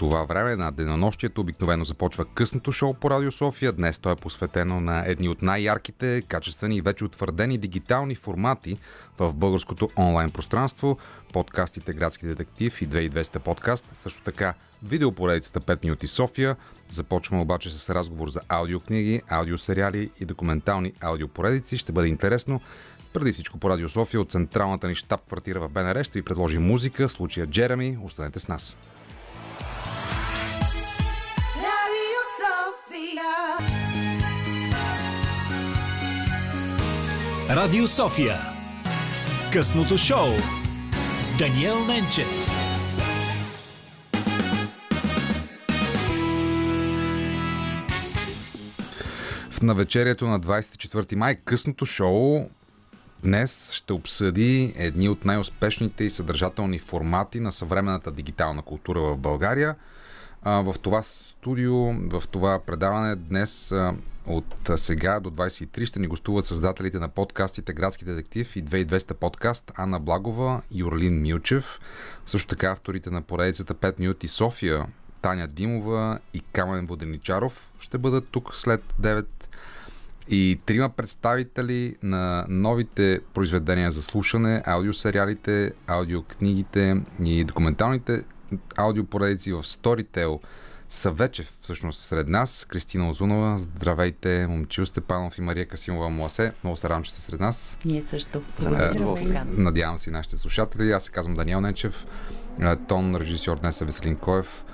това време на денонощието обикновено започва късното шоу по Радио София. Днес то е посветено на едни от най-ярките, качествени и вече утвърдени дигитални формати в българското онлайн пространство. Подкастите Градски детектив и 2200 подкаст. Също така видеопоредицата 5 минути София. Започваме обаче с разговор за аудиокниги, аудиосериали и документални аудиопоредици. Ще бъде интересно. Преди всичко по Радио София от централната ни щаб квартира в БНР ще ви предложи музика, в случая Джереми. Останете с нас. Радио София. Късното шоу с Даниел Ненчев. В навечерието на 24 май късното шоу днес ще обсъди едни от най-успешните и съдържателни формати на съвременната дигитална култура в България. В това студио, в това предаване днес от сега до 23 ще ни гостуват създателите на подкастите Градски детектив и 2200 подкаст Анна Благова и Орлин Милчев. Също така авторите на поредицата 5 минути София Таня Димова и Камен Воденичаров ще бъдат тук след 9 и трима представители на новите произведения за слушане, аудиосериалите, аудиокнигите и документалните аудиопоредици в Storytel са вече всъщност сред нас. Кристина Озунова, здравейте, Момчил Степанов и Мария Касимова Муасе. Много се радвам, че сте сред нас. Ние също. За нас е. Надявам се и нашите слушатели. Аз се казвам Даниел Ненчев. Е, Тон режисьор днес е Веселин Коев.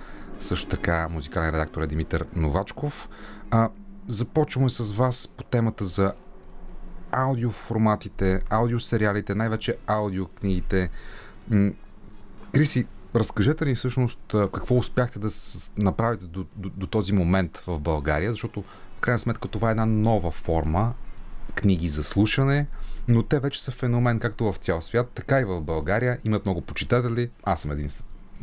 Също така музикален редактор е Димитър Новачков. А, започваме с вас по темата за аудиоформатите, аудиосериалите, най-вече аудиокнигите. Криси, разкажете ни всъщност какво успяхте да направите до, до, до този момент в България, защото в крайна сметка това е една нова форма книги за слушане, но те вече са феномен както в цял свят, така и в България. Имат много почитатели. Аз съм един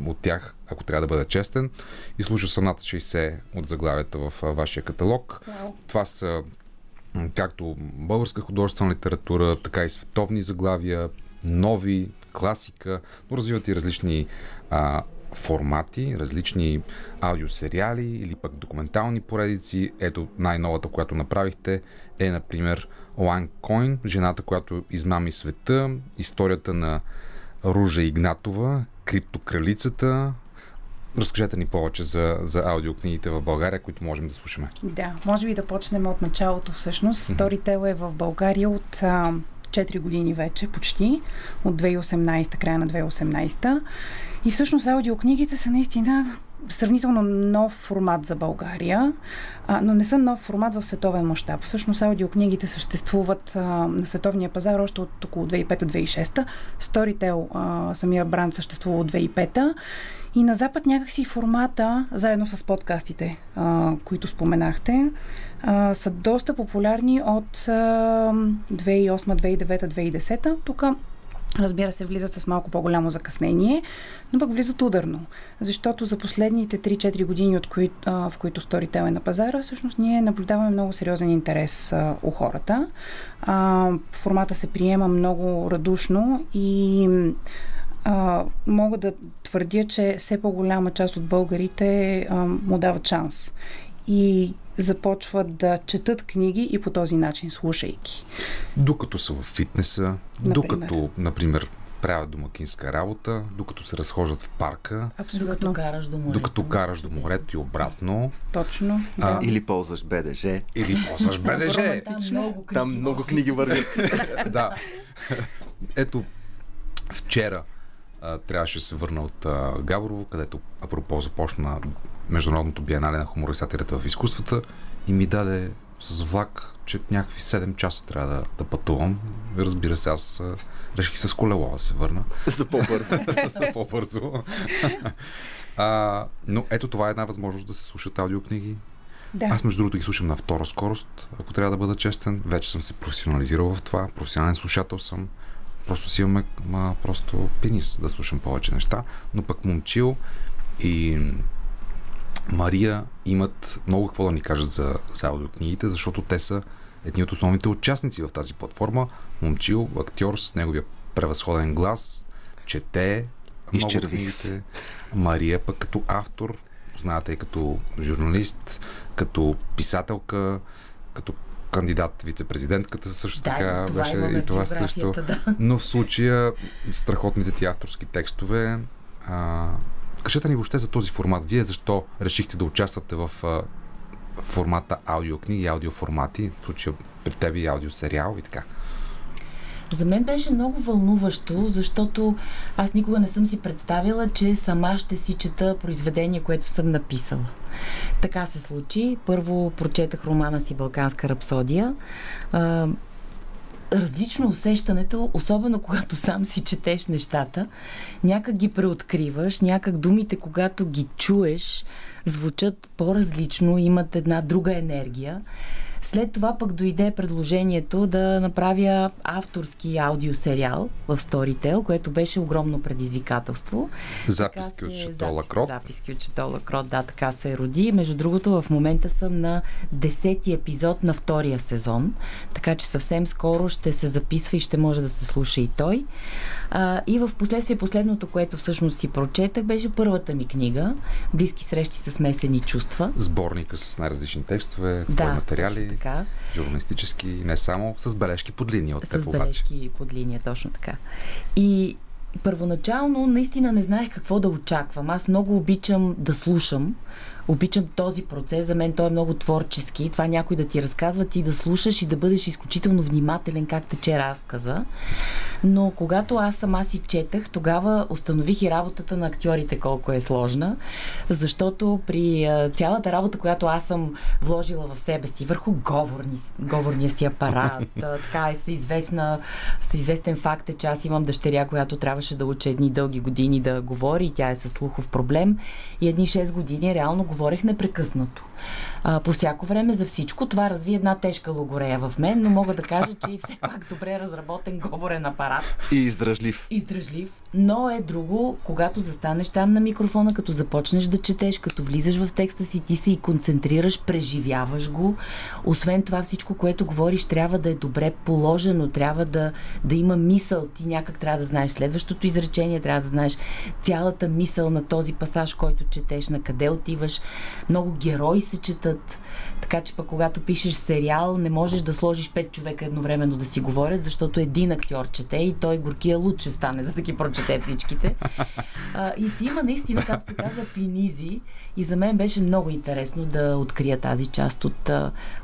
от тях, ако трябва да бъда честен. И слуша съм над 60 от заглавията в вашия каталог. Това са както българска художествена литература, така и световни заглавия, нови, класика, но развиват и различни а, формати, различни аудиосериали или пък документални поредици. Ето най-новата, която направихте е, например, Лан Койн, жената, която измами света, историята на Ружа Игнатова, криптокралицата. Разкажете ни повече за, за аудиокнигите в България, които можем да слушаме. Да, може би да почнем от началото всъщност. Storytel е в България от а, 4 години вече, почти, от 2018, края на 2018. И всъщност аудиокнигите са наистина сравнително нов формат за България, а, но не са нов формат в световен мащаб. Всъщност аудиокнигите съществуват а, на световния пазар още от около 2005-2006. Storytel, а, самия бранд съществува от 2005 и на Запад някакси формата, заедно с подкастите, а, които споменахте, а, са доста популярни от а, 2008, 2009, 2010. Тук Разбира се, влизат с малко по-голямо закъснение, но пък влизат ударно. Защото за последните 3-4 години, от кои, а, в които Storytel е на пазара, всъщност ние наблюдаваме много сериозен интерес а, у хората. А, формата се приема много радушно и а, мога да твърдя, че все по-голяма част от българите а, му дават шанс. И започват да четат книги и по този начин слушайки. Докато са в фитнеса, Например. докато, например, правят домакинска работа, докато се разхождат в парка, Абсолютно. Докато караш до морето. докато караш до морето и обратно, Точно. А, Да. Или ползваш БДЖ. или ползваш БДЖ. Там много книги. Там много книги да вървят. да. Ето, вчера а, трябваше да се върна от а, Габрово, където апропо започна Международното биенале на хумора и сатирата в изкуствата и ми даде с влак, че някакви 7 часа трябва да, да пътувам. Разбира се, аз реших с колело да се върна. За по-бързо. за по-бързо. а, но ето това е една възможност да се слушат аудиокниги. Да. Аз между другото ги слушам на втора скорост, ако трябва да бъда честен. Вече съм се професионализирал в това. Професионален слушател съм. Просто си имаме ма, просто пенис да слушам повече неща. Но пък Момчил и Мария имат много какво да ни кажат за, за аудиокнигите, защото те са едни от основните участници в тази платформа. Момчил, актьор с неговия превъзходен глас, чете много се. Мария пък като автор позната и като журналист, като писателка, като кандидат вице-президентката също Да, така това беше и това също. да. Но в случая страхотните ти авторски текстове. А, кажете ни въобще за този формат. Вие защо решихте да участвате в формата аудиокниги, аудиоформати, в случая при тебе и аудиосериал и така. За мен беше много вълнуващо, защото аз никога не съм си представила, че сама ще си чета произведение, което съм написала. Така се случи. Първо прочетах романа си Балканска рапсодия. Различно усещането, особено когато сам си четеш нещата, някак ги преоткриваш, някак думите, когато ги чуеш, звучат по-различно, имат една друга енергия. След това пък дойде предложението да направя авторски аудиосериал в Storytel, което беше огромно предизвикателство. Записки от се- Шато запис- Лакрот. Записки от Шато Лакрот, да, така се роди. Между другото, в момента съм на 10-ти епизод на втория сезон, така че съвсем скоро ще се записва и ще може да се слуша и той. А, и в последствие последното, което всъщност си прочетах, беше първата ми книга Близки срещи с смесени чувства. Сборника с най-различни текстове, Да, материали, така. журналистически, не само, с бележки под линия от с теб обаче. бележки под линия, точно така. И първоначално наистина не знаех какво да очаквам. Аз много обичам да слушам. Обичам този процес. За мен той е много творчески. Това някой да ти разказва, ти да слушаш и да бъдеш изключително внимателен как тече разказа. Но когато аз сама си четах, тогава установих и работата на актьорите колко е сложна, защото при цялата работа, която аз съм вложила в себе си, върху говорни, говорния си апарат, така е всеизвестна, всеизвестен факт е, че аз имам дъщеря, която трябваше да учи едни дълги години да говори тя е със слухов проблем и едни 6 години реално говорех непрекъснато. А, по всяко време за всичко. Това разви една тежка логорея в мен, но мога да кажа, че и все пак добре разработен говорен апарат И издръжлив. издръжлив, но е друго, когато застанеш там на микрофона, като започнеш да четеш, като влизаш в текста си, ти се и концентрираш, преживяваш го. Освен това, всичко, което говориш, трябва да е добре положено, трябва да, да има мисъл. Ти някак трябва да знаеш следващото изречение, трябва да знаеш цялата мисъл на този пасаж, който четеш, на къде отиваш. Много герои се четат. Така че пък когато пишеш сериал, не можеш да сложиш пет човека едновременно да си говорят, защото един актьор чете и той горкия луд ще стане, за да ги прочете всичките. А, и си има наистина, както се казва, пинизи. И за мен беше много интересно да открия тази част от,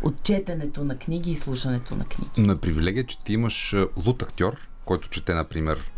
от четенето на книги и слушането на книги. На привилегия, че ти имаш а, лут актьор, който чете, например,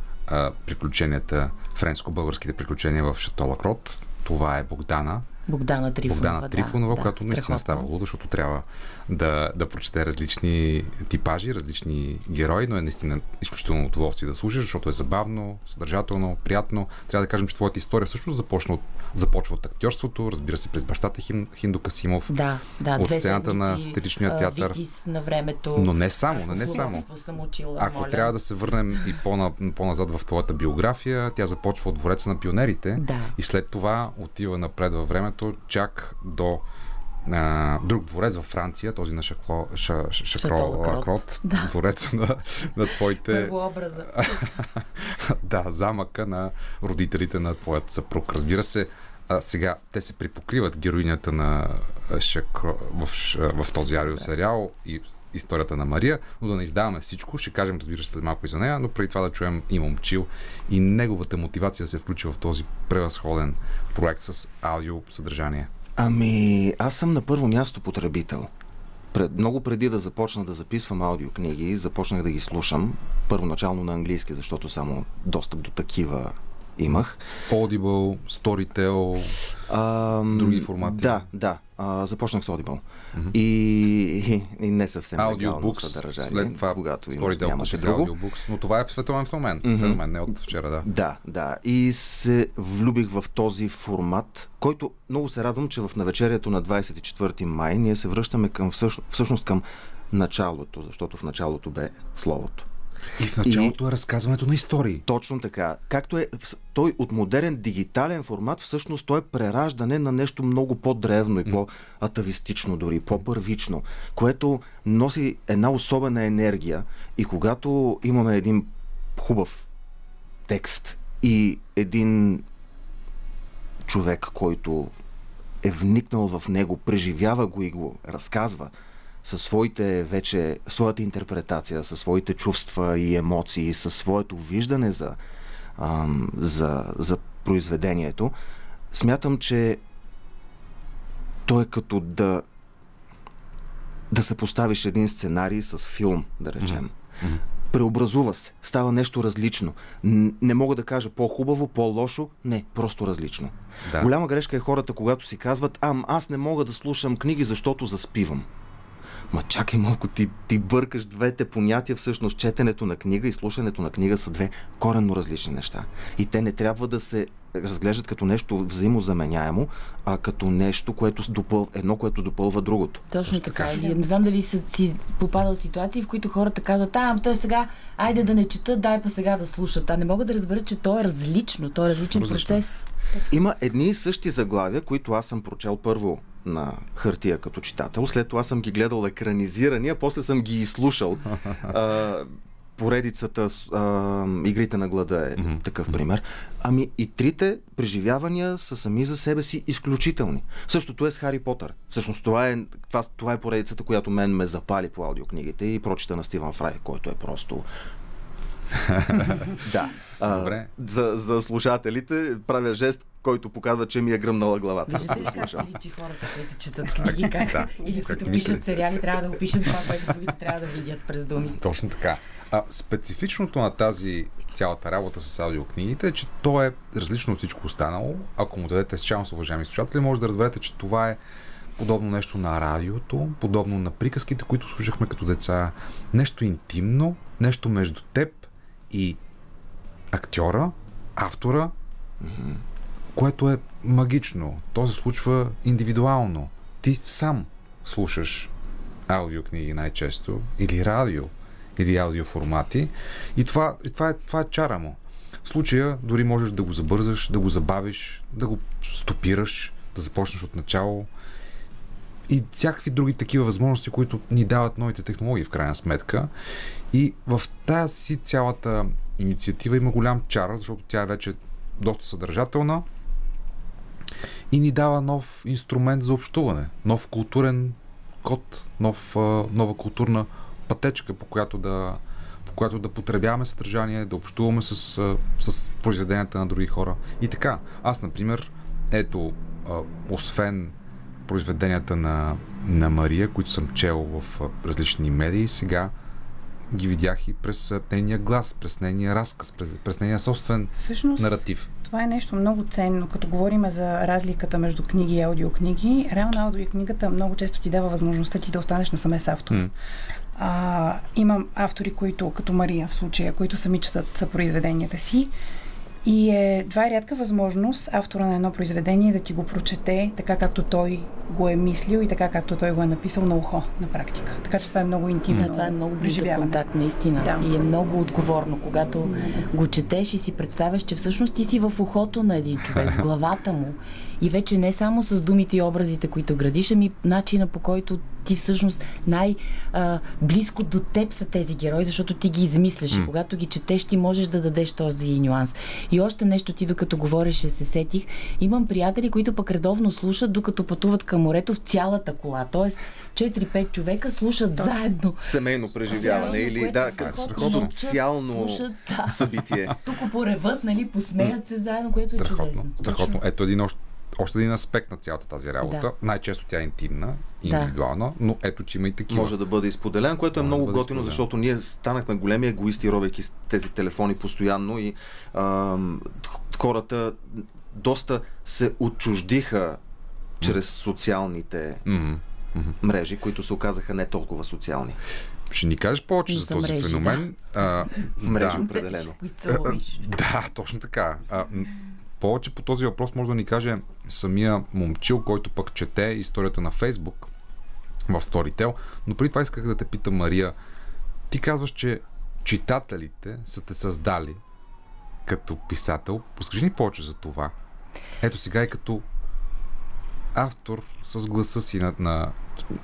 приключенията, френско-българските приключения в Шато Лакрот. Това е Богдана. Богдана Трифонова. Богдана Трифонова, да, която да, наистина става луда, защото трябва да, да прочете различни типажи, различни герои, но е наистина изключително удоволствие да слушаш, защото е забавно, съдържателно, приятно. Трябва да кажем, че твоята история също започна от, започва от актьорството, разбира се, през бащата Хим, Хиндо Касимов. Да, да. От сцената на седмици, сатиричния а, театър. Витис на времето. Но не само, но не само. Съм учила, Ако моля. трябва да се върнем и по-на, по-назад в твоята биография, тя започва от двореца на пионерите Да. и след това отива напред във времето, чак до а, друг дворец във Франция, този на Шакло, ша, Шакро. Лакрот, Да. двореца на, на твоите, Първообраза. да, замъка на родителите на твоят съпруг. Разбира се, а, сега те се припокриват героинята на Шакро, в, в този аудиосериал и историята на Мария, но да не издаваме всичко. Ще кажем, разбира се, след малко и за нея, но преди това да чуем и Момчил и неговата мотивация да се включи в този превъзходен проект с аудио съдържание. Ами, аз съм на първо място потребител. Пред, много преди да започна да записвам аудиокниги, започнах да ги слушам. Първоначално на английски, защото само достъп до такива имах. Audible, Storytel, А, Други формати? Да, да. А, започнах с Audible. Мгм. И, и, и не съвсем Audiobooks, съдържание. след това когато има, Storytel нямаше друго. Audiobooks, но това е световен феномен. Мгм. Феномен, не от вчера, да. Да, да. И се влюбих в този формат, който много се радвам, че в навечерието на 24 май ние се връщаме към всъщност, всъщност към началото, защото в началото бе словото. И в началото е разказването на истории. Точно така. Както е той от модерен дигитален формат, всъщност той е прераждане на нещо много по-древно и по-атавистично дори, по-първично, което носи една особена енергия и когато имаме един хубав текст и един човек, който е вникнал в него, преживява го и го разказва със своите вече, своята интерпретация, със своите чувства и емоции, със своето виждане за, ам, за, за произведението, смятам, че то е като да да се поставиш един сценарий с филм, да речем. Преобразува се, става нещо различно. Не мога да кажа по-хубаво, по-лошо, не, просто различно. Да. Голяма грешка е хората, когато си казват, ам, аз не мога да слушам книги, защото заспивам. Ма чакай малко, ти, ти бъркаш двете понятия, всъщност четенето на книга и слушането на книга са две коренно различни неща. И те не трябва да се разглеждат като нещо взаимозаменяемо, а като нещо, което допъл... едно, което допълва другото. Точно така. Или не знам дали си, си попадал в ситуации, в които хората казват, а, ама той сега, айде да не четат, дай па сега да слушат. А не мога да разбера, че то е различно, то е различен Различно. процес. Има едни и същи заглавия, които аз съм прочел първо на хартия като читател, след това съм ги гледал екранизирани, а после съм ги изслушал. А, поредицата с а, Игрите на глада е Мгм. такъв пример. Ами и трите преживявания са сами за себе си изключителни. Същото е с Хари Потър. Всъщност това е, това, това е поредицата, която мен ме запали по аудиокнигите и прочита на Стивън Фрай, който е просто да. А, Добре. За, за слушателите правя жест, който показва, че ми е гръмнала главата. Виждате ли как се личи хората, които четат книги, как, Да. или Как като мислят. пишат сериали, трябва да опишем това, което другите трябва да видят през думи. Точно така. А, специфичното на тази цялата работа с аудиокнигите е, че то е различно от всичко останало. Ако му дадете с шанс, уважаеми слушатели, може да разберете, че това е подобно нещо на радиото, подобно на приказките, които слушахме като деца. Нещо интимно, нещо между теб и актьора, автора, което е магично. То се случва индивидуално. Ти сам слушаш аудиокниги най-често или радио или аудиоформати и това, и това, е, това е чара му. В случая дори можеш да го забързаш, да го забавиш, да го стопираш, да започнеш от начало и всякакви други такива възможности, които ни дават новите технологии в крайна сметка. И в тази си цялата инициатива има голям чар, защото тя е вече доста съдържателна и ни дава нов инструмент за общуване, нов културен код, нов, нова културна пътечка, по която да, по която да потребяваме съдържание, да общуваме с, с произведенията на други хора. И така, аз, например, ето, освен произведенията на, на Мария, които съм чел в различни медии, сега ги видях и през нейния глас, през нейния разказ, през, през нейния собствен Всъщност, наратив. това е нещо много ценно. Като говорим за разликата между книги и аудиокниги, реално аудиокнигата много често ти дава възможността ти да останеш насаме с автор. М. А, имам автори, които, като Мария в случая, които сами четат произведенията си. И е, това е рядка възможност автора на едно произведение да ти го прочете така, както той го е мислил и така, както той го е написал на ухо, на практика. Така че това е много интимно. Да, това е много близък контакт, наистина. Да. И е много отговорно, когато го четеш и си представяш, че всъщност ти си в ухото на един човек, в главата му. И вече не само с думите и образите, които градиш, ами начина по който ти всъщност най-близко до теб са тези герои, защото ти ги измисляш. И когато ги четеш, ти можеш да дадеш този нюанс. И още нещо ти, докато говореше, се сетих. Имам приятели, които пък редовно слушат, докато пътуват към морето в цялата кола. Тоест, 4-5 човека слушат заедно. Семейно преживяване или да, как страхотно. социално Слушат, да. събитие. Тук пореват, нали, посмеят се заедно, което е Страхотно. чудесно. Страхотно. Ето един още, още един аспект на цялата тази работа. Да. Най-често тя е интимна, Да. индивидуална, но ето, че има и такива. Може да бъде изподелен, което е Може да много бъде готино, изподелен. защото ние станахме големи егоисти, ровейки с тези телефони постоянно и ам, хората доста се отчуждиха чрез социалните мрежи, които се оказаха не толкова социални. Ще ни кажеш повече за са този мрежи, феномен. А, Мрежи да. определено. Да, точно така. А, повече по този въпрос може да ни каже самия момчил, който пък чете историята на Фейсбук в Storytel. Но преди това исках да те питам, Мария. Ти казваш, че читателите са те създали като писател. Разкажи ни повече за това. Ето сега и като автор с гласа си на, на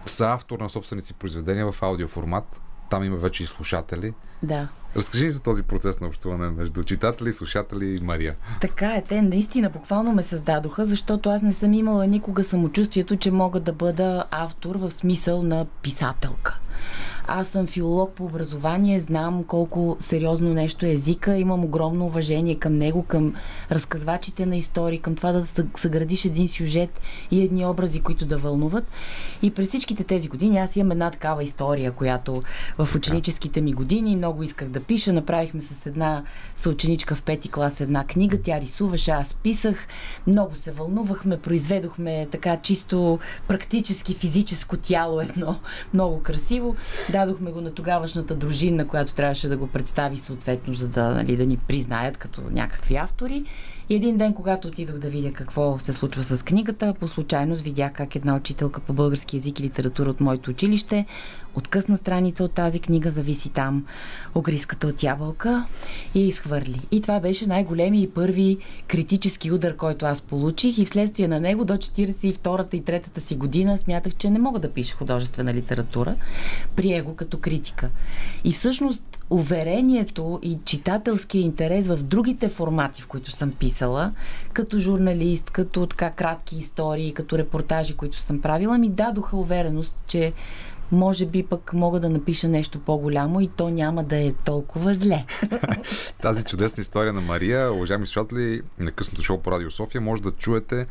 съавтор на собствените си произведения в аудиоформат. Там има вече и слушатели. Да. Разкажи ни за този процес на общуване между читатели, слушатели и Мария. Така е, те наистина буквално ме създадоха, защото аз не съм имала никога самочувствието, че мога да бъда автор в смисъл на писателка. Аз съм филолог по образование, знам колко сериозно нещо е езика, имам огромно уважение към него, към разказвачите на истории, към това да съ- съградиш един сюжет и едни образи, които да вълнуват. И през всичките тези години аз имам една такава история, която в ученическите ми години много исках да пиша. Направихме с една съученичка в пети клас една книга, тя рисуваше, аз писах. Много се вълнувахме, произведохме така чисто практически физическо тяло едно, много красиво. Дадохме го на тогавашната дружина, която трябваше да го представи съответно, за да, нали, да ни признаят като някакви автори. И един ден, когато отидох да видя какво се случва с книгата, по случайност видях как една учителка по български язик и литература от моето училище откъсна страница от тази книга, зависи там огриската от ябълка и изхвърли. И това беше най-големи и първи критически удар, който аз получих и вследствие на него до 42-та и 3-та си година смятах, че не мога да пиша художествена литература. Прие го като критика. И всъщност уверението и читателския интерес в другите формати, в които съм писала, като журналист, като така кратки истории, като репортажи, които съм правила, ми дадоха увереност, че може би пък мога да напиша нещо по-голямо и то няма да е толкова зле. Тази чудесна история на Мария, уважаеми слушатели, на късното шоу по Радио София, може да чуете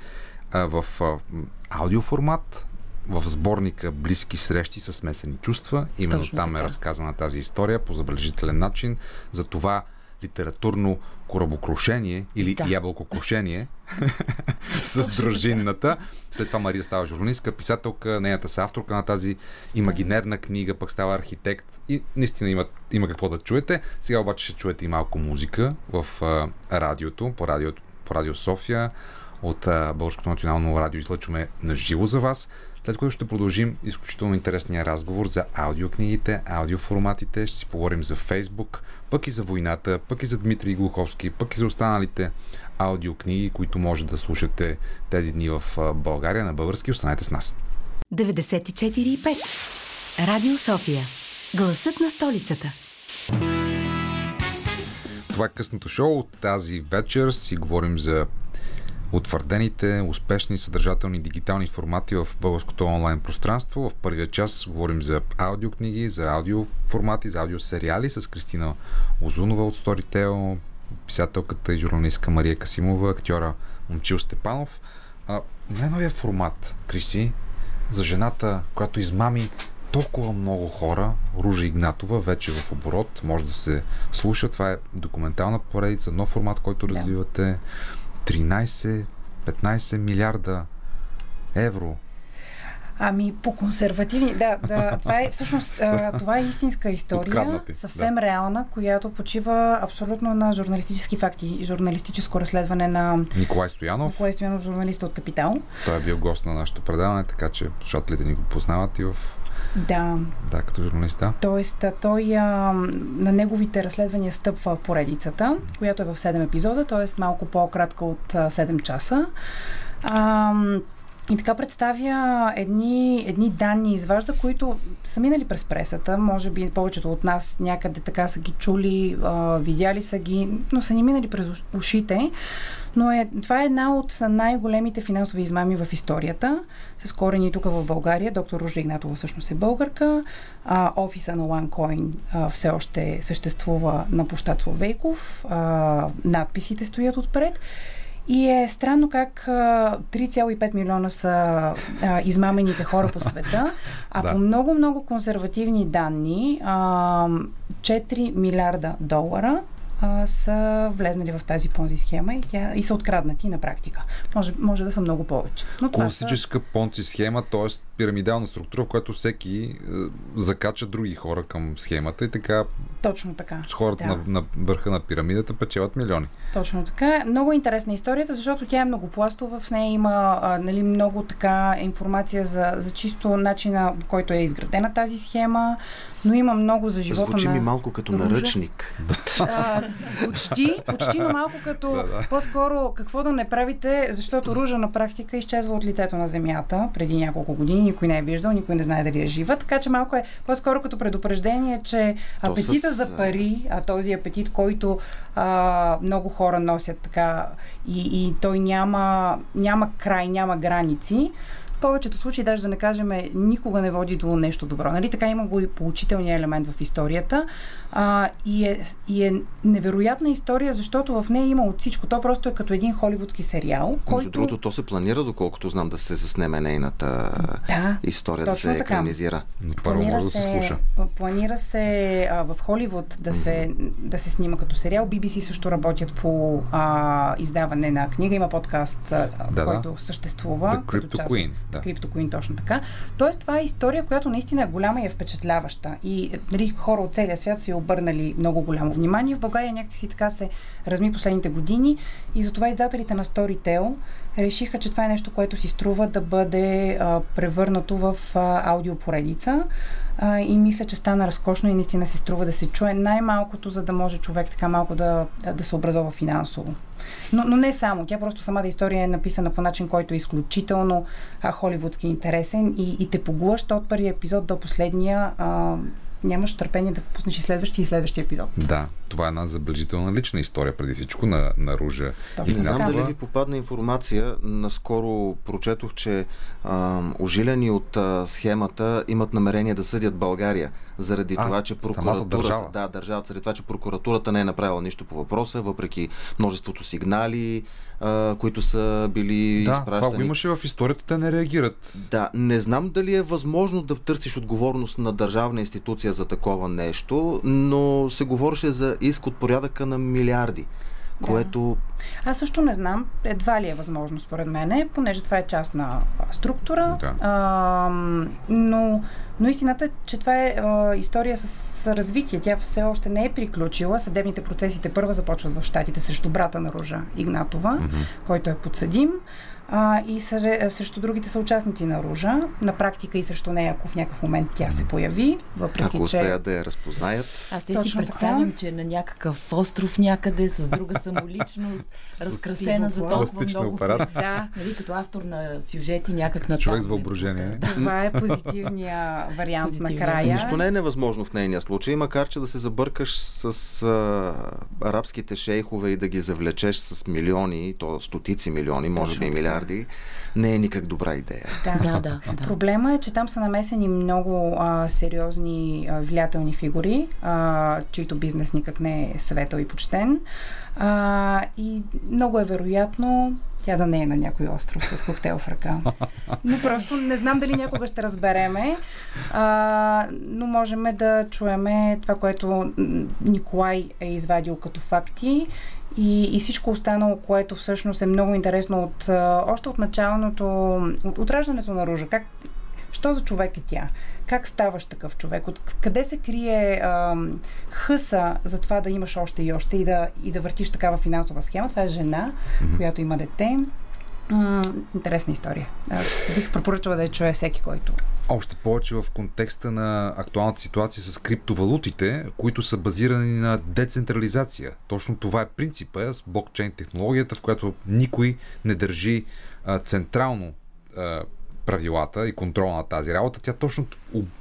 а, в а, аудиоформат, в сборника Близки срещи с смесени чувства. Именно Точно там е така. разказана тази история по забележителен начин. За това литературно корабокрушение или Да. ябълкокрушение с дружинната. След това Мария става журналистка, писателка, нейната са авторка на тази имагинерна книга, пък става архитект и наистина има, има какво да чуете. Сега обаче ще чуете и малко музика в а, радиото, по радио, по радио София от а, Българското национално радио излъчваме на живо за вас. След което ще продължим изключително интересния разговор за аудиокнигите, аудиоформатите, ще си поговорим за Фейсбук, пък и за войната, пък и за Дмитрий Глуховски, пък и за останалите аудиокниги, които може да слушате тези дни в България на български. Останете с нас. 94,5. Радио София. Гласът на столицата. Това е късното шоу. Тази вечер си говорим за утвърдените, успешни, съдържателни дигитални формати в българското онлайн пространство. В първия час говорим за аудиокниги, за аудиоформати, за аудиосериали с Кристина Озунова от Storytel, писателката и журналистка Мария Касимова, актьора Момчил Степанов. А, най-новия формат, Криси, за жената, която измами толкова много хора, Ружа Игнатова, вече в оборот, може да се слуша. Това е документална поредица, нов формат, който Да. развивате. 13-15 милиарда евро. Ами, по консервативни. Да, да, това е всъщност това е истинска история, съвсем реална, която почива абсолютно на журналистически факти, журналистическо разследване на Николай Стоянов, Николай Стоянов, журналист от Капитал. той е бил гост на нашето предаване, така че слушателите ни го познават и в... Да, Да, като журналист, да. Тоест, той а, на неговите разследвания стъпва поредицата, която е в 7 епизода, т.е. малко по-кратка от а, 7 часа. А, и така представя едни, едни данни, изважда, които са минали през пресата. Може би повечето от нас някъде така са ги чули, а, видяли са ги, но са ни минали през уш- ушите. Но е, това е една от най-големите финансови измами в историята, с корени тук в България. Доктор Ружа Игнатова всъщност е българка. А, офиса на OneCoin а, все още съществува на площад Словейков. А, надписите стоят отпред. И е странно как а, 3,5 милиона са а, измамените хора по света, а Да. по много-много консервативни данни а, 4 милиарда долара а, са влезнали в тази понзи схема и, тя, и са откраднати на практика. Може, може да са много повече. Но това са, Класическа понци схема, т.е. пирамидална структура, в която всеки е, закача други хора към схемата и така точно така. с хората Да. на, на върха на пирамидата печелят милиони. Точно така. Много интересна историята, защото тя е многопластова. В нея има а, нали, много така информация за, за чисто начина, по който е изградена тази схема, но има много за живота Звучи на... ми малко като Ружа. наръчник. А, почти, почти, но малко като Да, да. по-скоро какво да не правите, защото Ружа на практика изчезва от лицето на земята преди няколко години. Никой не е виждал, никой не знае дали е жива, така че малко е по-скоро като предупреждение, че То апетита с, за пари, а този апетит, който а, много хора носят така и, и той няма, няма край, няма граници, в повечето случаи, даже да не кажем, никога не води до нещо добро. Нали? Така има го и поучителния елемент в историята. А, и, е, и е невероятна история, защото в нея има от всичко. То просто е като един холивудски сериал, Между който... другото, то се планира, доколкото знам, да се заснеме нейната Да, история, да се така. екранизира. Първо може да се слуша. планира се а, в Холивуд да се, да се снима като сериал. BBC също работят по а, издаване на книга. Има подкаст, а, Да, да. който съществува. The Crypto част Queen, да. Crypto Queen, точно така. Тоест, това е история, която наистина е голяма и е впечатляваща. И нали, хора от целия свят й обърнали много голямо внимание. В България някакси така се разми последните години и затова издателите на Storytel решиха, че това е нещо, което си струва да бъде а, превърнато в а, аудиопоредица. А, и мисля, че стана разкошно и наистина се струва да се чуе най-малкото, за да може човек така малко да, да се образова финансово. Но, но не само. Тя просто самата история е написана по начин, който е изключително а, холивудски интересен и, и те поглъща от първия епизод до последния. А, нямаш търпение да пуснеш и следващия и следващия епизод. Да, това е една забележителна лична история, преди всичко, на, на Ружа Точно Не знам дали ви попадна информация. Наскоро прочетох, че а, ожилени от а, схемата имат намерение да съдят България заради А, това, че прокуратурата, държава. да, държавата, заради това, че прокуратурата не е направила нищо по въпроса, въпреки множеството сигнали, а, които са били Да, изпращани. това го имаше в историята, те не реагират. Да, не знам дали е възможно да търсиш отговорност на държавна институция за такова нещо, но се говореше за иск от порядъка на милиарди, Да. което Аз също не знам, едва ли е възможно според мен, понеже това е частна а, структура. Да. А, но, но истината е, че това е а, история с, с развитие. Тя все още не е приключила. Съдебните процеси те първа започват в Штатите срещу брата на Ружа Игнатова, mm-hmm. който е подсъдим. А, и сре, срещу другите са участници на Ружа. На практика и срещу нея, ако в някакъв момент тя се появи, въпреки ако че... успеят да я разпознаят, Аз се си Точно представям, така. че на някакъв остров някъде с друга самоличност, разкрасена за толкова много. апарат. Да, Нали, като автор на сюжети някак на Човек с там, въображение. Да. това е позитивния вариант Позитивния. накрая. Нищо не е невъзможно в нейния случай, макар че да се забъркаш с а, арабските шейхове и да ги завлечеш с милиони, то стотици милиони, може Точно би и така. Милиарди, не е никак добра идея. Да. Да, да, да. Проблема е, че там са намесени много а, сериозни а, влиятелни фигури, а, чийто бизнес никак не е светъл и почтен. А, и много е вероятно тя да не е на някой остров с коктейл в ръка. Но просто не знам дали някога ще разбереме, а, но можем да чуеме това, което Николай е извадил като факти и, и всичко останало, което всъщност е много интересно от, а, още от началното, от, от раждането на Ружа. Как, що за човек е тя? Как ставаш такъв човек? От къде се крие ам, хъса за това да имаш още и още и да, и да въртиш такава финансова схема? Това е жена, mm-hmm. която има дете. М, интересна история. А, бих препоръчала да я чуе всеки, който. Още повече в контекста на актуалната ситуация с криптовалутите, които са базирани на децентрализация. Точно това е принципа с блокчейн технологията, в която никой не държи а, централно а, правилата и контрол на тази работа. Тя точно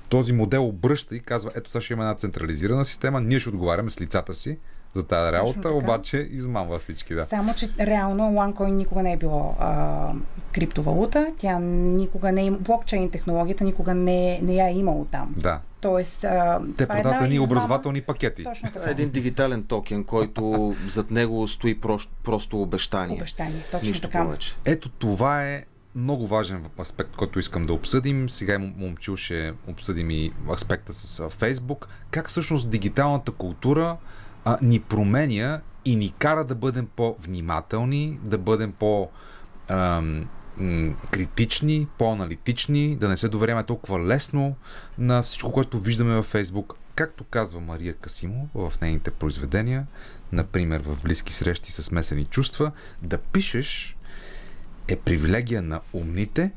този модел обръща и казва, ето сега ще има една централизирана система, ние ще отговаряме с лицата си за тази работа, така. обаче измамва всички. Да. Само, че реално OneCoin никога не е било а, криптовалута. Тя никога не е им... Блокчейн технологията никога не, не я е имало там. да. Тоест, а, Те е продават едни образователни пакети. Точно така. е един дигитален токен, който зад него стои прош- просто обещание. Обещание. Точно Нищо така. повече. Ето това е много важен аспект, който искам да обсъдим. Сега и момчил ще обсъдим и аспекта с Фейсбук. Как всъщност дигиталната култура а, ни променя и ни кара да бъдем по-внимателни, да бъдем по- ам, критични, по-аналитични, да не се доверяме толкова лесно на всичко, което виждаме във Фейсбук. Както казва Мария Касимо в нейните произведения, например в Близки срещи с смесени чувства, да пишеш е привилегия на умните,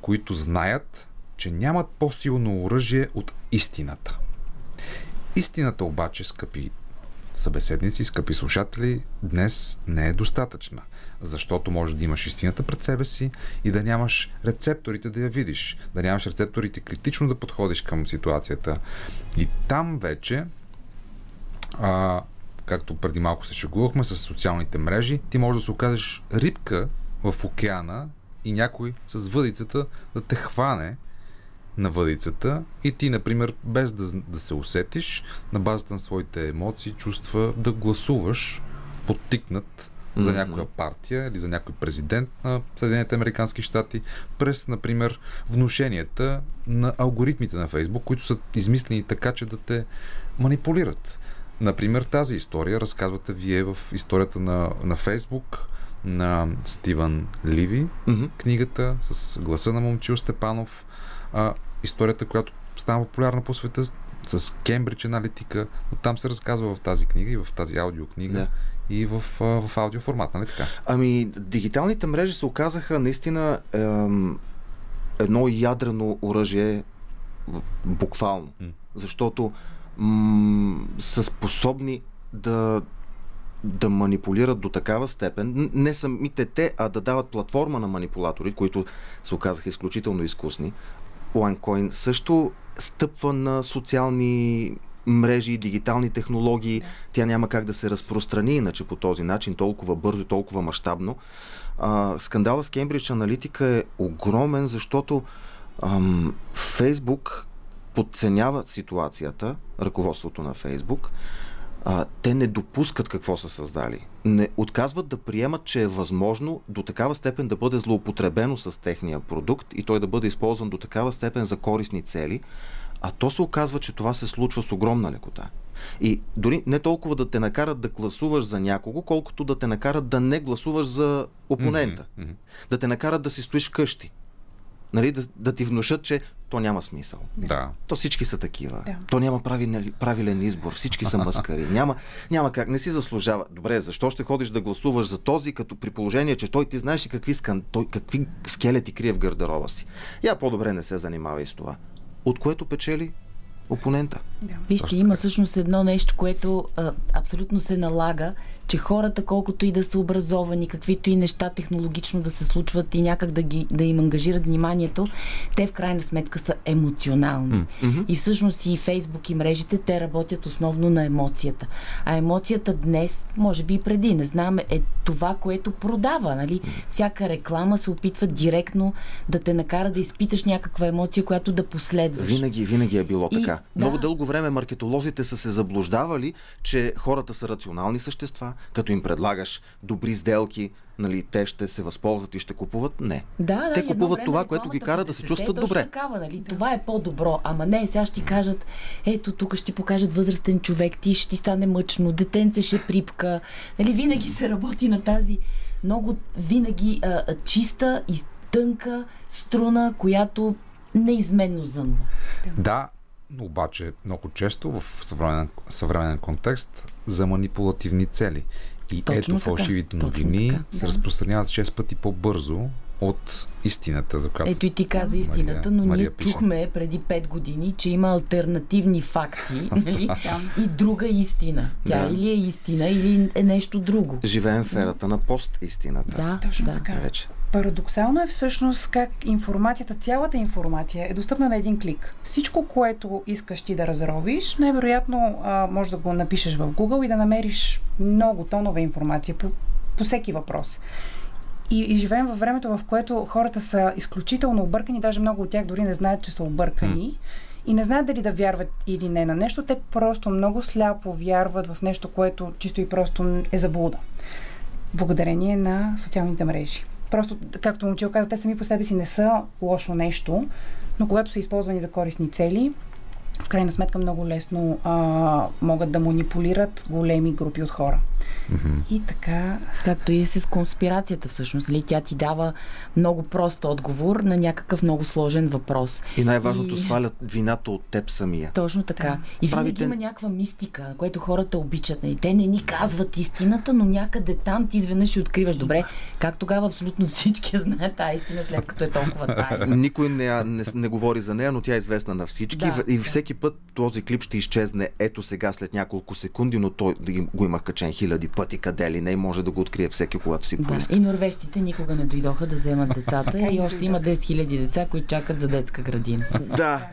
които знаят, че нямат по-силно оръжие от истината. Истината обаче, скъпи събеседници, скъпи слушатели, днес не е достатъчна. Защото може да имаш истината пред себе си и да нямаш рецепторите да я видиш. Да нямаш рецепторите критично да подходиш към ситуацията. И там вече а, както преди малко се шегувахме с социалните мрежи, ти можеш да се окажеш рибка в океана и някой с въдицата да те хване на въдицата и ти, например, без да, да се усетиш, на базата на своите емоции, чувства, да гласуваш подтикнат за някоя партия или за някой президент на Съединените Американски щати през, например, внушенията на алгоритмите на Фейсбук, които са измислени така, че да те манипулират. Например, тази история разказвате вие в историята на, на Фейсбук на Стивън Ливи, Мгм. книгата с гласа на Момчил Степанов, а, историята, която става популярна по света с Кембридж аналитика, но там се разказва в тази книга и в тази аудиокнига Да. и в, в аудиоформат, нали така? Ами, дигиталните мрежи се оказаха наистина ем, едно ядрено оръжие буквално. М. Защото м- са способни да да манипулират до такава степен, не самите те, а да дават платформа на манипулатори, които се оказаха изключително изкусни. OneCoin също стъпва на социални мрежи и дигитални технологии. Тя няма как да се разпространи иначе по този начин, толкова бързо толкова мащабно. А, скандала с Кембридж Аналитика е огромен, защото ам, Фейсбук подценява ситуацията, ръководството на Фейсбук. А, те не допускат какво са създали. Не отказват да приемат, че е възможно до такава степен да бъде злоупотребено с техния продукт и той да бъде използван до такава степен за корисни цели, а то се оказва, че това се случва с огромна лекота. И дори не толкова да те накарат да гласуваш за някого, колкото да те накарат да не гласуваш за опонента. Мгм. Да те накарат да си стоиш вкъщи. Нали, да, да ти внушат, че то няма смисъл. Да. То всички са такива. Да. То няма правилен, правилен избор. Всички са маскари. Няма, няма как. Не си заслужава. Добре, защо ще ходиш да гласуваш за този, като при положение, че той ти знаеш и какви, скан... той, какви скелети крие в гардероба си. Я по-добре не се занимава и с това. От което печели опонента. Да. Вижте, Точно има така. всъщност едно нещо, което а, абсолютно се налага, че хората, колкото и да са образовани, каквито и неща технологично да се случват и някак да, ги, да им ангажират вниманието, те в крайна сметка са емоционални. Мгм. И всъщност и Фейсбук и мрежите, те работят основно на емоцията. А емоцията днес, може би и преди, не знам, е това, което продава. Нали? Всяка реклама се опитва директно да те накара да изпиташ някаква емоция, която да последваш. Винаги, винаги е било И- така. да. Много дълго време маркетолозите са се заблуждавали, че хората са рационални същества, като им предлагаш добри сделки, нали, те ще се възползват и ще купуват. Не. Да, да, Те купуват това, което ги кара да се 10-те чувстват точно добре. Такава, нали? Това е по-добро. Ама не, сега ще ти кажат, ето тук ще ти покажат възрастен човек, ти ще ти стане мъчно, детенце ще припка. Нали, винаги се работи на тази много винаги а, чиста и тънка струна, която неизменно зънва. Да, обаче много често в съвременен, съвременен контекст за манипулативни цели. И Точно ето така, фалшивите точно новини така, се да. разпространяват 6 пъти по-бързо от истината, за която Ето и ти каза Мария- истината, но Мария ние пише. чухме преди 5 години, че има альтернативни факти нали? и друга истина. Тя Да. или е истина, или е нещо друго. Живеем в ерата на пост истината. Да, Точно да. така. Вече. Парадоксално е всъщност как информацията, цялата информация е достъпна на един клик. Всичко, което искаш ти да разровиш, най-вероятно а, може да го напишеш в Google и да намериш много тонове информация по, по всеки въпрос. И, и живеем във времето, в което хората са изключително объркани, даже много от тях дори не знаят, че са объркани. И не знаят дали да вярват или не на нещо. Те просто много сляпо вярват в нещо, което чисто и просто е заблуда благодарение на социалните мрежи. Просто, както момчил каза, те сами по себе си не са лошо нещо, но когато са използвани за корисни цели, в крайна сметка много лесно а, могат да манипулират големи групи от хора. И така, Както и е с конспирацията всъщност. Ли? Тя ти дава много прост отговор на някакъв много сложен въпрос. И най-важното И- свалят вината от теб самия. Точно така. И винаги Правите- има някаква мистика, което хората обичат. Нали? Те не ни казват истината, но някъде там ти изведнъж ще откриваш. Добре, как тогава абсолютно всички знаят тази истина, след като е толкова тайна? Никой не, не, не говори за нея, но тя е известна на всички Да, и да. всеки всеки път този клип ще изчезне ето сега след няколко секунди, но той да ги- го имах качен хиляди пъти къде ли не и може да го открие всеки, когато си Да. поиска. И норвежците никога не дойдоха да вземат децата и още има 10 000 деца, които чакат за детска градина. Да,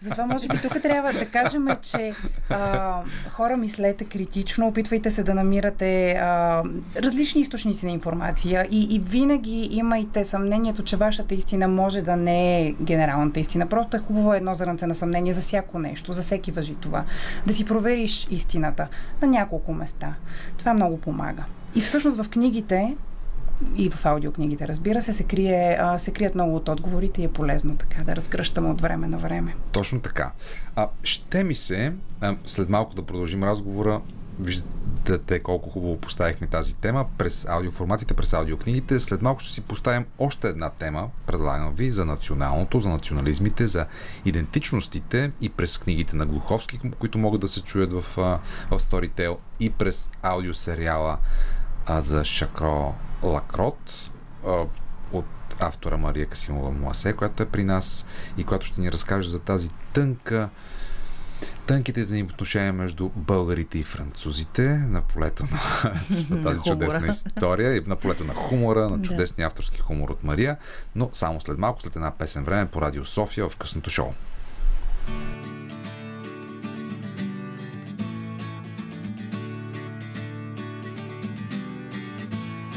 Затова може би тук трябва да кажем, че а, хора мислете критично, опитвайте се да намирате а, различни източници на информация и, и винаги имайте съмнението, че вашата истина може да не е генералната истина. Просто е хубаво едно зрънце на съмнение за всяко нещо, за всеки въжи това. Да си провериш истината на няколко места. Това много помага. И всъщност в книгите и в аудиокнигите, разбира се, се, крие, а, се крият много от отговорите и е полезно така да разгръщаме от време на време. Точно така. А, ще ми се, а, след малко да продължим разговора, виждате колко хубаво поставихме тази тема през аудиоформатите, през аудиокнигите. След малко ще си поставим още една тема, предлагам ви, за националното, за национализмите, за идентичностите и през книгите на Глуховски, които могат да се чуят в, в Storytel и през аудиосериала за Шакро Лакрот от автора Мария Касимова Муасе, която е при нас и която ще ни разкаже за тази тънка тънките взаимоотношения между българите и французите на полето на, на тази чудесна история и на полето на хумора, на чудесния авторски хумор от Мария, но само след малко, след една песен време по Радио София в късното шоу.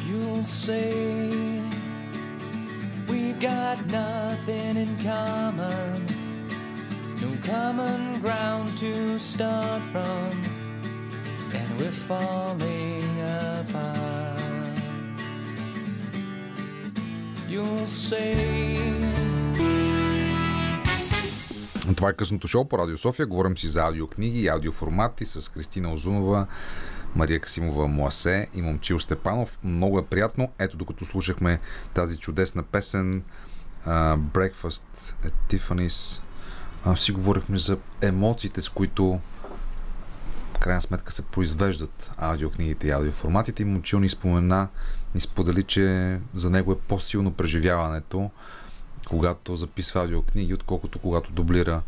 You'll say we've got nothing in common, no common ground to start from, and we're falling apart. You'll say. Това е късното шоу по Радио София. Говорим си за аудиокниги и аудиоформати с Кристина Озунова, Мария Касимова Муасе и Момчил Степанов. Много е приятно. Ето, докато слушахме тази чудесна песен Breakfast at Tiffany's, а, си говорихме за емоциите, с които в крайна сметка се произвеждат аудиокнигите и аудиоформатите. И Момчил ни спомена, ни сподели, че за него е по-силно преживяването, когато записва аудиокниги, отколкото когато дублира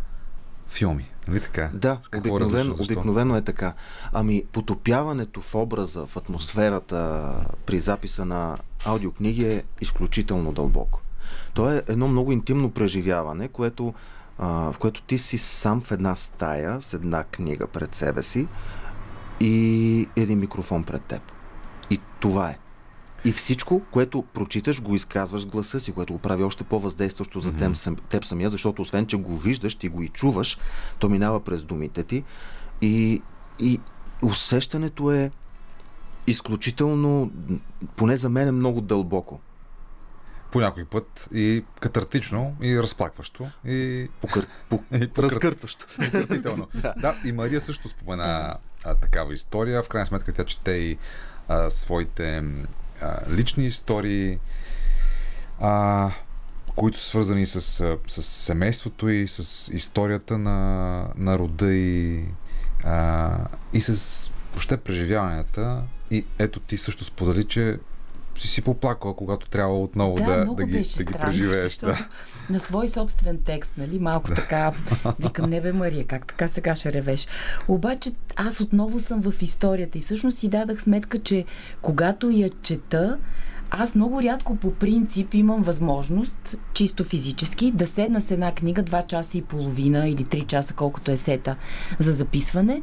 филми. Нали така? Да, какво обикновено, обикновено е така. Ами, потопяването в образа, в атмосферата при записа на аудиокниги е изключително дълбоко. То е едно много интимно преживяване, което, а, в което ти си сам в една стая с една книга пред себе си и един микрофон пред теб. И това е. И всичко, което прочиташ, го изказваш гласа си, което го прави още по-въздействащо за теб, сам, теб самия, защото освен, че го виждаш, ти го и чуваш, то минава през думите ти и, и усещането е изключително, поне за мен е много дълбоко. По някой път и катартично, и разплакващо, и, Покър... По... и покръ- Разкъртващо. Пократително. да, и Мария също спомена а, такава история. В крайна сметка тя чете и а, своите а, лични истории, а, които са свързани с, с семейството и с историята на, на рода и, а, и с въобще преживяванията. И ето ти също сподели, че си си поплакала, когато трябва отново да, да, много да, ги, беше да ги странно, преживееш. Да. На свой собствен текст, нали? Малко така. Викам, не бе, Мария, как така сега ще ревеш? Обаче аз отново съм в историята и всъщност си дадах сметка, че когато я чета, аз много рядко по принцип имам възможност, чисто физически, да седна с една книга 2 часа и половина или 3 часа, колкото е сета за записване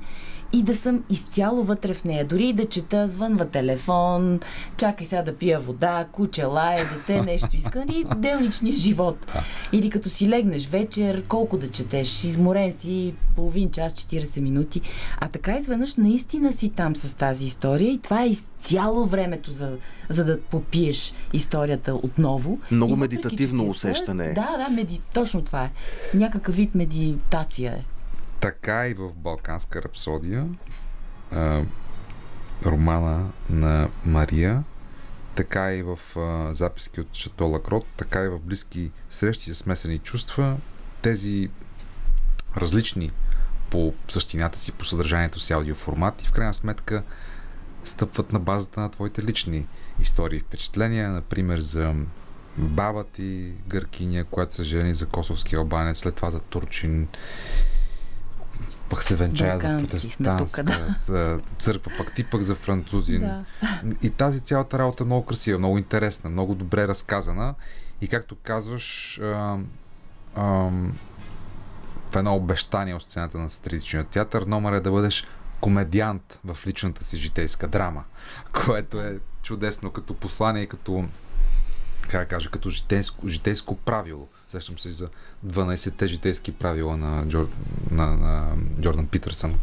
и да съм изцяло вътре в нея. Дори и да чета, звънва телефон, чакай сега да пия вода, куче лае, дете, нещо иска, и делничния живот. Или като си легнеш вечер, колко да четеш, изморен си половин час, 40 минути. А така изведнъж наистина си там с тази история и това е изцяло времето за, за да попиеш историята отново. Много И медитативно е усещане. Да, да, меди... точно това е. Някакъв вид медитация е. Така и в Балканска рапсодия, а, романа на Мария, така и в а, записки от Шато Лакрот, така и в близки срещи с смесени чувства, тези различни по същината си, по съдържанието си аудиоформат и в крайна сметка стъпват на базата на твоите лични истории и впечатления, например за баба ти, гъркиня, която се жени за косовски албанец, след това за турчин пък се венчаят в протестантска църква, пък ти пък за французин. Да. И тази цялата работа е много красива, много интересна, много добре разказана. И както казваш, а, а, в едно обещание от сцената на сатиричния театър, номер е да бъдеш комедиант в личната си житейска драма, което е чудесно като послание и като как да кажа, като житейско, житейско правило. Сещам се и за 12-те житейски правила на, Джор, на, на Джордан Питърсън.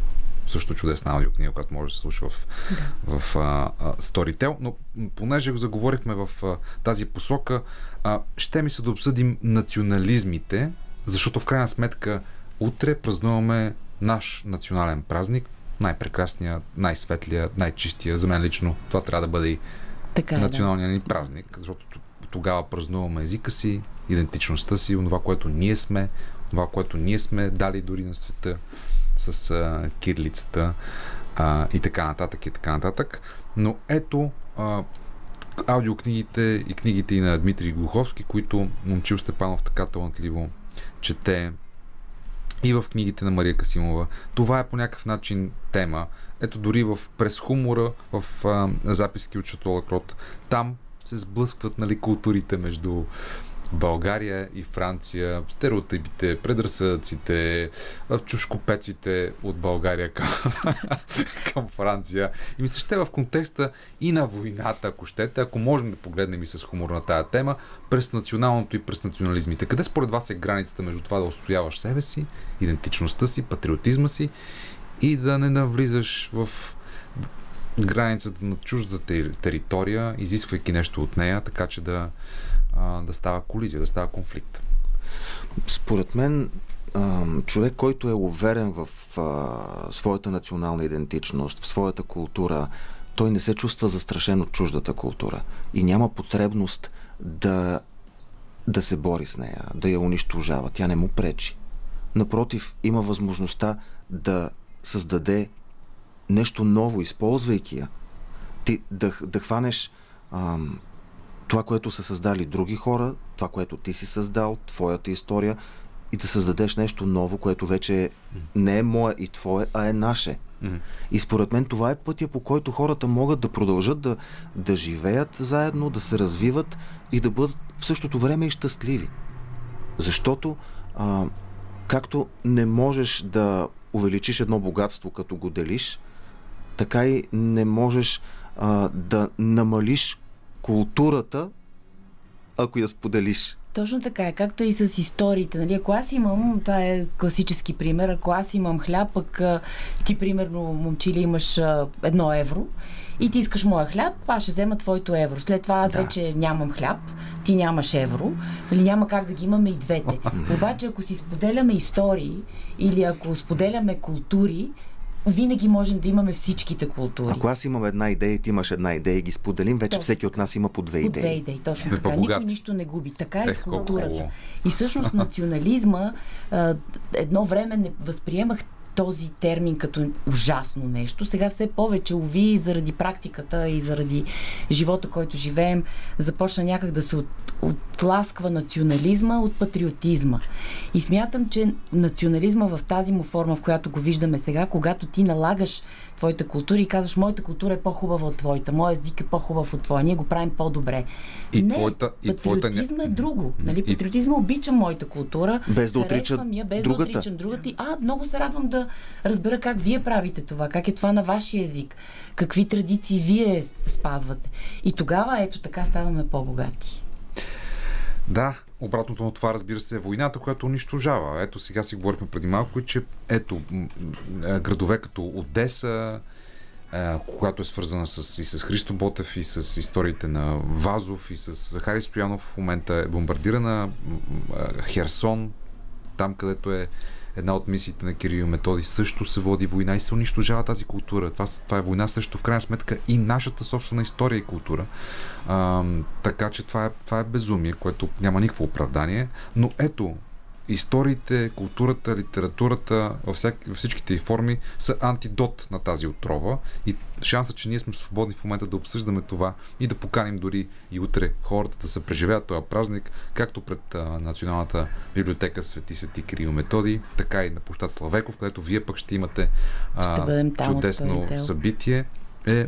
Също чудесна аудиокнига, която може да се слуша в, да. в а, а, Storytel. Но понеже заговорихме в а, тази посока, а, ще ми се да обсъдим национализмите, защото в крайна сметка утре празнуваме наш национален празник, най-прекрасния, най-светлия, най-чистия. За мен лично това трябва да бъде и Така е, да. националния ни празник, защото тогава празнуваме езика си, идентичността си, това, което ние сме, това, което ние сме дали дори на света с а, кирилицата а, и така нататък и така нататък. Но ето а, аудиокнигите и книгите и на Дмитрий Глуховски, които Момчил Степанов така талантливо чете и в книгите на Мария Касимова. Това е по някакъв начин тема. Ето дори в през хумора, в а, записки от Шатола Крот, там се сблъскват нали, културите между България и Франция, стереотипите, предразсъдъците, а, чушкопеците от България към, към Франция. И ми се ще в контекста и на войната, ако щете, ако можем да погледнем и с хумор на тая тема, през националното и през национализмите. Къде според вас е границата между това да устояваш себе си, идентичността си, патриотизма си и да не навлизаш в границата на чуждата тери- територия, изисквайки нещо от нея, така че да, да става колизия, да става конфликт. Според мен, човек, който е уверен в своята национална идентичност, в своята култура, той не се чувства застрашен от чуждата култура и няма потребност да, да се бори с нея, да я унищожава. Тя не му пречи. Напротив, има възможността да създаде нещо ново, използвайки я. Ти да, да хванеш ам, това, което са създали други хора, това, което ти си създал, твоята история и да създадеш нещо ново, което вече не е мое и твое, а е наше. И според мен това е пътя, по който хората могат да продължат да, да живеят заедно, да се развиват и да бъдат в същото време и щастливи. Защото, а, както не можеш да увеличиш едно богатство, като го делиш, така и не можеш а, да намалиш културата, ако я споделиш. Точно така е, както и с историите. Нали? Ако аз имам, това е класически пример, ако аз имам хляб, пък ти, примерно, момчили, имаш едно евро и ти искаш моя хляб, аз ще взема твоето евро. След това аз Да. вече нямам хляб, ти нямаш евро, или няма как да ги имаме и двете. Обаче, ако си споделяме истории или ако споделяме култури, винаги можем да имаме всичките култури. Ако аз имам една идея ти имаш една идея и ги споделим, вече Точно. всеки от нас има по две По две идеи. идеи, точно Сме така. по-богати. Никой нищо не губи. Така е Ех, с колко културата. хубаво. И всъщност национализма, едно време не възприемах този термин като ужасно нещо. Сега все повече, уви, заради практиката и заради живота, който живеем, започна някак да се от, отласква национализма от патриотизма. И смятам, че национализма в тази му форма, в която го виждаме сега, когато ти налагаш твоята култура и казваш, моята култура е по-хубава от твоята, моят език е по-хубав от твоя, ние го правим по-добре. И не, твоята- и твоята патриотизма е друго. Нали? И- Патриотизма обичам моята култура, Без да отрича харесвам я, без другата. да отричам другата. И, а, много се радвам да разбера как вие правите това, как е това на вашия език, какви традиции вие спазвате. И тогава, ето така, ставаме по-богати. Да, обратното на това, разбира се, е войната, която унищожава. Ето сега си говорихме преди малко, че ето градове като Одеса, когато е свързана с, и с Христо Ботев, и с историите на Вазов, и с Захари Стоянов, в момента е бомбардирана Херсон, там където е една от мисиите на Кирил Методи, също се води война и се унищожава тази култура. Това, това е война също в крайна сметка и нашата собствена история и култура. А, така че това е, това е безумие, което няма никакво оправдание. Но ето, историите, културата, литературата, във, всяк, във всичките й форми са антидот на тази отрова и шанса, че ние сме свободни в момента да обсъждаме това и да поканим дори и утре хората да се преживеят този празник, както пред а, Националната библиотека Свети Свети Кирил Методи, така и на площад Славеков, където вие пък ще имате Ще там от чудесно събитие. Е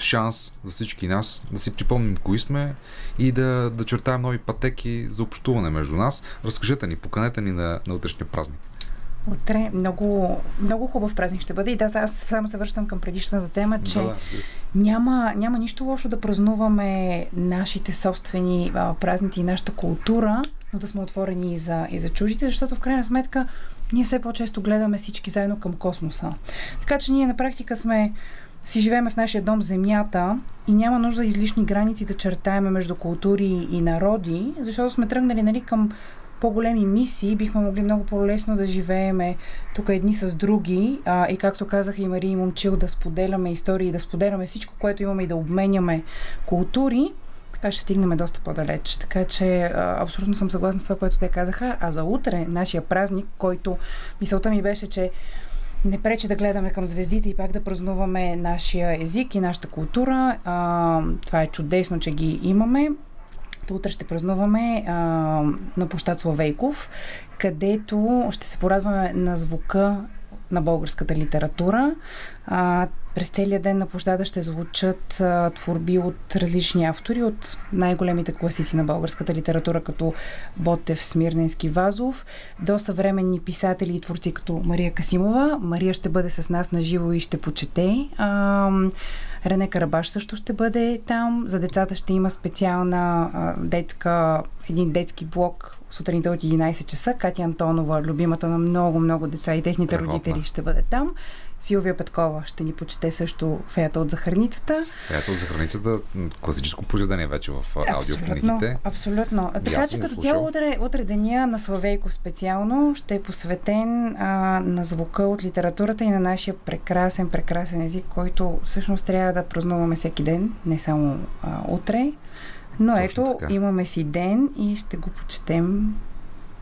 шанс за всички нас да си припомним кои сме и да, да чертаем нови пътеки за общуване между нас. Разкажете ни, поканете ни на, на утрешния празник. Утре много, много хубав празник ще бъде. И да, аз само се връщам към предишната тема, че Да, да, няма, няма нищо лошо да празнуваме нашите собствени а, празници и нашата култура, но да сме отворени и за, и за чуждите, защото в крайна сметка ние все по-често гледаме всички заедно към космоса. Така че ние на практика сме си живееме в нашия дом Земята и няма нужда излишни граници да чертаеме между култури и народи, защото сме тръгнали нали, към по-големи мисии, бихме могли много по-лесно да живееме тук едни с други а, и както казаха и Мария и Момчил, да споделяме истории, да споделяме всичко, което имаме и да обменяме култури, така ще стигнем доста по-далеч. Така че а, абсолютно съм съгласна с това, което те казаха. А за утре, нашия празник, който мисълта ми беше, че не пречи да гледаме към звездите и пак да празнуваме нашия език и нашата култура. А, това е чудесно, че ги имаме. Утре ще празнуваме а, на площад Славейков, където ще се порадваме на звука на българската литература. А, през целия ден на площада ще звучат а, творби от различни автори, от най-големите класици на българската литература, като Ботев, Смирненски, Вазов, до съвременни писатели и творци, като Мария Касимова. Мария ще бъде с нас на живо и ще почете. А, Рене Карабаш също ще бъде там. За децата ще има специална а, детска, един детски блок сутринта от 11 часа. Катя Антонова, любимата на много-много деца и техните Страхотна. родители ще бъде там. Силвия Петкова ще ни почете също феята от захарницата. Ето за храницата м, класическо произведение вече в аудиокнигите. абсолютно. А Така че като цяло утре, утре деня на Славейков специално ще е посветен а, на звука от литературата и на нашия прекрасен, прекрасен език, който всъщност трябва да празнуваме всеки ден, не само а, утре. Но Точно ето, така. имаме си ден и ще го почетем.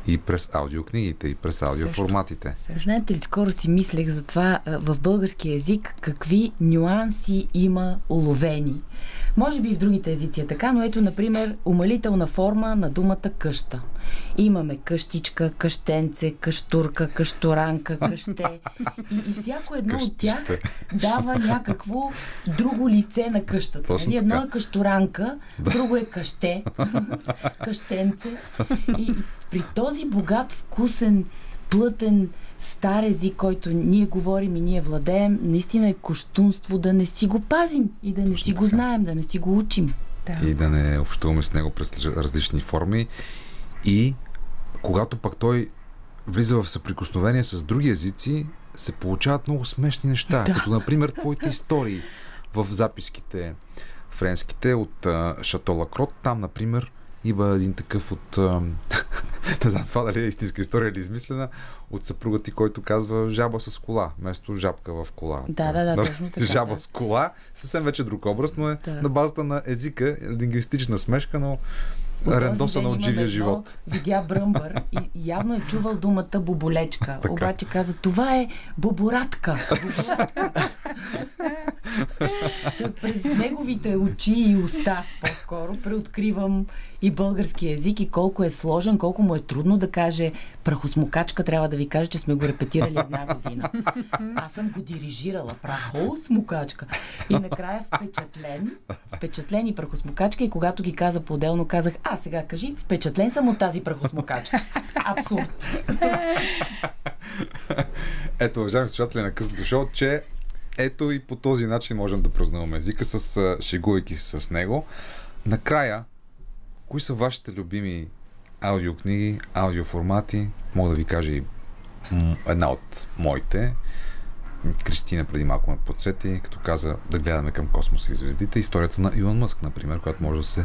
И през аудиокнигите, и през аудиоформатите. Знаете ли, скоро си мислех за това в български язик, какви нюанси има уловени. Може би и в другите езици е така, но ето, например, умалителна форма на думата къща. Имаме къщичка, къщенце, къщурка, къщоранка, къще. И, и всяко едно от тях Къщище. дава някакво друго лице на къщата. Точно Нали? Едно е къщоранка, друго е къще, къщенце. И, и при този богат, вкусен, плътен, стар език, който ние говорим и ние владеем, наистина е коштунство да не си го пазим и да не Точно си го така. знаем, да не си го учим. Да. и да не общуваме с него през различни форми. И когато пък той влиза в съприкосновение с други езици, се получават много смешни неща. Да. Като, например, твоите истории в записките френските от а, Шато Лакрот. Там, например, има един такъв от... Не знам това дали е истинска история или измислена, от съпруга ти, който казва жаба с кола, вместо жабка в кола. Да, да, да, точно така, Жаба да. с кола, съвсем вече друг образ, но е Да. на базата на езика, лингвистична смешка, но рендосана ден от живия живот. Видя бръмбър и явно е чувал думата боболечка. Така. Обаче каза, това е боборатка. През неговите очи и уста, по-скоро, преоткривам и български език и колко е сложен, колко му е трудно да каже прахосмокачка, трябва да ви кажа, че сме го репетирали една година. Аз съм го дирижирала. Прахосмокачка. И накрая впечатлен, впечатлен и прахосмокачка и когато ги каза по-отделно, казах, а сега кажи, впечатлен съм от тази прахосмокачка. Абсурд. Ето, уважаеми слушатели на късното шоу, че ето и по този начин можем да празнуваме езика, с, шегувайки се с него. Накрая, кои са вашите любими аудиокниги, аудиоформати? Мога да ви кажа и една от моите. Кристина преди малко ме подсети, като каза да гледаме към космоса и звездите. Историята на Илон Мъск, например, която може да се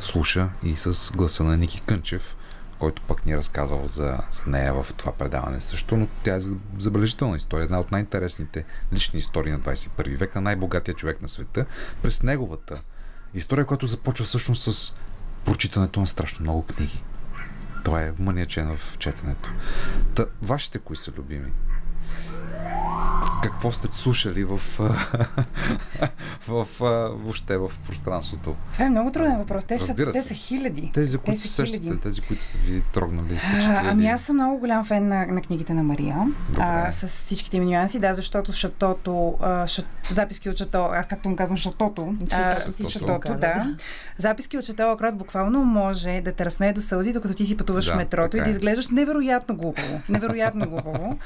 слуша и с гласа на Ники Кънчев, който пък ни е разказвал за, за нея в това предаване също, но тя е забележителна история, една от най-интересните лични истории на 21 век, на най-богатия човек на света, през неговата история, която започва всъщност с прочитането на страшно много книги. Това е вманячено в четенето. Та, вашите кои са любими? Какво сте слушали в, в, в, въобще в пространството? Това е много труден въпрос. Те, са, те са хиляди. Тези, които са се сещате, тези, които са ви трогнали, впечатлили. ами аз съм много голям фен на, на книгите на Мария. Добре. А, с всичките им нюанси, да, защото шатото, а, шат, записки от шато, аз както му казвам шатото, а, Шатото шатото, да. Записки от шато Лакрот буквално може да те разсмее до сълзи, докато ти си пътуваш Да, в метрото и да е. изглеждаш невероятно глупаво. Невероятно глупаво.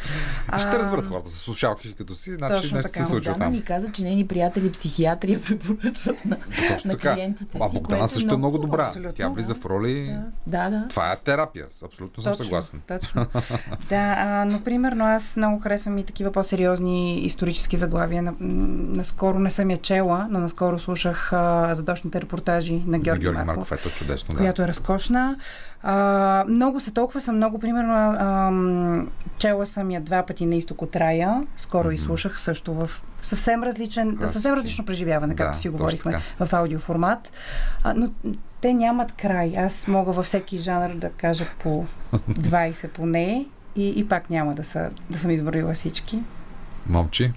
Ще разберат хората с слушалки като си, значи Точно нещо така. се случва Дана там. ми каза, че нейни приятели психиатри я препоръчват на, Точно на така. клиентите А си. Богдана което също е много добра. абсолютно, Тя влиза да. в роли. Да, да. Това е терапия. Абсолютно съм съгласен. Точно. да, а, но примерно аз много харесвам и такива по-сериозни исторически заглавия. На, наскоро не съм я чела, но наскоро слушах а, задочните репортажи на Георги, Георги Марков, Марков, ето чудесно. Да. която е разкошна. А, много са, толкова съм много. Примерно, а, чела съм я два пъти на изток от рая. Скоро и слушах също в съвсем различен, Класики. съвсем различно преживяване, както Да, си говорихме така. в аудиоформат. А, но те нямат край. Аз мога във всеки жанр да кажа по 20 поне и, и пак няма да, са, да съм изборила всички. Момчи.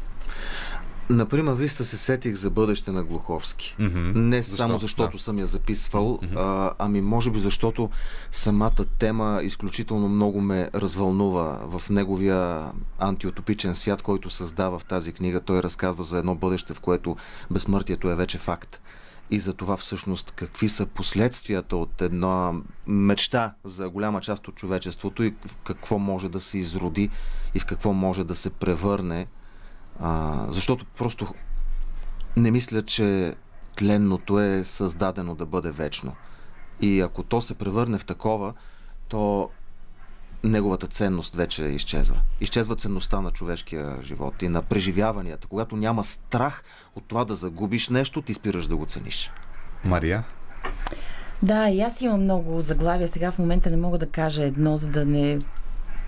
Например, вие сте се сетих за бъдеще на Глуховски. Мгм. Не Защо? само защото Да. съм я записвал, а, ами може би защото самата тема изключително много ме развълнува в неговия антиутопичен свят, който създава в тази книга. Той разказва за едно бъдеще, в което безсмъртието е вече факт. И за това всъщност какви са последствията от една мечта за голяма част от човечеството и в какво може да се изроди и в какво може да се превърне. А, защото просто не мисля, че тленното е създадено да бъде вечно. И ако то се превърне в такова, то неговата ценност вече изчезва. Изчезва ценността на човешкия живот и на преживяванията. Когато няма страх от това да загубиш нещо, ти спираш да го цениш. Мария. Да, и аз имам много заглавия. Сега в момента не мога да кажа едно, за да не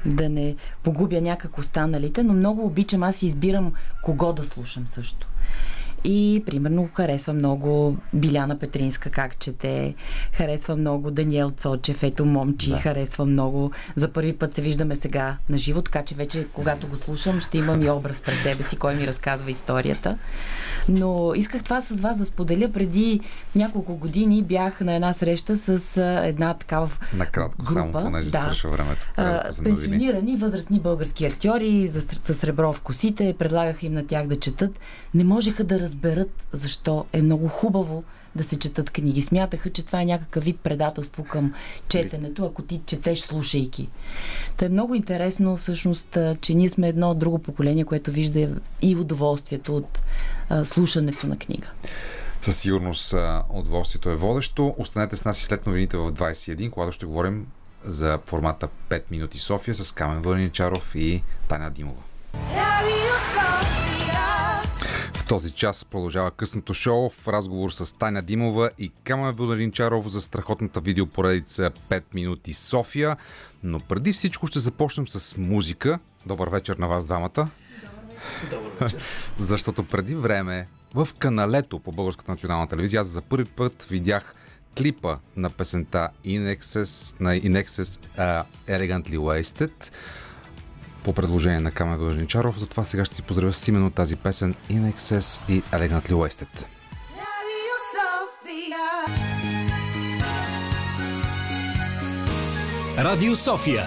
да не погубя някак останалите, но много обичам, аз избирам кого да слушам също. И, примерно, харесва много Биляна Петринска, как чете. Харесва много Даниел Цочев, ето момчи. Да. Харесва много. За първи път се виждаме сега на живо, така че вече, когато го слушам, ще имам и образ пред себе си, кой ми разказва историята. Но исках това с вас да споделя. Преди няколко години бях на една среща с една такава Накратко, група. само понеже да. свършва времето. А, пенсионирани възрастни български актьори с, с сребро в косите. Предлагах им на тях да четат. Не можеха да разберат защо е много хубаво да се четат книги. Смятаха, че това е някакъв вид предателство към четенето, ако ти четеш слушайки. Та е много интересно всъщност, че ние сме едно друго поколение, което вижда и удоволствието от а, слушането на книга. Със сигурност удоволствието е водещо. Останете с нас и след новините в 21, когато ще говорим за формата 5 минути София с Камен Вълничаров и Таня Димова. В този час продължава късното шоу в разговор с Таня Димова и Камен Вълничаров за страхотната видеопоредица 5 минути София. Но преди всичко ще започнем с музика. Добър вечер на вас двамата. Добър вечер. Защото преди време в каналето по Българската национална телевизия аз за първи път видях клипа на песента In Excess, на In Excess uh, Elegantly Wasted по предложение на Камен Вълничаров. Затова сега ще си поздравя с именно тази песен In Excess и Elegantly Wasted. Радио София.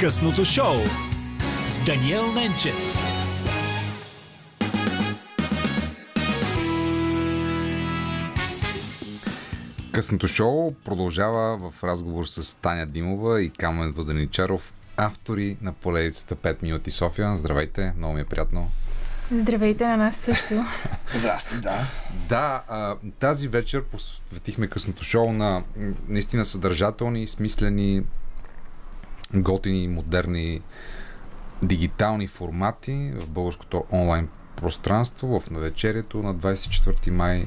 Късното шоу с Даниел Ненчев. Късното шоу продължава в разговор с Таня Димова и Камен Воденичаров, автори на поледицата 5 минути София. Здравейте, много ми е приятно. Здравейте на нас също. Здрасти, да. Да, тази вечер посветихме късното шоу на наистина съдържателни, смислени, готини, модерни дигитални формати в българското онлайн пространство. В навечерието на 24 май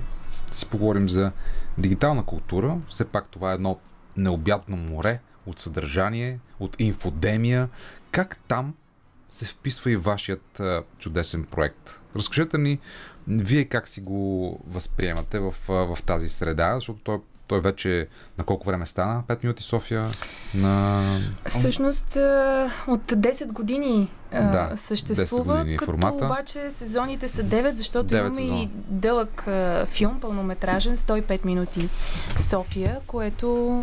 си поговорим за дигитална култура. Все пак това е едно необятно море от съдържание, от инфодемия. Как там се вписва и вашият а, чудесен проект? Разкажете ни вие как си го възприемате в, в тази среда, защото той Той вече на колко време стана? 5 минути София на... Всъщност от 10 години Да, 10 съществува, години е като формата. обаче сезоните са 9, защото Девет имаме сезона. и дълъг филм, пълнометражен, 105 минути София, което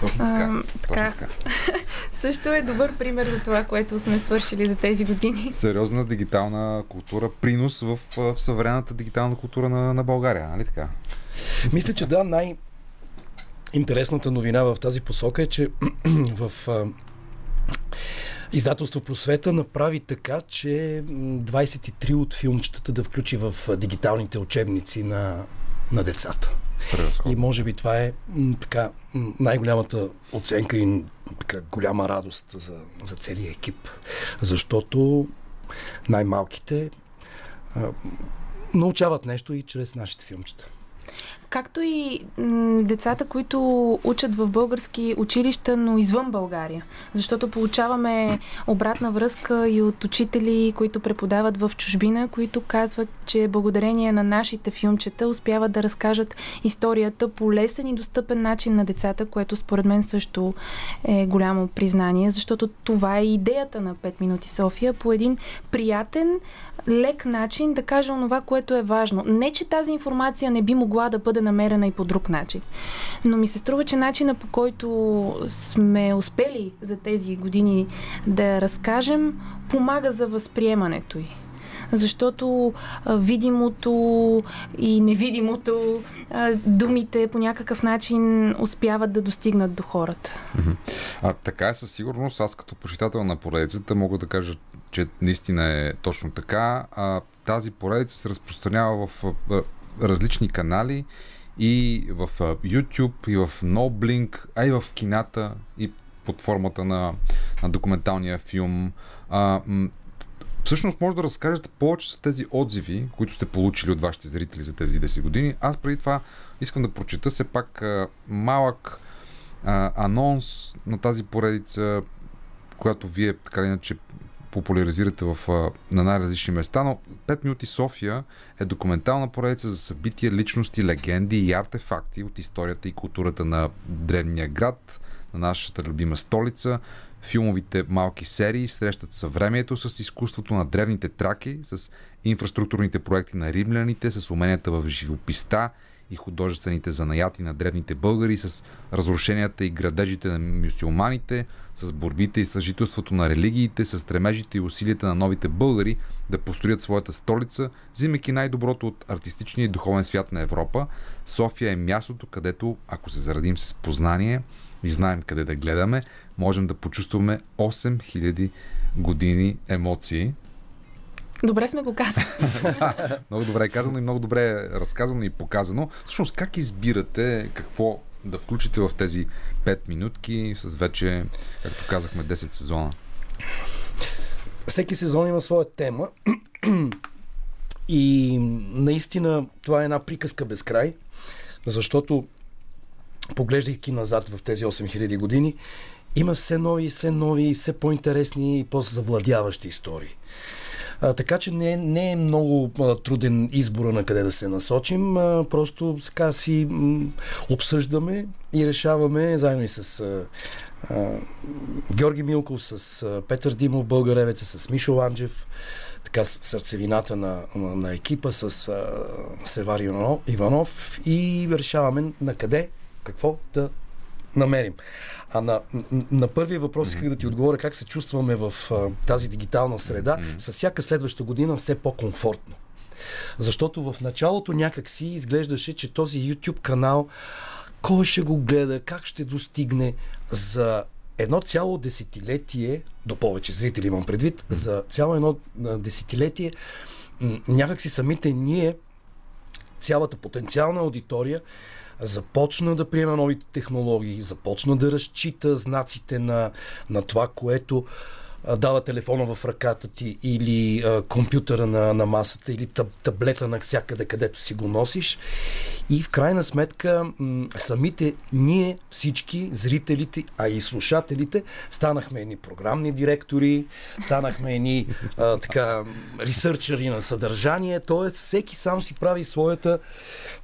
Точно така. а, така, Точно така. също е добър пример за това, което сме свършили за тези години. Сериозна дигитална култура, принос в, в съвременната дигитална култура на, на България, нали така? Мисля, че да, най- интересната новина в тази посока е, че в а, издателство Просвета направи така, че м, 23 от филмчетата да включи в дигиталните учебници на, на децата. Превъзходно. И може би това е м, така, най-голямата оценка и така, голяма радост за, за целия екип. Защото най-малките а, научават нещо и чрез нашите филмчета. Както и децата, които учат в български училища, но извън България. Защото получаваме обратна връзка и от учители, които преподават в чужбина, които казват, че благодарение на нашите филмчета успяват да разкажат историята по лесен и достъпен начин на децата, което според мен също е голямо признание, защото това е идеята на 5 минути София по един приятен, лек начин да каже онова, което е важно. Не, че тази информация не би могла да бъде намерена и по друг начин. Но ми се струва, че начина по който сме успели за тези години да разкажем, помага за възприемането й. Защото видимото и невидимото, думите по някакъв начин успяват да достигнат до хората. А, така е със сигурност. Аз като почитател на поредицата мога да кажа, че наистина е точно така. А, тази поредица се разпространява в а, различни канали и в а, YouTube, и в NoBlink, а и в кината, и под формата на, на документалния филм. А, м, Всъщност може да разкажете повече за тези отзиви, които сте получили от вашите зрители за тези 10 години. Аз преди това искам да прочета все пак а, малък а, анонс на тази поредица, която вие така иначе популяризирате в, на най-различни места, но 5 минути София е документална поредица за събития, личности, легенди и артефакти от историята и културата на древния град, на нашата любима столица. Филмовите малки серии срещат съвремието с изкуството на древните траки, с инфраструктурните проекти на римляните, с уменията в живописта и художествените занаяти на древните българи, с разрушенията и градежите на мюсюлманите, с борбите и съжителството на религиите, с стремежите и усилията на новите българи да построят своята столица, взимайки най-доброто от артистичния и духовен свят на Европа. София е мястото, където, ако се зарадим с познание и знаем къде да гледаме, можем да почувстваме 8000 години емоции. Добре сме го казали. Много добре е казано и много добре е разказано и показано. Всъщност, как избирате какво да включите в тези 5 минутки с вече, както казахме, 10 сезона? Всеки сезон има своя тема и наистина това е една приказка без край, защото поглеждайки назад в тези 8000 години, има все нови, все нови, все по-интересни и по-завладяващи истории. А, така че не, не е много а, труден избора на къде да се насочим. А, просто сега си м, обсъждаме и решаваме заедно и с а, а, Георги Милков, с а, Петър Димов, Българевеца, с Мишо Ланджев, така сърцевината на, на, на екипа, с а, Севар Иванов и решаваме на къде, какво да намерим. А на, на, първия въпрос исках да ти отговоря как се чувстваме в а, тази дигитална среда. С всяка следваща година все по-комфортно. Защото в началото някак си изглеждаше, че този YouTube канал кой ще го гледа, как ще достигне за едно цяло десетилетие, до повече зрители имам предвид, за цяло едно десетилетие, някак си самите ние, цялата потенциална аудитория, започна да приема новите технологии, започна да разчита знаците на, на това, което дава телефона в ръката ти или а, компютъра на, на масата или таб, таблета на всякъде, където си го носиш. И в крайна сметка м- самите ние, всички, зрителите, а и слушателите, станахме едни програмни директори, станахме едни а, така, ресърчери на съдържание, т.е. всеки сам си прави своята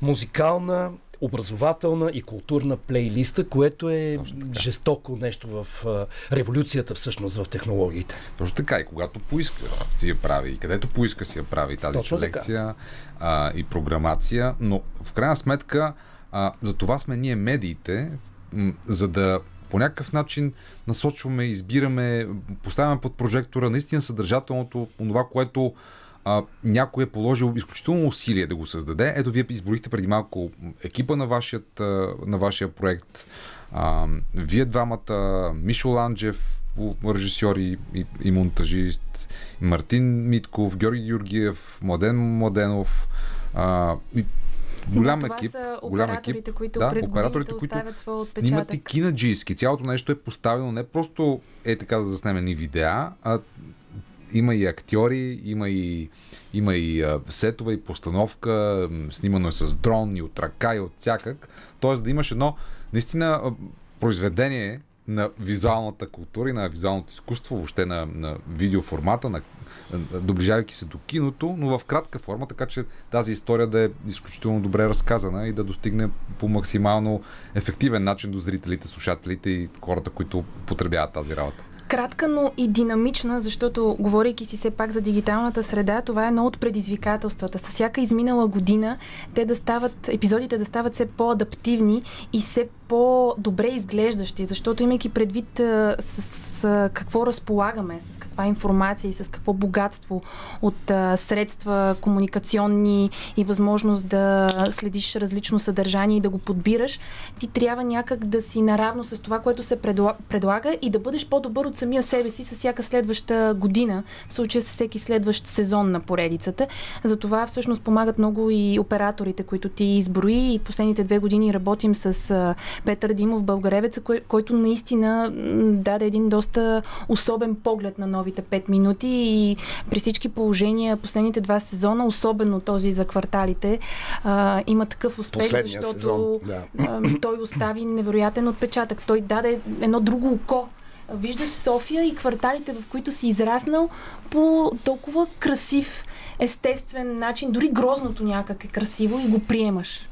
музикална образователна и културна плейлиста, което е жестоко нещо в революцията всъщност в технологиите. Точно така и когато поиска си я прави, и където поиска си я прави тази Точно така. селекция а, и програмация, но в крайна сметка а, за това сме ние медиите, м, за да по някакъв начин насочваме, избираме, поставяме под прожектора наистина съдържателното, това, което а, някой е положил изключително усилие да го създаде. Ето, вие изборихте преди малко екипа на, вашият, на вашия проект. А, вие двамата, Мишо Ланджев, режисьор и, и, и монтажист, Мартин Митков, Георги Георгиев, Младен Младенов. А, и голям това екип. са голям екип. които да, през операторите, които снимат и кинаджийски. Цялото нещо е поставено не просто е така да заснеме ни видеа, а има и актьори, има и, има и сетове, и постановка, снимано е с дрон, и от ръка, и от всякак. Тоест да имаш едно наистина произведение на визуалната култура и на визуалното изкуство, въобще на, на видеоформата, на- доближавайки се до киното, но в кратка форма, така че тази история да е изключително добре разказана и да достигне по максимално ефективен начин до зрителите, слушателите и хората, които потребяват тази работа. Кратка, но и динамична, защото, говорейки си все пак за дигиталната среда, това е едно от предизвикателствата. С всяка изминала година те да стават, епизодите да стават все по-адаптивни и все по-добре изглеждащи, защото имайки предвид а, с, с какво разполагаме, с каква информация и с какво богатство от а, средства комуникационни и възможност да следиш различно съдържание и да го подбираш, ти трябва някак да си наравно с това, което се предла- предлага и да бъдеш по-добър от самия себе си с всяка следваща година, в случая с всеки следващ сезон на поредицата. Затова всъщност помагат много и операторите, които ти изброи и последните две години работим с Петър Димов, българевеца, кой, който наистина даде един доста особен поглед на новите 5 минути и при всички положения последните два сезона, особено този за кварталите, а, има такъв успех, Последния защото сезон, да. а, той остави невероятен отпечатък. Той даде едно друго око. Виждаш София и кварталите, в които си израснал по толкова красив, естествен начин. Дори грозното някак е красиво и го приемаш.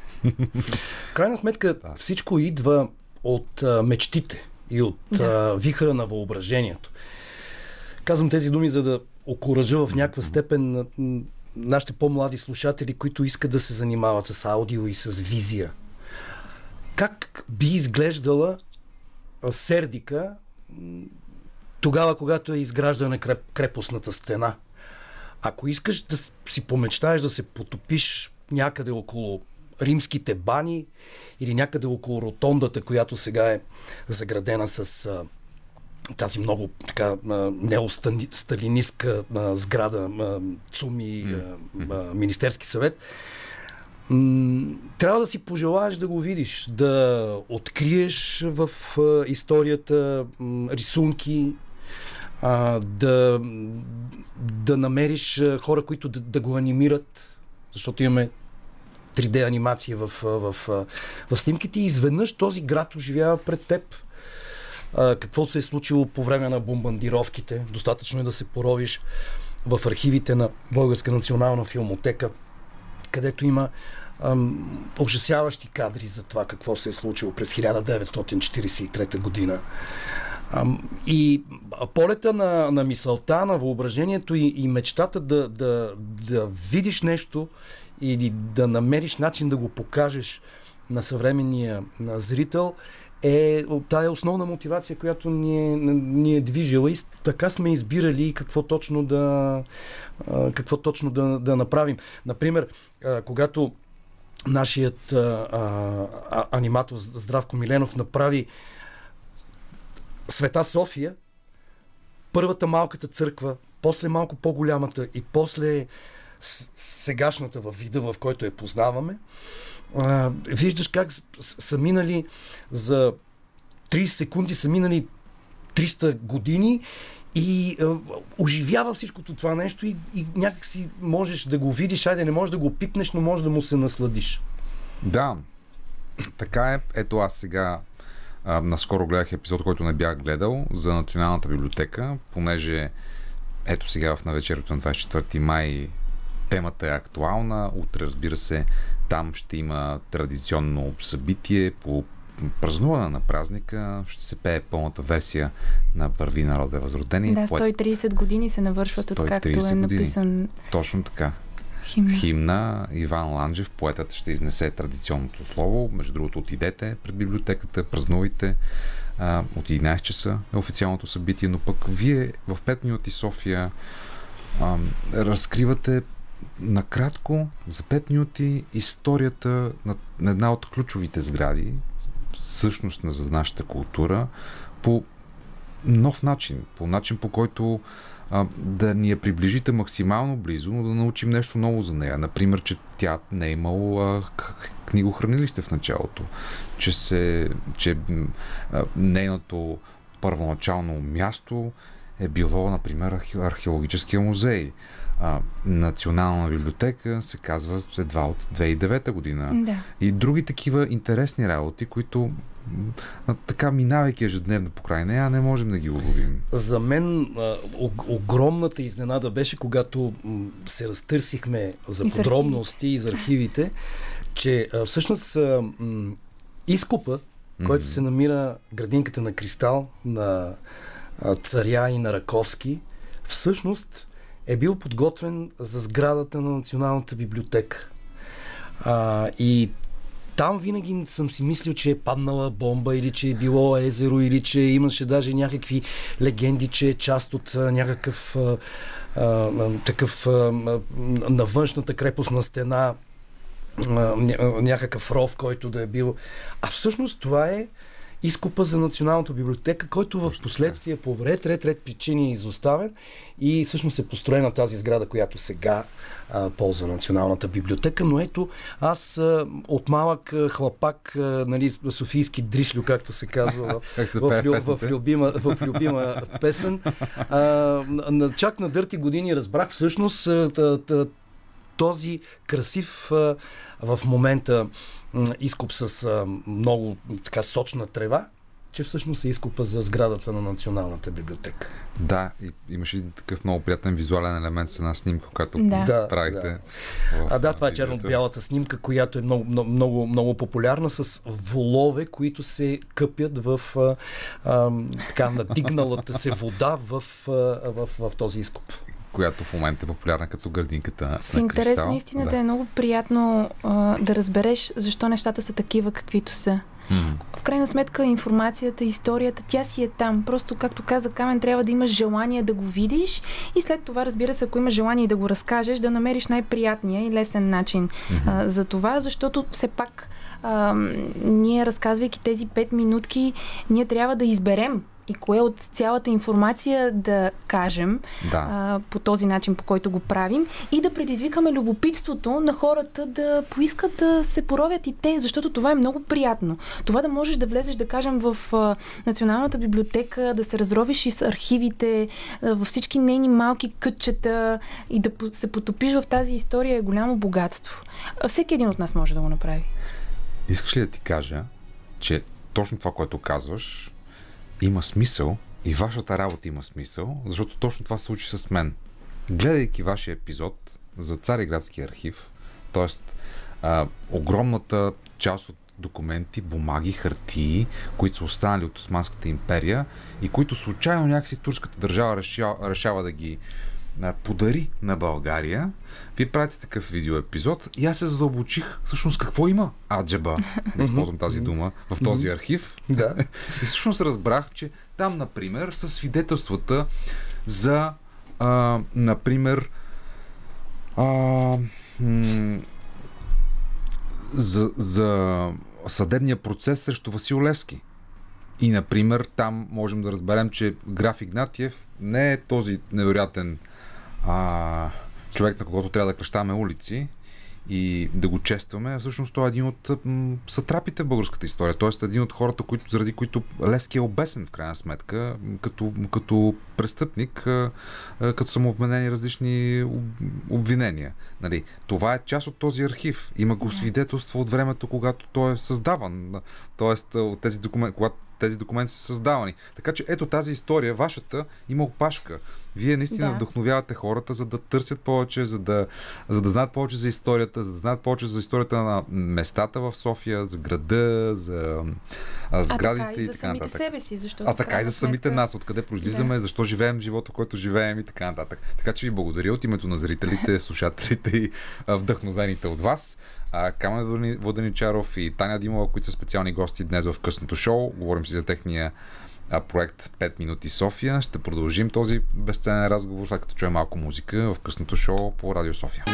Крайна сметка всичко идва от а, мечтите и от а, вихъра на въображението. Казвам тези думи, за да окоръжа в някаква степен нашите по-млади слушатели, които искат да се занимават с аудио и с визия. Как би изглеждала Сердика тогава, когато е изграждана креп, крепостната стена? Ако искаш да си помечтаеш да се потопиш някъде около римските бани или някъде около ротондата, която сега е заградена с а, тази много така неосталинистка сграда а, ЦУМИ а, а, Министерски съвет, трябва да си пожелаеш да го видиш, да откриеш в историята рисунки, да, да намериш хора, които да, да го анимират, защото имаме 3D анимация в, в, а, в снимките и изведнъж този град оживява пред теб. А, какво се е случило по време на бомбардировките. Достатъчно е да се поровиш в архивите на Българска национална филмотека, където има ам, ужасяващи кадри за това какво се е случило през 1943 година. Ам, и полета на, на мисълта, на въображението и, и мечтата да, да, да видиш нещо или да намериш начин да го покажеш на съвременния на зрител е тая основна мотивация, която ни е, ни е движила и така сме избирали какво точно да, какво точно да, да направим. Например, когато нашият а, а, аниматор Здравко Миленов направи Света София, първата малката църква, после малко по-голямата и после сегашната във вида, в който я познаваме, а, виждаш как са минали за 30 секунди, са минали 300 години и а, оживява всичкото това нещо и, и някак си можеш да го видиш, айде не можеш да го пипнеш, но можеш да му се насладиш. Да, така е. Ето аз сега а, наскоро гледах епизод, който не бях гледал за Националната библиотека, понеже ето сега в навечерието на 24 май темата е актуална. Утре, разбира се, Там ще има традиционно събитие по празнуване на празника. Ще се пее пълната версия на Върви народе възродение. Да, Поет- 130 години се навършват, откакто 130 е години. написан Точно така. химн. Химна Иван Ланджев, поетът ще изнесе традиционното слово. Между другото, отидете пред библиотеката, празнувайте. От 11 часа е официалното събитие, но пък вие в 5 минути София разкривате накратко, за 5 минути, историята на, на една от ключовите сгради, същност на за нашата култура, по нов начин, по начин по който а, да ни я приближите максимално близо, но да научим нещо ново за нея. Например, че тя не е имало а, к- книгохранилище в началото, че, се, че а, нейното първоначално място е било, например, архе- археологическия музей. А, Национална библиотека се казва едва от 2009 година. Да. И други такива интересни работи, които така минавайки ежедневно по край нея, не можем да ги уловим. За мен а, ог- огромната изненада беше, когато м, се разтърсихме за И с подробности и за архивите, че а, всъщност а, м, изкупа, който се намира градинката на Кристал, на а, Царя и на Раковски, всъщност е бил подготвен за сградата на Националната библиотека. А, и там винаги съм си мислил, че е паднала бомба или че е било езеро или че имаше даже някакви легенди, че е част от някакъв а, а, такъв а, на външната крепостна стена а, ня- някакъв ров, който да е бил. А всъщност това е изкупа за Националната библиотека, който в последствие по ред, ред, ред причини е изоставен и всъщност е построена тази сграда, която сега а, ползва Националната библиотека. Но ето, аз а, от малък а, хлапак, а, нали, софийски дришлю, както се казва в, в, в в, любима, в любима песен, а, чак на дърти години разбрах всъщност а, та- та- този красив а, в момента изкуп с а, много така сочна трева, че всъщност е изкупа за сградата на Националната библиотека. Да, и имаше един такъв много приятен визуален елемент с една снимка, която Да. Да, правихте. да. в, А да, това е черно-бялата снимка, която е много, много, много, много популярна с волове, които се къпят в а, а, така надигналата се вода в, а, в, в, в този изкуп. Която в момента е популярна като градинката В на интерес Кристал. на истината да. е много приятно а, да разбереш защо нещата са такива, каквито са. М. В крайна сметка информацията, историята, тя си е там. Просто, както каза Камен, трябва да имаш желание да го видиш и след това, разбира се, ако имаш желание да го разкажеш, да намериш най-приятния и лесен начин а, за това, защото все пак а, ние, разказвайки тези 5 минутки, ние трябва да изберем и кое от цялата информация да кажем Да. а, по този начин, по който го правим и да предизвикаме любопитството на хората да поискат да се поровят и те, защото това е много приятно. Това да можеш да влезеш, да кажем, в а, Националната библиотека, да се разровиш и с архивите, а, във всички нейни малки кътчета и да се потопиш в тази история е голямо богатство. Всеки един от нас може да го направи. Искаш ли да ти кажа, че точно това, което казваш, има смисъл и вашата работа има смисъл, защото точно това се случи с мен. Гледайки вашия епизод за Цареградски архив, т.е. огромната част от документи, бумаги, хартии, които са останали от Османската империя и които случайно някакси турската държава решава, решава да ги подари на България. Вие правите такъв видеоепизод и аз се задълбочих всъщност какво има аджаба, да използвам тази дума, в този архив. Да. И всъщност разбрах, че там, например, са свидетелствата за, а, например, а, м- за, за съдебния процес срещу Васил Левски. И, например, там можем да разберем, че граф Игнатиев не е този невероятен а, човек, на когото трябва да кръщаваме улици и да го честваме. Всъщност той е един от сатрапите в българската история. Тоест един от хората, които, заради които Левски е обесен в крайна сметка, като, като престъпник, като са му вменени различни об- обвинения. Нали, това е част от този архив. Има го свидетелство от времето, когато той е създаван. Тоест от тези документи, когато тези документи са създавани. Така че ето тази история, вашата, има опашка. Вие наистина Да. вдъхновявате хората, за да търсят повече, за да, за да знаят повече за историята, за да знаят повече за историята на местата в София, за града, за а, А сградите така и за така самите нататък. себе си, защото А така и за самите сметка- нас, откъде произлизаме, Да. защо живеем живота, който живеем и така нататък. Така че ви благодаря от името на зрителите, слушателите и а, вдъхновените от вас. Камен Водени- Воденичаров и Таня Димова, които са специални гости днес в късното шоу. Говорим си за техния проект 5 минути София. Ще продължим този безценен разговор, след като чуем малко музика в късното шоу по Радио София.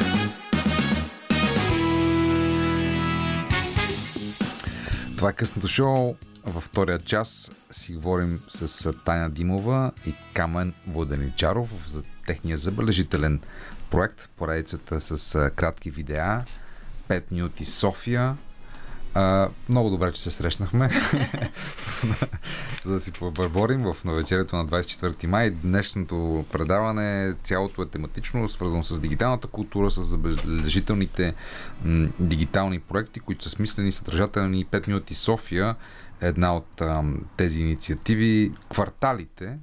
Това е късното шоу. Във втория час си говорим с Таня Димова и Камен Воденичаров за техния забележителен проект, поредицата с кратки видеа, 5 минути София. А, много добре, че се срещнахме, за да си побърборим в навечерието на 24 май. Днешното предаване цялото е тематично, свързано с дигиталната култура, с забележителните м, дигитални проекти, които са смислени, съдържателни. 5 минути София е една от ам, тези инициативи. Кварталите,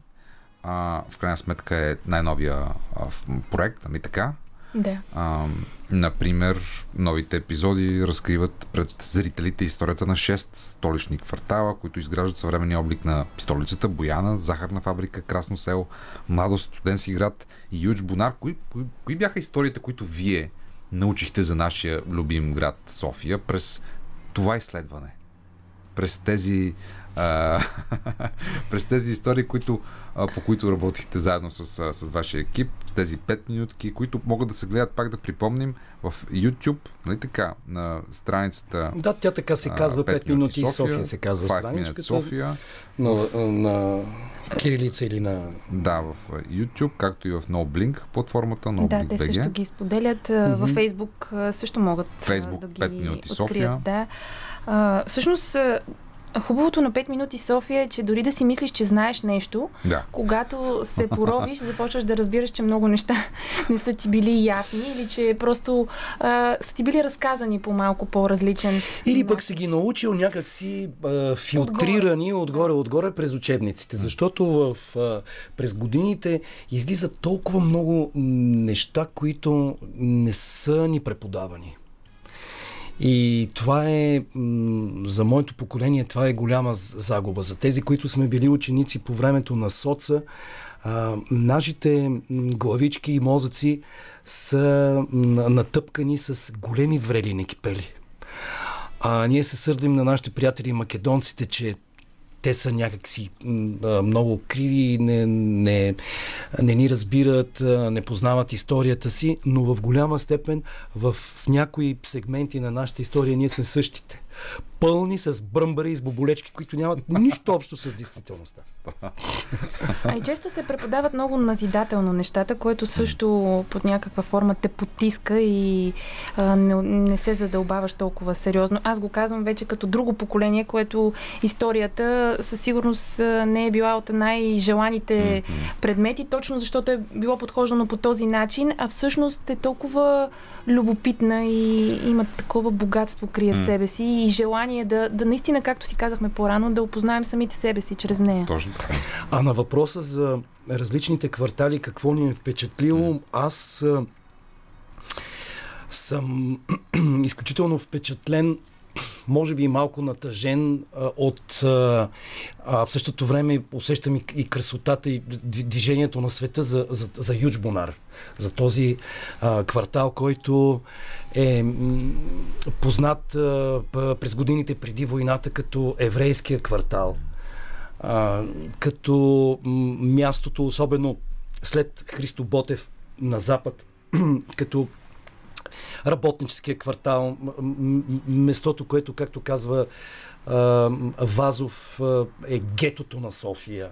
а, в крайна сметка е най-новия а, проект, нали така? Да. А, например, новите епизоди разкриват пред зрителите историята на 6 столични квартала, които изграждат съвременния облик на столицата, Бояна, Захарна фабрика, Красно село, Младост, Студентски град и Юч Бонар. Кои, кои, кои бяха историите, които вие научихте за нашия любим град София през това изследване? През тези а, през тези истории, които, по които работихте заедно с, с вашия екип, тези 5 минутки, които могат да се гледат, пак да припомним, в YouTube, нали така, на страницата Да, тя така се казва 5 5 минути София, София се казва 5 Minutes страничката. София. На, на кирилица или на... Да, в YouTube, както и в NoBlink платформата, Да, NoBlink те BG. също ги споделят. а, Във а, също могат Фейсбук, да ги 5 минути открият. София. Да. А, всъщност, хубавото на 5 минути София е, че дори да си мислиш, че знаеш нещо, Да. когато се поровиш, започваш да разбираш, че много неща не са ти били ясни или че просто а, са ти били разказани по малко по-различен Или пък си ги научил някакси а, филтрирани отгоре-отгоре през учебниците. Защото в, а, през годините излизат толкова много неща, които не са ни преподавани. И това е, за моето поколение, това е голяма загуба. За тези, които сме били ученици по времето на соца, нашите главички и мозъци са натъпкани с големи врели кипели. А ние се сърдим на нашите приятели македонците, че те са някакси много криви, не, не, не ни разбират, не познават историята си, но в голяма степен в някои сегменти на нашата история ние сме същите. Пълни с бръмбари и с боболечки, които нямат нищо общо с действителността. А и често се преподават много назидателно нещата, което също под някаква форма те потиска и а, не, не се задълбаваш толкова сериозно. Аз го казвам вече като друго поколение, което историята със сигурност не е била от най-желаните предмети, точно защото е било подхождано по този начин, а всъщност е толкова любопитна и има такова богатство крие в себе си и желание да, да наистина, както си казахме по-рано, да опознаем самите себе си чрез нея. Точно така. А на въпроса за различните квартали, какво ни е впечатлило, аз съм изключително впечатлен, може би малко натъжен а, от а, в същото време усещам и, и красотата и дви- движението на света за, за, за Юж Бонар, за този а, квартал, който е познат а, през годините преди войната като еврейския квартал. А, като мястото, особено след Христо Ботев на Запад, като работническия квартал, местото, което, както казва Вазов, е гетото на София.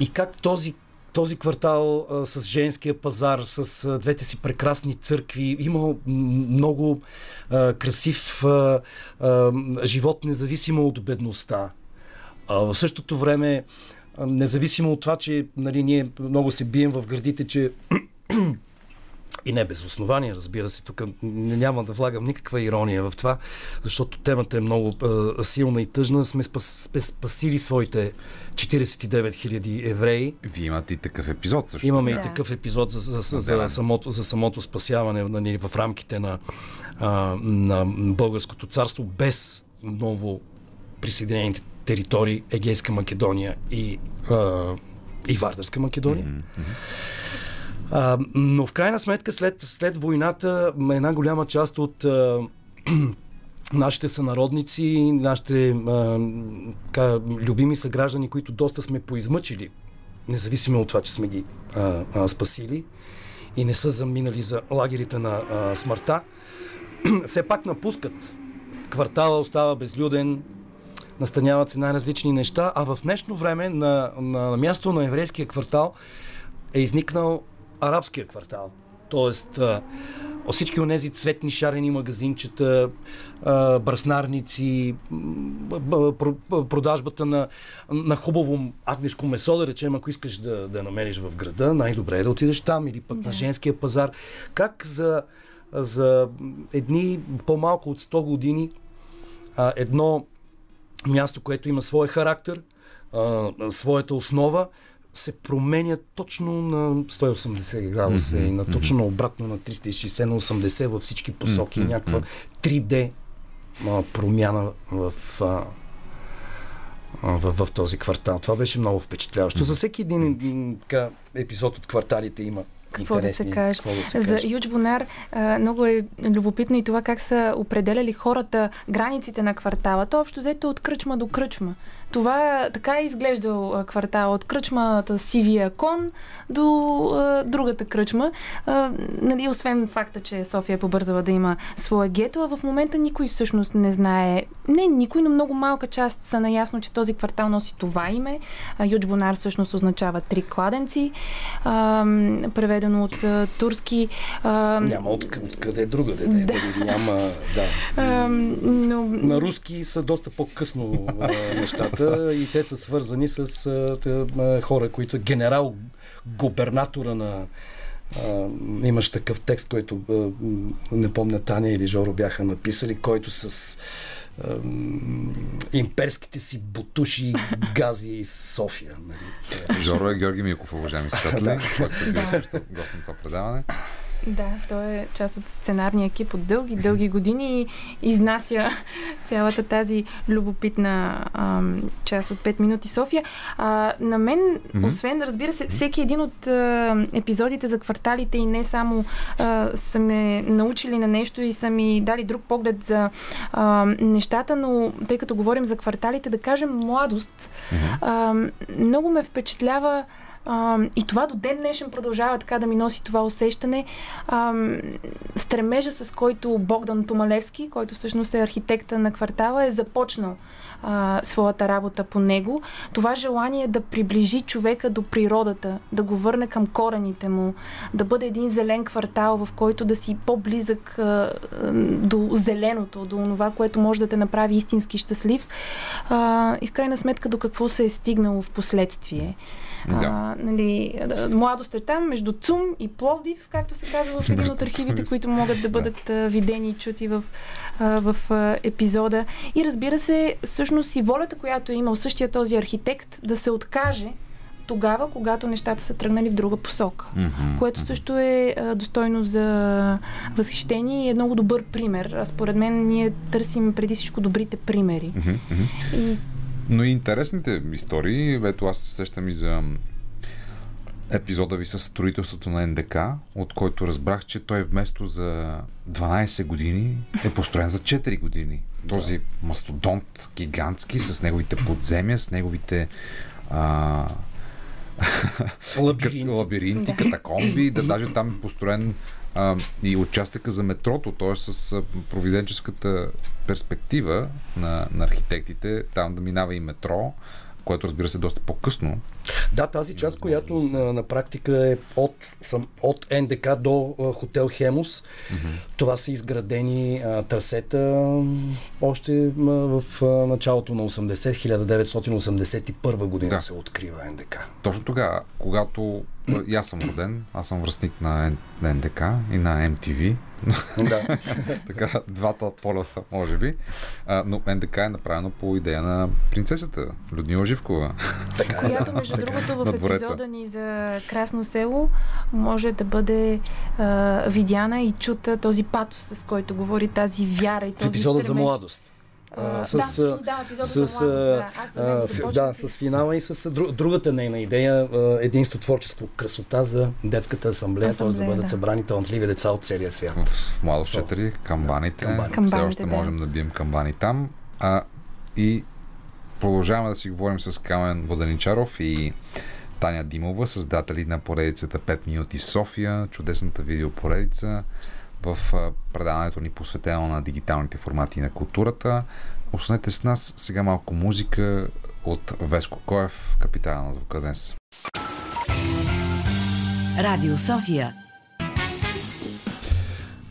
И как този този квартал а, с женския пазар, с а, двете си прекрасни църкви, има много а, красив а, а, живот, независимо от бедността. А в същото време, а, независимо от това, че нали, ние много се бием в градите, че И не без основание, разбира се. Тук няма да влагам никаква ирония в това, защото темата е много а, силна и тъжна. Сме, спас, сме спасили своите 49 хиляди евреи. Вие имате и такъв епизод също. Имаме Да. и такъв епизод за, за, за, за, самото, за самото спасяване нали, в рамките на, а, на българското царство без ново присъединените територии Егейска Македония и, а, и Вардарска Македония. А, но в крайна сметка след, след войната една голяма част от а, нашите сънародници, нашите а, така, любими съграждани, които доста сме поизмъчили, независимо от това, че сме ги а, а, спасили и не са заминали за лагерите на а, смъртта, все пак напускат. Квартала остава безлюден, настаняват се най-различни неща, а в днешно време на, на, на място на еврейския квартал е изникнал арабския квартал. Тоест, всички от тези цветни шарени магазинчета, бръснарници, продажбата на, на хубаво агнешко месо, да речем, ако искаш да, да намериш в града, най-добре е да отидеш там или пък на женския пазар. Как за, за едни по-малко от 100 години едно място, което има своя характер, своята основа, се променя точно на 180 градуса и на точно обратно на 360 на 80 във всички посоки. Мгм, Някаква мгм. 3D а, промяна в, а, а, в, в този квартал. Това беше много впечатляващо. За всеки един така, епизод от кварталите има Какво да се интересни- каже. Какво да се За Бонар а, много е любопитно и това как са определяли хората границите на квартала. То общо взето е от кръчма до кръчма. Това така е изглеждал квартал. От кръчмата Сивия кон до а, другата кръчма. А, нали, освен факта, че София е побързала да има свое гето, а в момента никой всъщност не знае. Не никой, но много малка част са наясно, че този квартал носи това име. А, Юч Бонар всъщност означава три кладенци. А, преведено от а, турски. А, Няма от, откъде друга да, да. да. Няма, да. а, но На руски са доста по-късно а, нещата и те са свързани с а, хора, които генерал губернатора на а, имаш такъв текст, който а, не помня Таня или Жоро бяха написали, който с а, имперските си бутуши гази из София. Нали? Жоро е Георги Милков, уважаеми слушатели, който е бил също гост на това предаване. Да, той е част от сценарния екип от дълги, дълги години и изнася цялата тази любопитна ам, част от 5 минути София. А, на мен, Мгм. освен, разбира се, всеки един от а, епизодите за кварталите и не само а, са ме научили на нещо и са ми дали друг поглед за а, нещата, но тъй като говорим за кварталите, да кажем младост. А, много ме впечатлява и това до ден днешен продължава така да ми носи това усещане. А, стремежа, с който Богдан Томалевски, който всъщност е архитекта на квартала, е започнал а, своята работа по него. Това желание да приближи човека до природата, да го върне към корените му, да бъде един зелен квартал, в който да си по-близък а, до зеленото, до това, което може да те направи истински щастлив. А, и в крайна сметка до какво се е стигнало в последствие. Да. А, нали, младост е там, между ЦУМ и Пловдив, както се казва в един от архивите, които могат да бъдат а, видени и чути в, в епизода. И разбира се, всъщност и волята, която е имал същия този архитект, да се откаже тогава, когато нещата са тръгнали в друга посока. Мгм, Което също е а, достойно за възхищение и е много добър пример. А според мен ние търсим преди всичко добрите примери. Мгм. И Но и интересните истории, ето аз се сещам и за епизода ви с строителството на НДК, от който разбрах, че той вместо за 12 години е построен за 4 години. Този мастодонт гигантски с неговите подземия, с неговите а... лабиринти, лабиринти катакомби, да даже там е построен а, и участъка за метрото, т.е. с провиденческата перспектива на, на архитектите, там да минава и метро, което разбира се е доста по-късно. Да, тази част, която на, на практика е от, съм, от НДК до а, хотел Хемус. Това са изградени а, трасета още а, в а, началото на 80, 1981 година Да. се открива НДК. Точно тогава, когато и аз съм роден, аз съм връзник на НДК и на MTV. Да. така, двата полюса, може би. А, но НДК е направено по идея на принцесата Людмила Живкова. Която, между другото, На в епизода ни за Красно село може да бъде а, видяна и чута този патос, с който говори тази вяра и В този епизода за стремеж. младост. А, да, с, да, с, за а, да, с финала и с дру- другата нейна идея единство, творчество, красота за детската асамблея, т.е. да бъдат да. събрани талантливи деца от целия свят. В Младост 4, камбаните. Камбани. Все Камбаните, още да. можем да бием камбани там. А, и продължаваме да си говорим с Камен Воденичаров и Таня Димова, създатели на поредицата 5 минути София, чудесната видеопоредица в предаването ни посветено на дигиталните формати на културата. Останете с нас сега малко музика от Веско Коев, капитана на звука днес. Радио София.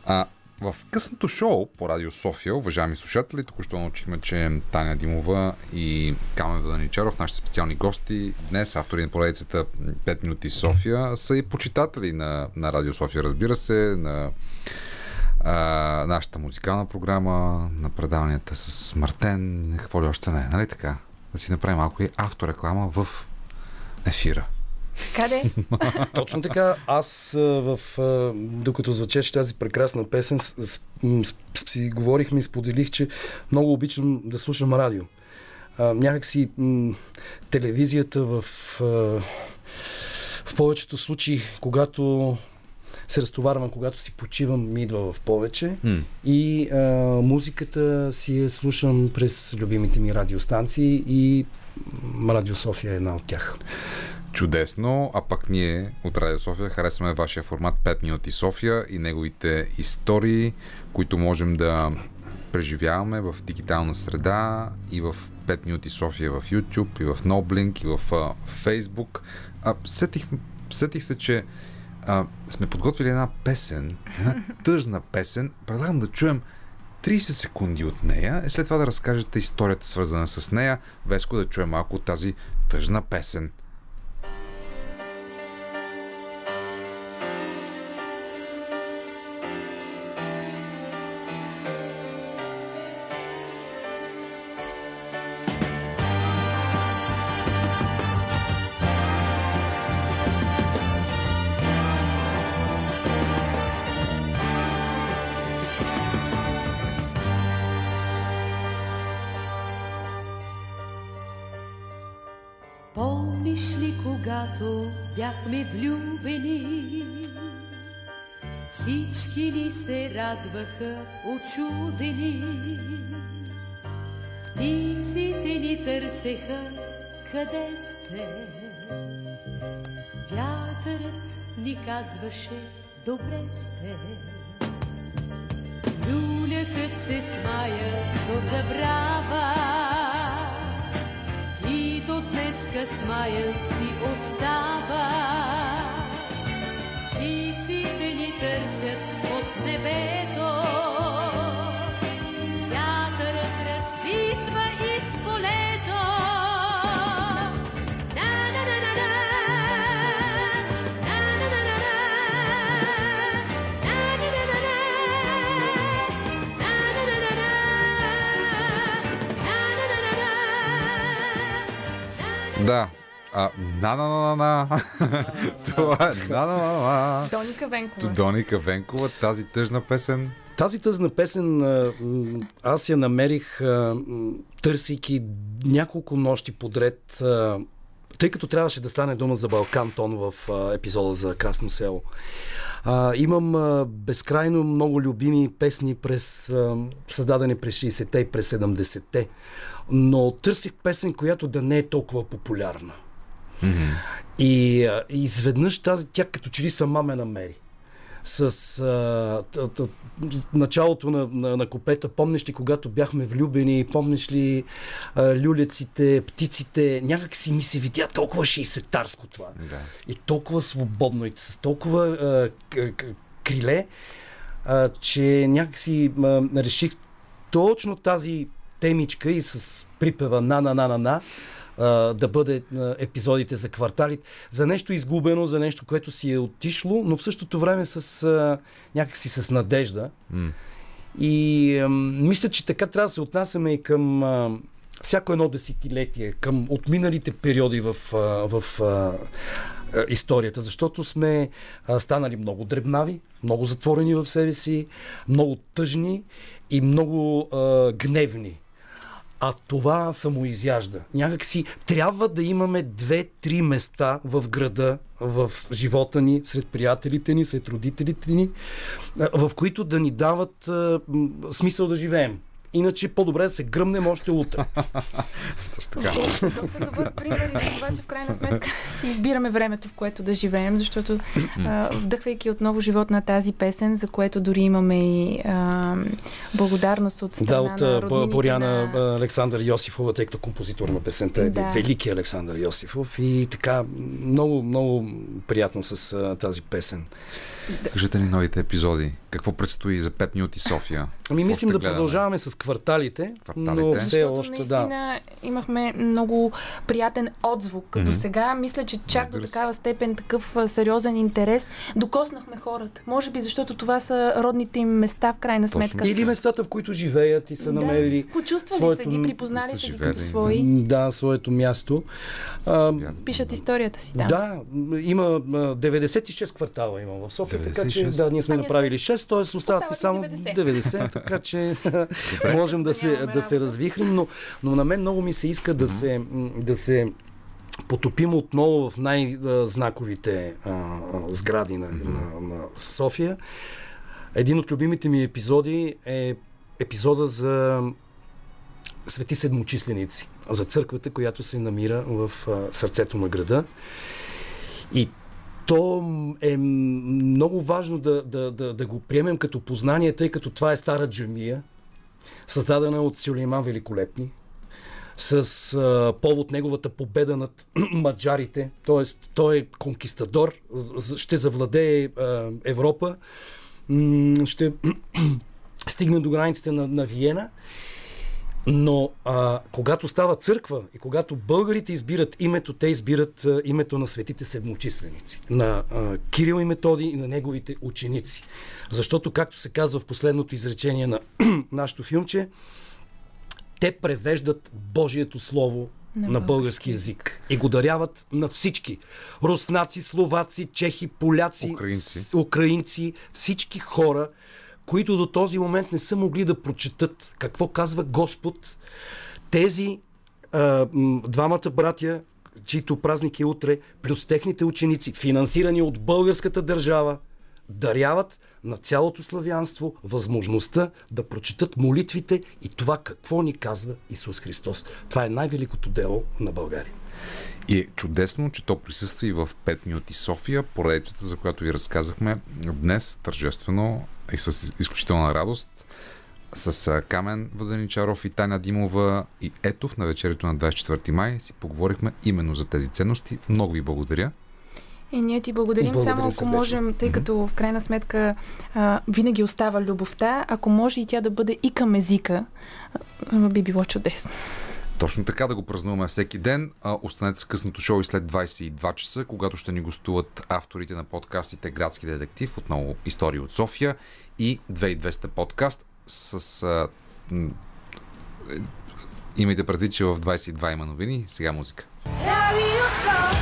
А в късното шоу по Радио София, уважаеми слушатели, току-що научихме, че Таня Димова и Камен Даничаров, нашите специални гости, днес автори на поредицата 5 минути София, са и почитатели на, на Радио София, разбира се, на а, нашата музикална програма, на предаванията с Мартен, какво ли още не, нали така? Да си направим малко и автореклама в ефира. Къде? Точно така, аз в, докато звучеше тази прекрасна песен, с, с, м, с, си говорихме и споделих, че много обичам да слушам радио. А, някакси м, телевизията в, в повечето случаи, когато се разтоварвам, когато си почивам, ми идва в повече. М. И а, музиката си я слушам през любимите ми радиостанции и Радио София е една от тях. Чудесно, а пък ние от Радио София харесваме вашия формат 5 минути София и неговите истории, които можем да преживяваме в дигитална среда и в 5 минути София в YouTube, и в NoBlink, и в а, Facebook. А, сетих, сетих се, че а, сме подготвили една песен, една тъжна песен. Предлагам да чуем 30 секунди от нея и след това да разкажете историята свързана с нея. Веско да чуем малко от тази тъжна песен. Се радваха очудени. Птиците ни търсеха, къде сте? Вятърът ни казваше, добре сте. Люлякът се смая до забрава и до днеска смаян си остава. Птиците ни търсят от небето, Да. А, на на на на на Това е на на на на Доника Венкова. Доника Венкова, тази тъжна песен. Тази тъзна песен аз я намерих, търсейки няколко нощи подред, тъй като трябваше да стане дума за Балкан Тон в а, епизода за Красно село. А, имам а, безкрайно много любими песни през, а, създадени през 60-те и през 70-те, но търсих песен, която да не е толкова популярна. И, а, изведнъж тази, тя като че ли сама ме намери. С а, т, т, началото на, на, на купета, помниш ли когато бяхме влюбени, помниш ли а, люлеците, птиците, някак си ми се видя толкова 60-тарско това. Да. И толкова свободно, и с толкова а, к- к- криле, а, че някакси а, реших точно тази темичка и с припева на на на на на а, да бъде епизодите за кварталите, за нещо изгубено, за нещо, което си е отишло, но в същото време с някакси с надежда. М. И а, мисля, че така трябва да се отнасяме и към а, всяко едно десетилетие, към отминалите периоди в, а, в а, историята, защото сме а, станали много дребнави, много затворени в себе си, много тъжни и много а, гневни. А това самоизяжда. Някак си трябва да имаме две-три места в града, в живота ни, сред приятелите ни, сред родителите ни, в които да ни дават смисъл да живеем. Иначе по-добре да се гръмнем още утре. Също така. Доста добър пример и за това, че в крайна сметка си избираме времето, в което да живеем, защото а, вдъхвайки отново живот на тази песен, за което дори имаме и а, благодарност от страна Да, от на Боряна на... Александър Йосифова, тъй като композитор на песента е Да. велики Александър Йосифов и така много, много приятно с а, тази песен. Кажете ни новите епизоди. Какво предстои за 5 минути София? Ами мислим да гледаме? продължаваме с кварталите, Кварталите. но все Защото още да. наистина имахме много приятен отзвук. До Мгм. сега мисля, че чак до такава степен такъв сериозен интерес докоснахме хората. Може би защото това са родните им места в крайна Точно. сметка. Или местата, в които живеят и са намерили Да, почувствали своето са ги, припознали са са ги като да. свои. да, своето място. А, Пишат историята си там. Да, м, има а, 96 квартала има в София, така че 96. да, ние сме А направили 6, т.е. остават ни само 90. 90, така че можем да се, да се развихрим, но, но на мен много ми се иска да се, да се потопим отново в най-знаковите а, а, сгради на, на, на София. Един от любимите ми епизоди е епизода за Свети Седмочисленици, за църквата, която се намира в а, сърцето на града. И то е много важно да, да, да, да го приемем като познание, тъй като това е стара джамия, създадена от Сюлейман Великолепни, с а, повод неговата победа над маджарите, т.е. той е конкистадор, ще завладее а, Европа, ще стигне до границите на, на Виена. Но а, когато става църква и когато българите избират името, те избират а, името на светите седмочисленици, на а, Кирил и Методи и на неговите ученици. Защото, както се казва в последното изречение на нашето филмче, те превеждат Божието Слово На на, български язик и го даряват на всички. Руснаци, словаци, чехи, поляци, Украинци. с- украинци, всички хора, които до този момент не са могли да прочетат какво казва Господ. Тези а, двамата братя, чието празник е утре, плюс техните ученици, финансирани от българската държава, даряват на цялото славянство възможността да прочетат молитвите и това какво ни казва Исус Христос. Това е най-великото дело на България. И е чудесно, че то присъства и в 5 минути София, поредицата, за която ви разказахме днес, тържествено и с изключителна радост, с Камен Воденичаров и Таня Димова и Етов на вечерието на 24 май си поговорихме именно за тези ценности. Много ви благодаря. И ние ти благодарим, Благодарим само ако сърдечно. можем, тъй като в крайна сметка а, винаги остава любовта, ако може и тя да бъде и към езика, а, би било чудесно. Точно така да го празнуваме всеки ден. Останете с късното шоу и след 22 часа, когато ще ни гостуват авторите на подкастите Градски детектив, отново истории от София и 2200 подкаст с... А, е, имайте предвид, че в 22 има новини. Сега музика. Sofia.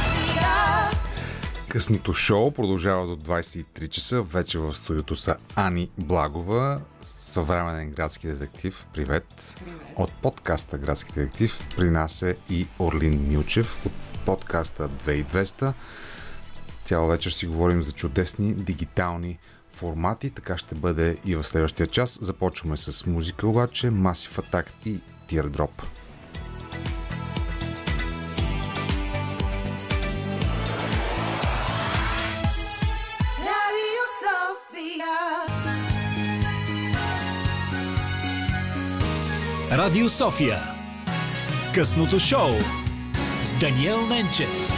Късното шоу продължава до 23 часа. Вече в студиото са Ани Благова, съвременен градски детектив. Привет. От подкаста Градски детектив при нас е и Орлин Милчев от подкаста 2200. Цяла вечер си говорим за чудесни дигитални формати. Така ще бъде и в следващия час. Започваме с музика обаче. Massive Attack и Teardrop. Радио София. Късното шоу с Даниел Ненчев.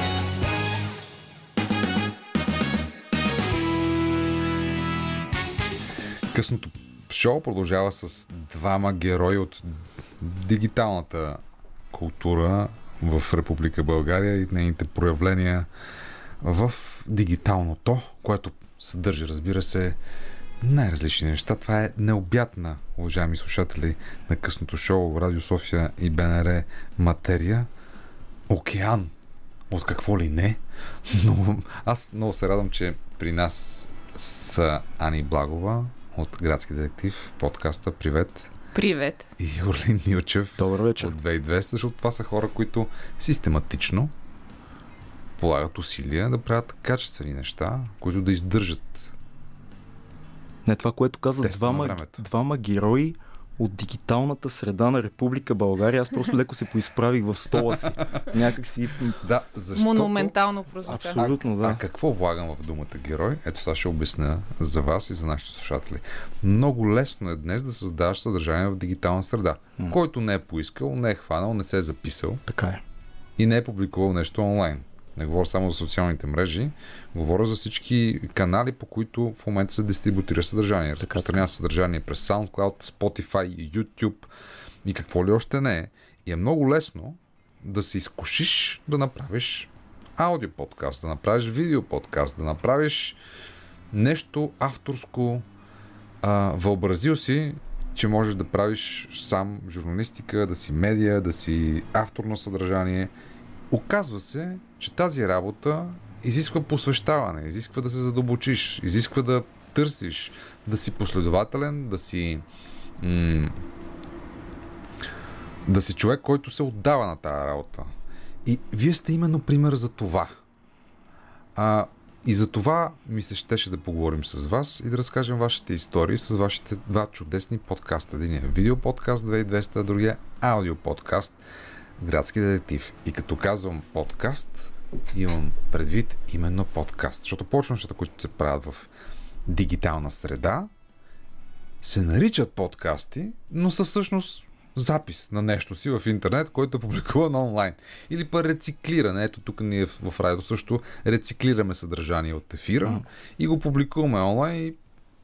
Късното шоу продължава с двама герои от дигиталната култура в Република България и нейните проявления в дигиталното, което съдържа, разбира се, най-различни неща. Това е необятна, уважаеми слушатели на късното шоу Радио София и БНР материя. Океан. От какво ли не. Но аз много се радвам, че при нас са Ани Благова от Градски детектив, подкаста Привет. Привет. И Орлин Милчев Добър вечер. от 2200, защото това са хора, които систематично полагат усилия да правят качествени неща, които да издържат Не това, което каза двама, двама герои от дигиталната среда на Република България. Аз просто леко се поизправих в стола си. Някак си... Да, защото... Монументално прозвуча. Абсолютно, да. А какво влагам в думата герой? Ето сега ще обясня за вас и за нашите слушатели. Много лесно е днес да създаваш съдържание в дигитална среда. М. Който не е поискал, не е хванал, не се е записал Така е. и не е публикувал нещо онлайн. Не говоря само за социалните мрежи, говоря за всички канали, по които в момента се дистрибутира съдържание. Разпространява съдържание през SoundCloud, Spotify, YouTube и какво ли още не е. И е много лесно да се изкушиш да направиш аудио подкаст, да направиш видео подкаст, да направиш нещо авторско. А, въобразил си, че можеш да правиш сам журналистика, да си медия, да си автор на съдържание. Оказва се, че тази работа изисква посвещаване, изисква да се задълбочиш, изисква да търсиш, да си последователен, да си м- да си човек, който се отдава на тази работа. И вие сте именно пример за това. А, и за това ми се щеше да поговорим с вас и да разкажем вашите истории с вашите два чудесни подкаста. Един е видеоподкаст 2200, а другия е аудио подкаст Градски детектив. И като казвам подкаст, имам предвид именно подкаст. Защото повече нещата, които се правят в дигитална среда, се наричат подкасти, но са всъщност запис на нещо си в интернет, който е публикуван онлайн. Или па рециклиране. Ето тук ние в, радио също рециклираме съдържание от ефира и го публикуваме онлайн и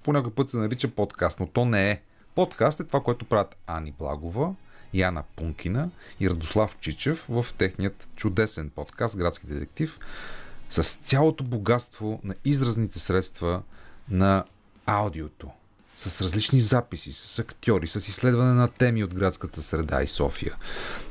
по някой път се нарича подкаст, но то не е. Подкаст е това, което правят Ани Благова, Яна Пункина и Радослав Чичев в техният чудесен подкаст Градски детектив с цялото богатство на изразните средства на аудиото. С различни записи, с актьори, с изследване на теми от градската среда и София,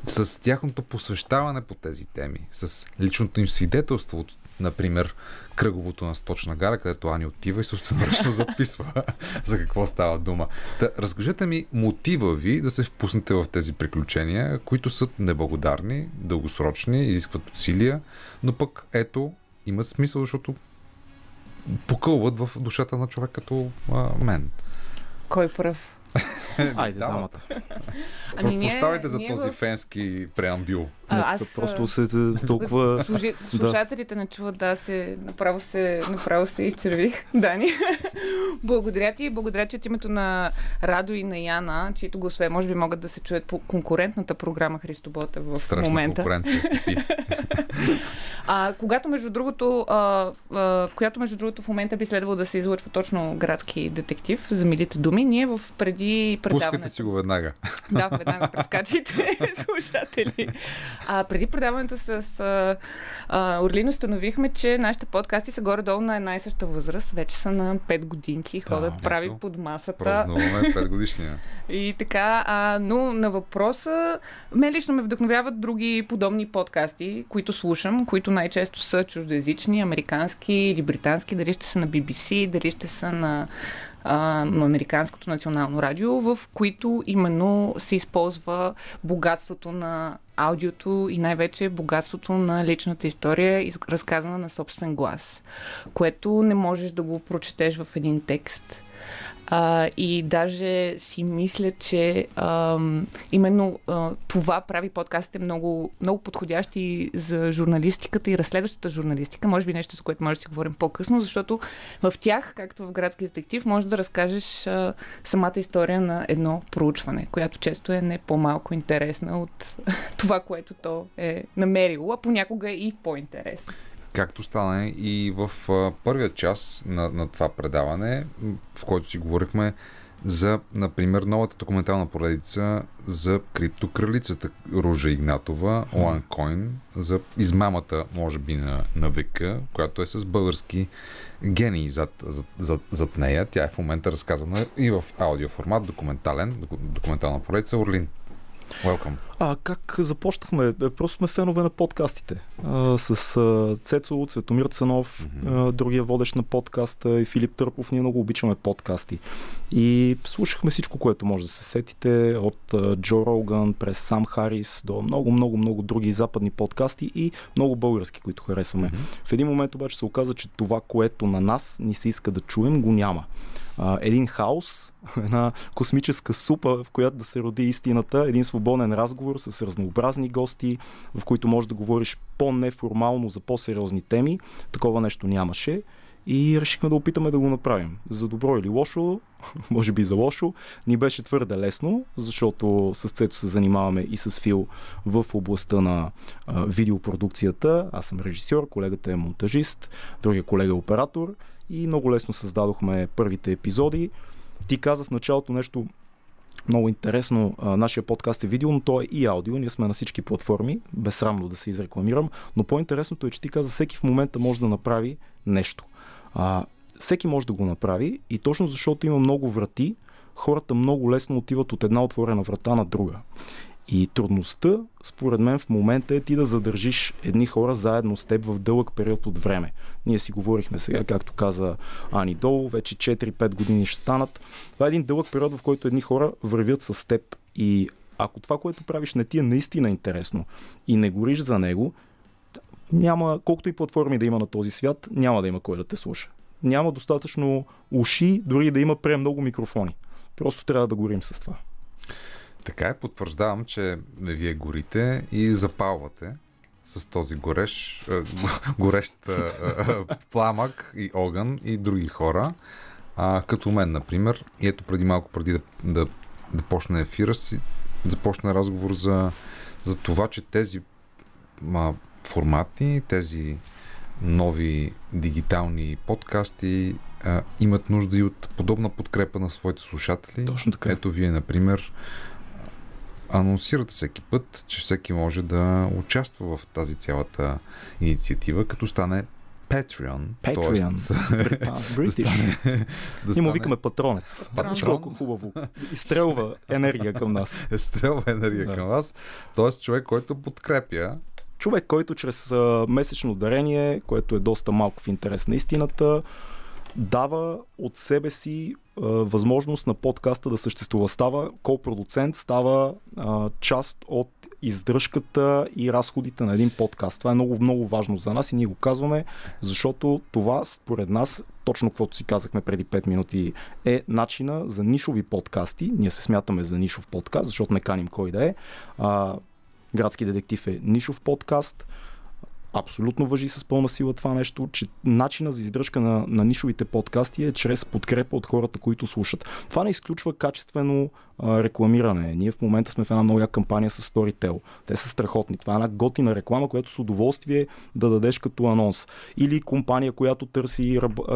с тяхното посвещаване по тези теми, с личното им свидетелство от, например, кръговото на Сточна гара, където Ани отива и собственоръчно записва за какво става дума. Та, разкажете ми мотива ви да се впуснете в тези приключения, които са неблагодарни, дългосрочни, изискват усилия, но пък ето имат смисъл, защото покълват в душата на човек като а, мен. Кой пръв? Айде, дамата. Ами Поставайте за ние този в- фенски преамбюл. А, аз, Просто се толкова... Служи, Да. слушателите не чуват, да, се, направо, се, направо се изчервих, Дани. благодаря ти, благодаря ти от името на Радо и на Яна, чието гласове може би могат да се чуят по конкурентната програма Христо Ботев в Страшна момента. конкуренция. А, когато между другото, а, а, в която между другото в момента би следвало да се излъчва точно градски детектив за милите думи, ние в преди предаването. Пускайте си го веднага. Да, веднага прескачайте, слушатели. А, преди предаването с а, а, Орлин установихме, че нашите подкасти са горе-долу на една и съща възраст. Вече са на 5 годинки, ходят Да, прави ето. под масата. Празнуваме 5 годишния. И така, а, но на въпроса, мен лично ме вдъхновяват други подобни подкасти, които слушам, които най-често са чуждоязични, американски или британски, дали ще са на BBC, дали ще са на на Американското национално радио, в които именно се използва богатството на аудиото и най-вече богатството на личната история, разказана на собствен глас, което не можеш да го прочетеш в един текст. А, и даже си мисля, че ам, именно а, това прави подкастите много, много подходящи за журналистиката и разследващата журналистика. Може би нещо, за което може да си говорим по-късно, защото в тях, както в Градски детектив, може да разкажеш а, самата история на едно проучване, която често е не по-малко интересна от това, което то е намерило, а понякога е и по-интересна. Както стана и в а, първия час на, на това предаване, в който си говорихме за, например, новата документална поредица за криптокралицата Ружа Игнатова, OneCoin, за измамата, може би, на, на века, която е с български гении зад, зад, зад, зад нея. Тя е в момента разказана и в аудиоформат, документален, доку- документална поредица Орлин. Welcome. А как започнахме? Е, Просто сме фенове на подкастите. А, с а, Цецо, Цветомир Цанов, а, другия водещ на подкаста и Филип Търпов. Ние много обичаме подкасти. И слушахме всичко, което може да се сетите. От а, Джо Роган през Сам Харис до много, много, много други западни подкасти и много български, които харесваме. В един момент обаче се оказа, че това, което на нас ни се иска да чуем, го няма. Един хаос, една космическа супа, в която да се роди истината, един свободен разговор с разнообразни гости, в които можеш да говориш по-неформално за по-сериозни теми. Такова нещо нямаше. И решихме да опитаме да го направим. За добро или лошо, може би за лошо, ни беше твърде лесно, защото с Цето се занимаваме и с Фил в областта на а, видеопродукцията. Аз съм режисьор, колегата е монтажист, другия колега е оператор и много лесно създадохме първите епизоди. Ти каза в началото нещо много интересно. Нашия подкаст е видео, но той е и аудио. Ние сме на всички платформи, безсрамно да се изрекламирам. Но по-интересното е, че ти каза, всеки в момента може да направи нещо. А, всеки може да го направи и точно защото има много врати, хората много лесно отиват от една отворена врата на друга. И трудността, според мен, в момента е ти да задържиш едни хора заедно с теб в дълъг период от време. Ние си говорихме сега, както каза Ани Долу, вече 4-5 години ще станат. Това е един дълъг период, в който едни хора вървят с теб. И ако това, което правиш, не ти е наистина интересно и не гориш за него, няма, колкото и платформи да има на този свят, няма да има кой да те слуша. Няма достатъчно уши, дори да има пре много микрофони. Просто трябва да горим с това. Така е, потвърждавам, че вие горите и запалвате с този горещ, а, горещ а, а, пламък и огън и други хора, а, като мен, например. И ето преди малко, преди да, да, да почне ефира си, започна разговор за, за това, че тези а, формати, тези нови дигитални подкасти а, имат нужда и от подобна подкрепа на своите слушатели. Точно така. Ето вие, например, анонсирате всеки път, че всеки може да участва в тази цялата инициатива, като стане Patreon. Patreon. Тоест, да стане, да Ние му викаме патронец. Патрон. Колко хубаво. Изстрелва енергия към нас. Стрелва енергия Да. към вас. Тоест човек, който подкрепя Човек, който чрез а, месечно дарение, което е доста малко в интерес на истината, дава от себе си а, възможност на подкаста да съществува. Става ко-продуцент, става а, част от издръжката и разходите на един подкаст. Това е много, много важно за нас и ние го казваме, защото това според нас, точно каквото си казахме преди 5 минути, е начина за нишови подкасти. Ние се смятаме за нишов подкаст, защото не каним кой да е. А, Градски детектив е нишов подкаст. Абсолютно въжи с пълна сила това нещо, че начина за издръжка на, на нишовите подкасти е чрез подкрепа от хората, които слушат. Това не изключва качествено а, рекламиране. Ние в момента сме в една яка кампания с Storytel. Те са страхотни. Това е една готина реклама, която с удоволствие да дадеш като анонс. Или компания, която търси раб, а,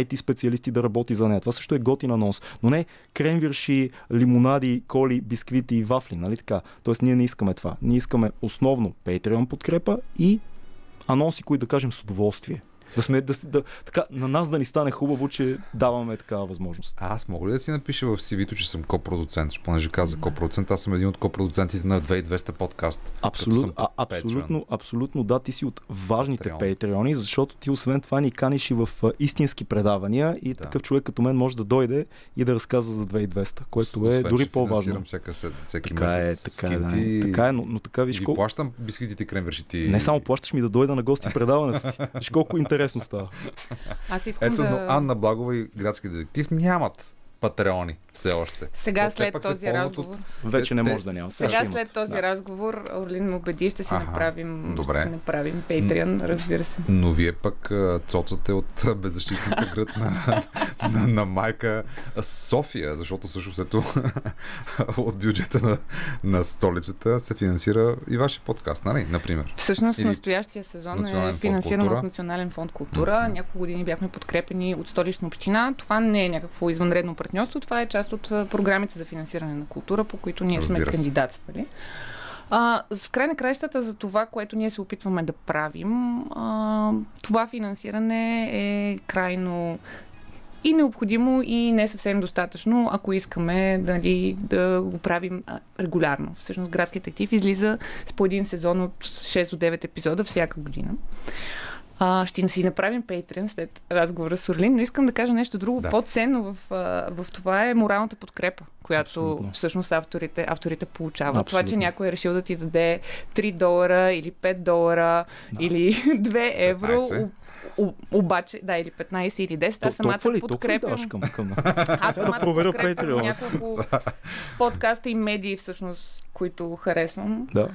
IT специалисти да работи за нея. Това също е готин анонс. Но не кремвирши, лимонади, коли, бисквити и вафли, нали така? Тоест ние не искаме това. Ние искаме основно Patreon подкрепа и анонси, които да кажем с удоволствие. Да сме, да, да, така, на нас да ни стане хубаво, че даваме такава възможност. А аз мога ли да си напиша в CV-то, че съм копродуцент? Понеже каза копродуцент, аз съм един от копродуцентите на 2200 подкаст. Абсолютно, а, абсолютно, абсолютно да, ти си от важните патреони, защото ти освен това ни каниш и в а, истински предавания и такъв човек като мен може да дойде и да разказва за 2200, което е Освен, дори че по-важно. Всяка, всеки Така е, месец така е, да, така е, но, но така виж ги колко... плащам бисквитите, кремвершите. Не само плащаш ми да дойда на гости предаването ти. Виж колко интересно става. Аз искам Ето, да... но Анна Благова и градски детектив нямат патреони все още. Сега Защото след този разговор. Вече не може да няма. Сега ще след този Да. разговор Орлин ме убеди, ще си Аха, направим, добре. ще си направим Patreon, разбира се. Но вие пък цоцате от беззащитната гръд на, на, на майка София, защото всъщност ето от бюджета на, на столицата се финансира и вашия подкаст, нали? Например. Всъщност Или настоящия сезон е финансиран от Национален фонд култура. Няколко години бяхме подкрепени от столична община. Това не е някакво извънредно партньорство. Това е част от програмите за финансиране на култура, по които ние сме Разбира се. кандидатствали. А, в край на краищата за това, което ние се опитваме да правим, а, това финансиране е крайно и необходимо и не съвсем достатъчно, ако искаме дали, да го правим регулярно. Всъщност градският актив излиза с по един сезон от 6 до 9 епизода всяка година. А, ще си направим Patreon след разговора с Орлин, но искам да кажа нещо друго. Да. По-ценно в, в това е моралната подкрепа, която Абсолютно. всъщност авторите, авторите получават. Това, че Абсолютно. някой е решил да ти даде 3 долара или 5 долара или 2 евро. 15. о- о- обаче, да, или 15 или 10, аз самата ли? Ли подкрепям. даваш към, към... Аз самата да проверя подкрепям няколко подкаста и медии, всъщност, които харесвам. Да.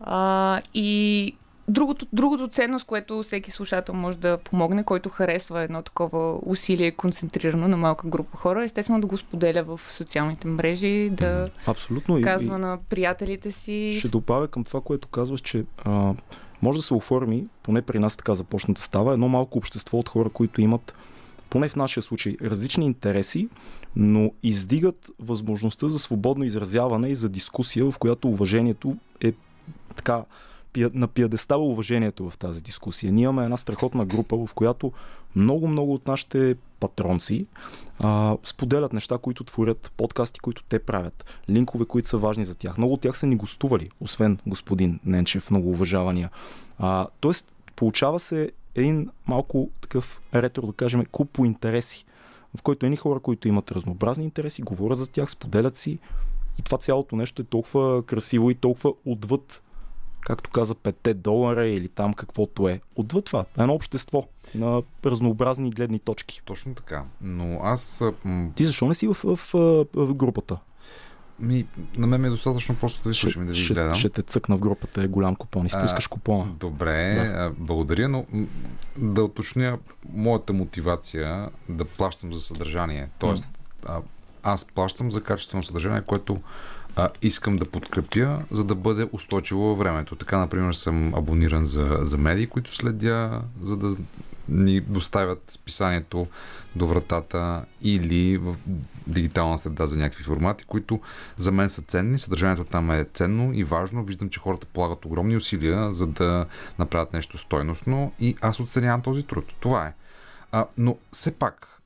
А, и другото, другото ценност, което всеки слушател може да помогне, който харесва едно такова усилие концентрирано на малка група хора, естествено да го споделя в социалните мрежи, да Абсолютно. Казва и... на приятелите си. Ще добавя към това, което казваш, че а, може да се оформи, поне при нас така започна да става, едно малко общество от хора, които имат, поне в нашия случай, различни интереси, но издигат възможността за свободно изразяване и за дискусия, в която уважението е така пия- на пиадестала уважението в тази дискусия. Ние имаме една страхотна група, в която много-много от нашите патронци а, споделят неща, които творят, подкасти, които те правят, линкове, които са важни за тях. Много от тях са ни гостували, освен господин Ненчев, много уважавания. А, тоест, получава се един малко такъв ретро, да кажем, клуб по интереси, в който едни хора, които имат разнообразни интереси, говорят за тях, споделят си и това цялото нещо е толкова красиво и толкова отвъд както каза, 5 долара или там каквото е. Отвъд това. Едно общество на разнообразни гледни точки. Точно така. Но аз... Ти защо не си в, в, в, в групата? Ми, на мен ми е достатъчно просто да ви слушам и да ви ще, гледам. ще те цъкна в групата, е голям купон. Изпускаш купона. Добре, Да. да. благодаря, но да уточня моята мотивация да плащам за съдържание. Тоест, а, аз плащам за качествено съдържание, което а, искам да подкрепя, за да бъде устойчиво във времето. Така, например, съм абониран за, за медии, които следя, за да ни доставят списанието до вратата или в дигитална среда за някакви формати, които за мен са ценни. Съдържанието там е ценно и важно. Виждам, че хората полагат огромни усилия, за да направят нещо стойностно и аз оценявам този труд. Това е. А, но все пак,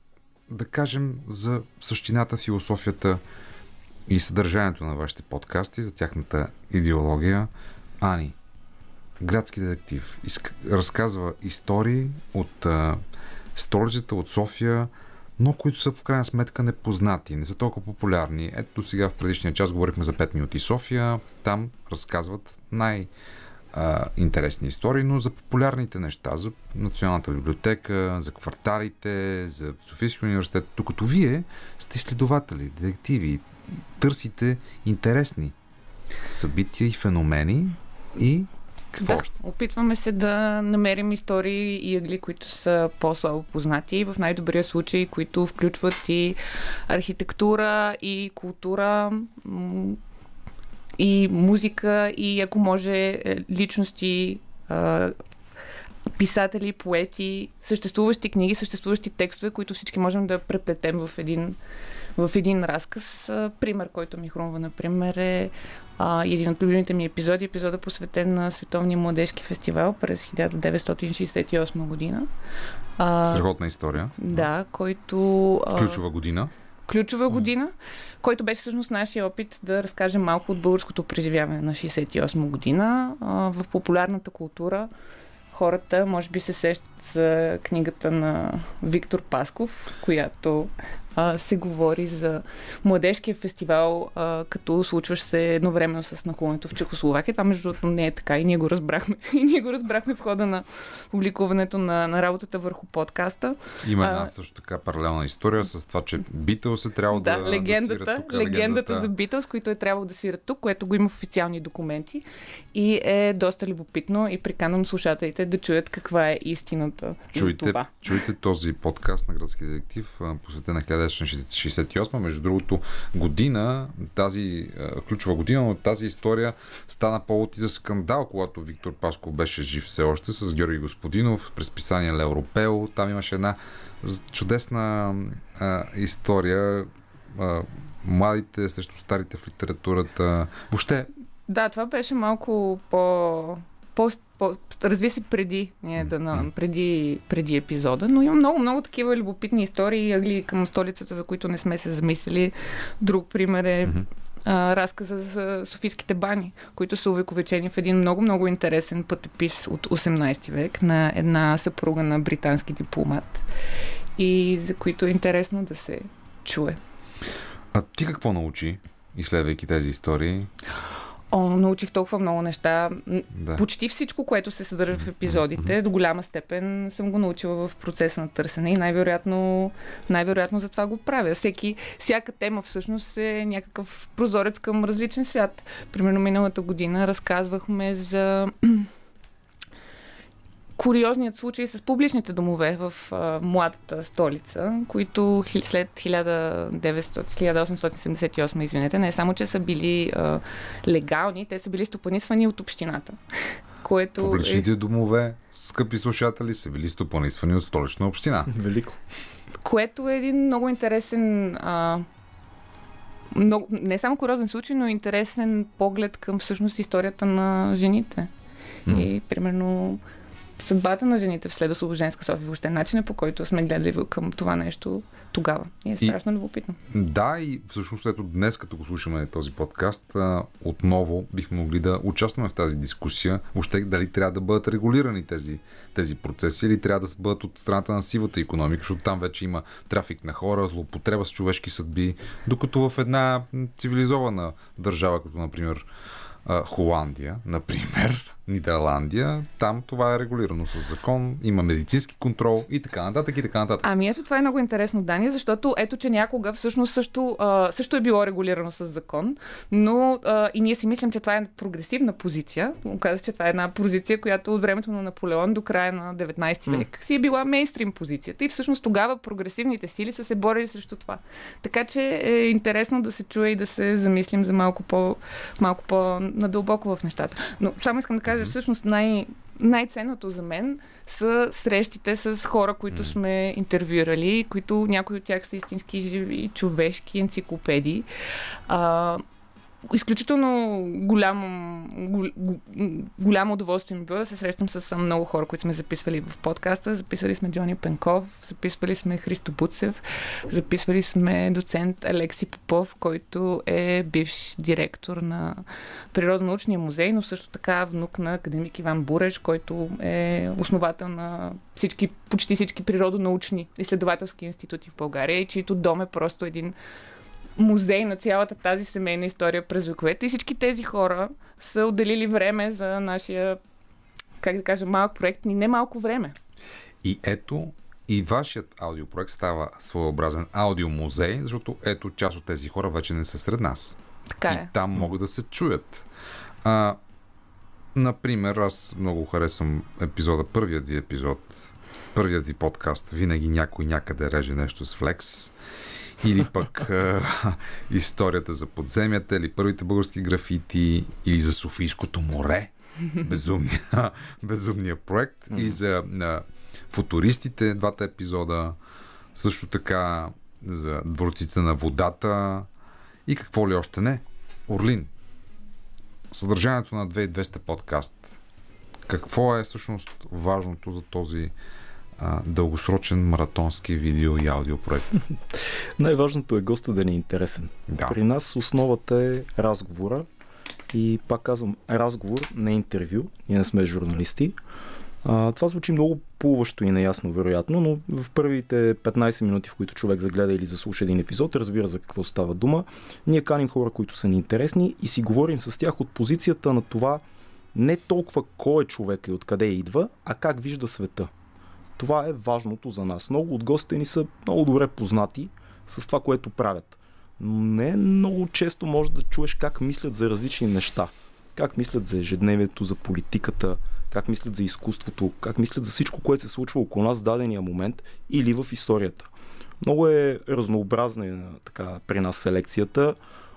да кажем за същината, философията и съдържанието на вашите подкасти, за тяхната идеология. Ани, градски детектив, изк... разказва истории от а, столицата, от София, но които са в крайна сметка непознати, не са толкова популярни. Ето сега в предишния час говорихме за 5 минути София, там разказват най- а, интересни истории, но за популярните неща, за Националната библиотека, за кварталите, за Софийския университет, докато вие сте изследователи, детективи търсите интересни събития и феномени и какво да, още? опитваме се да намерим истории и ъгли, които са по-слабо познати и в най-добрия случай, които включват и архитектура, и култура, и музика, и ако може е, личности, писатели, поети, съществуващи книги, съществуващи текстове, които всички можем да преплетем в един, в един разказ. А, Пример, който ми хрумва, например, е а, един от любимите ми епизоди, епизода посветен на Световния младежки фестивал през 1968 година. А, Страхотна история. да, който... а, Ключова година. ключова година, който беше всъщност нашия опит да разкажем малко от българското преживяване на 68 година. В популярната култура хората може би се сещат за книгата на Виктор Пасков, която а, се говори за младежкия фестивал, а, като случващ се едновременно с нахлуването в Чехословакия. Това между другото не е така и ние го разбрахме. И ние го разбрахме в хода на публикуването на, на работата върху подкаста. Има А, една също така паралелна история с това, че Битълс е трябвало да, да, легендата, да тук. легендата за Битълс, които е трябвало да свират тук, което го има в официални документи и е доста любопитно и приканвам слушателите да чуят каква е истината за Чуйте, това. чуйте този подкаст на Градски детектив, посветен на 1968. Между другото, година, тази ключова година, но тази история стана повод и за скандал, когато Виктор Пасков беше жив все още с Георги Господинов през писание Левропел. Там имаше една чудесна а, история, а, младите срещу старите в литературата. Въобще, Да, това беше малко по... по, по разви се преди, ние да, на, преди, преди епизода, но има много, много такива любопитни истории и ъгли към столицата, за които не сме се замислили. Друг пример е а, разказа за Софийските бани, които са увековечени в един много, много интересен пътепис от 18 век на една съпруга на британски дипломат и за които е интересно да се чуе. а ти какво научи, изследвайки тези истории? О, научих толкова много неща. Да. Почти всичко, което се съдържа в епизодите, до голяма степен съм го научила в процеса на търсене и най-вероятно, най-вероятно за това го правя. Всеки, всяка тема всъщност е някакъв прозорец към различен свят. Примерно миналата година разказвахме за куриозният случай с публичните домове в а, младата столица, които хи- след 1900, 1878, извинете, не само, че са били а, легални, те са били стопанисвани от общината. Което Публичните е, домове, скъпи слушатели, са били стопанисвани от столична община. Велико. което е един много интересен а, много, не само куриозен случай, но интересен поглед към всъщност историята на жените. И примерно съдбата на жените в след освобожденска София, въобще начинът по който сме гледали към това нещо тогава. И е И- страшно любопитно. Да, и всъщност ето днес, като го слушаме този подкаст, отново бихме могли да участваме в тази дискусия. Въобще дали трябва да бъдат регулирани тези, тези процеси или трябва да бъдат от страната на сивата економика, защото там вече има трафик на хора, злоупотреба с човешки съдби, докато в една цивилизована държава, като например Холандия, например, Нидерландия, там това е регулирано с закон, има медицински контрол и така нататък и така нататък. Ами ето това е много интересно, Дани, защото ето, че някога всъщност също, а, също е било регулирано с закон, но а, и ние си мислим, че това е прогресивна позиция. Оказва се, че това е една позиция, която от времето на Наполеон до края на 19 век си е била мейнстрим позицията и всъщност тогава прогресивните сили са се борили срещу това. Така че е интересно да се чуе и да се замислим за малко, по, малко по-надълбоко в нещата. Но само искам да кажа, всъщност най- най-ценното за мен са срещите с хора, които сме интервюирали, които някои от тях са истински живи, човешки енциклопедии. А, изключително голямо, гол, гол- голямо удоволствие ми било да се срещам с много хора, които сме записвали в подкаста. Записвали сме Джони Пенков, записвали сме Христо Буцев, записвали сме доцент Алекси Попов, който е бивш директор на Природонаучния музей, но също така внук на академик Иван Буреш, който е основател на всички, почти всички природонаучни изследователски институти в България и чието дом е просто един музей на цялата тази семейна история през вековете. И всички тези хора са отделили време за нашия, как да кажа, малък проект, ни не малко време. И ето, и вашият аудиопроект става своеобразен аудиомузей, защото ето част от тези хора вече не са сред нас. Така и е. там могат да се чуят. А, например, аз много харесвам епизода, първият ви епизод, първият ви подкаст. Винаги някой някъде реже нещо с флекс. Или пък а, историята за подземята, или първите български графити, или за Софийското море. Безумния, безумния проект. Или за а, футуристите, двата епизода. Също така за дворците на водата и какво ли още не. Орлин, съдържанието на 2200 подкаст. Какво е всъщност важното за този а, дългосрочен маратонски видео и аудио проект? Най-важното е госта да ни е интересен. Да. При нас основата е разговора и пак казвам разговор, не интервю. Ние не сме журналисти. А, това звучи много плуващо и неясно, вероятно, но в първите 15 минути, в които човек загледа или заслуша един епизод, разбира за какво става дума. Ние каним хора, които са ни интересни и си говорим с тях от позицията на това не толкова кой е човек и откъде идва, а как вижда света. Това е важното за нас. Много от гостите ни са много добре познати с това, което правят. Но не много често може да чуеш как мислят за различни неща. Как мислят за ежедневието, за политиката, как мислят за изкуството, как мислят за всичко, което се случва около нас в дадения момент или в историята. Много е разнообразна така, при нас селекцията.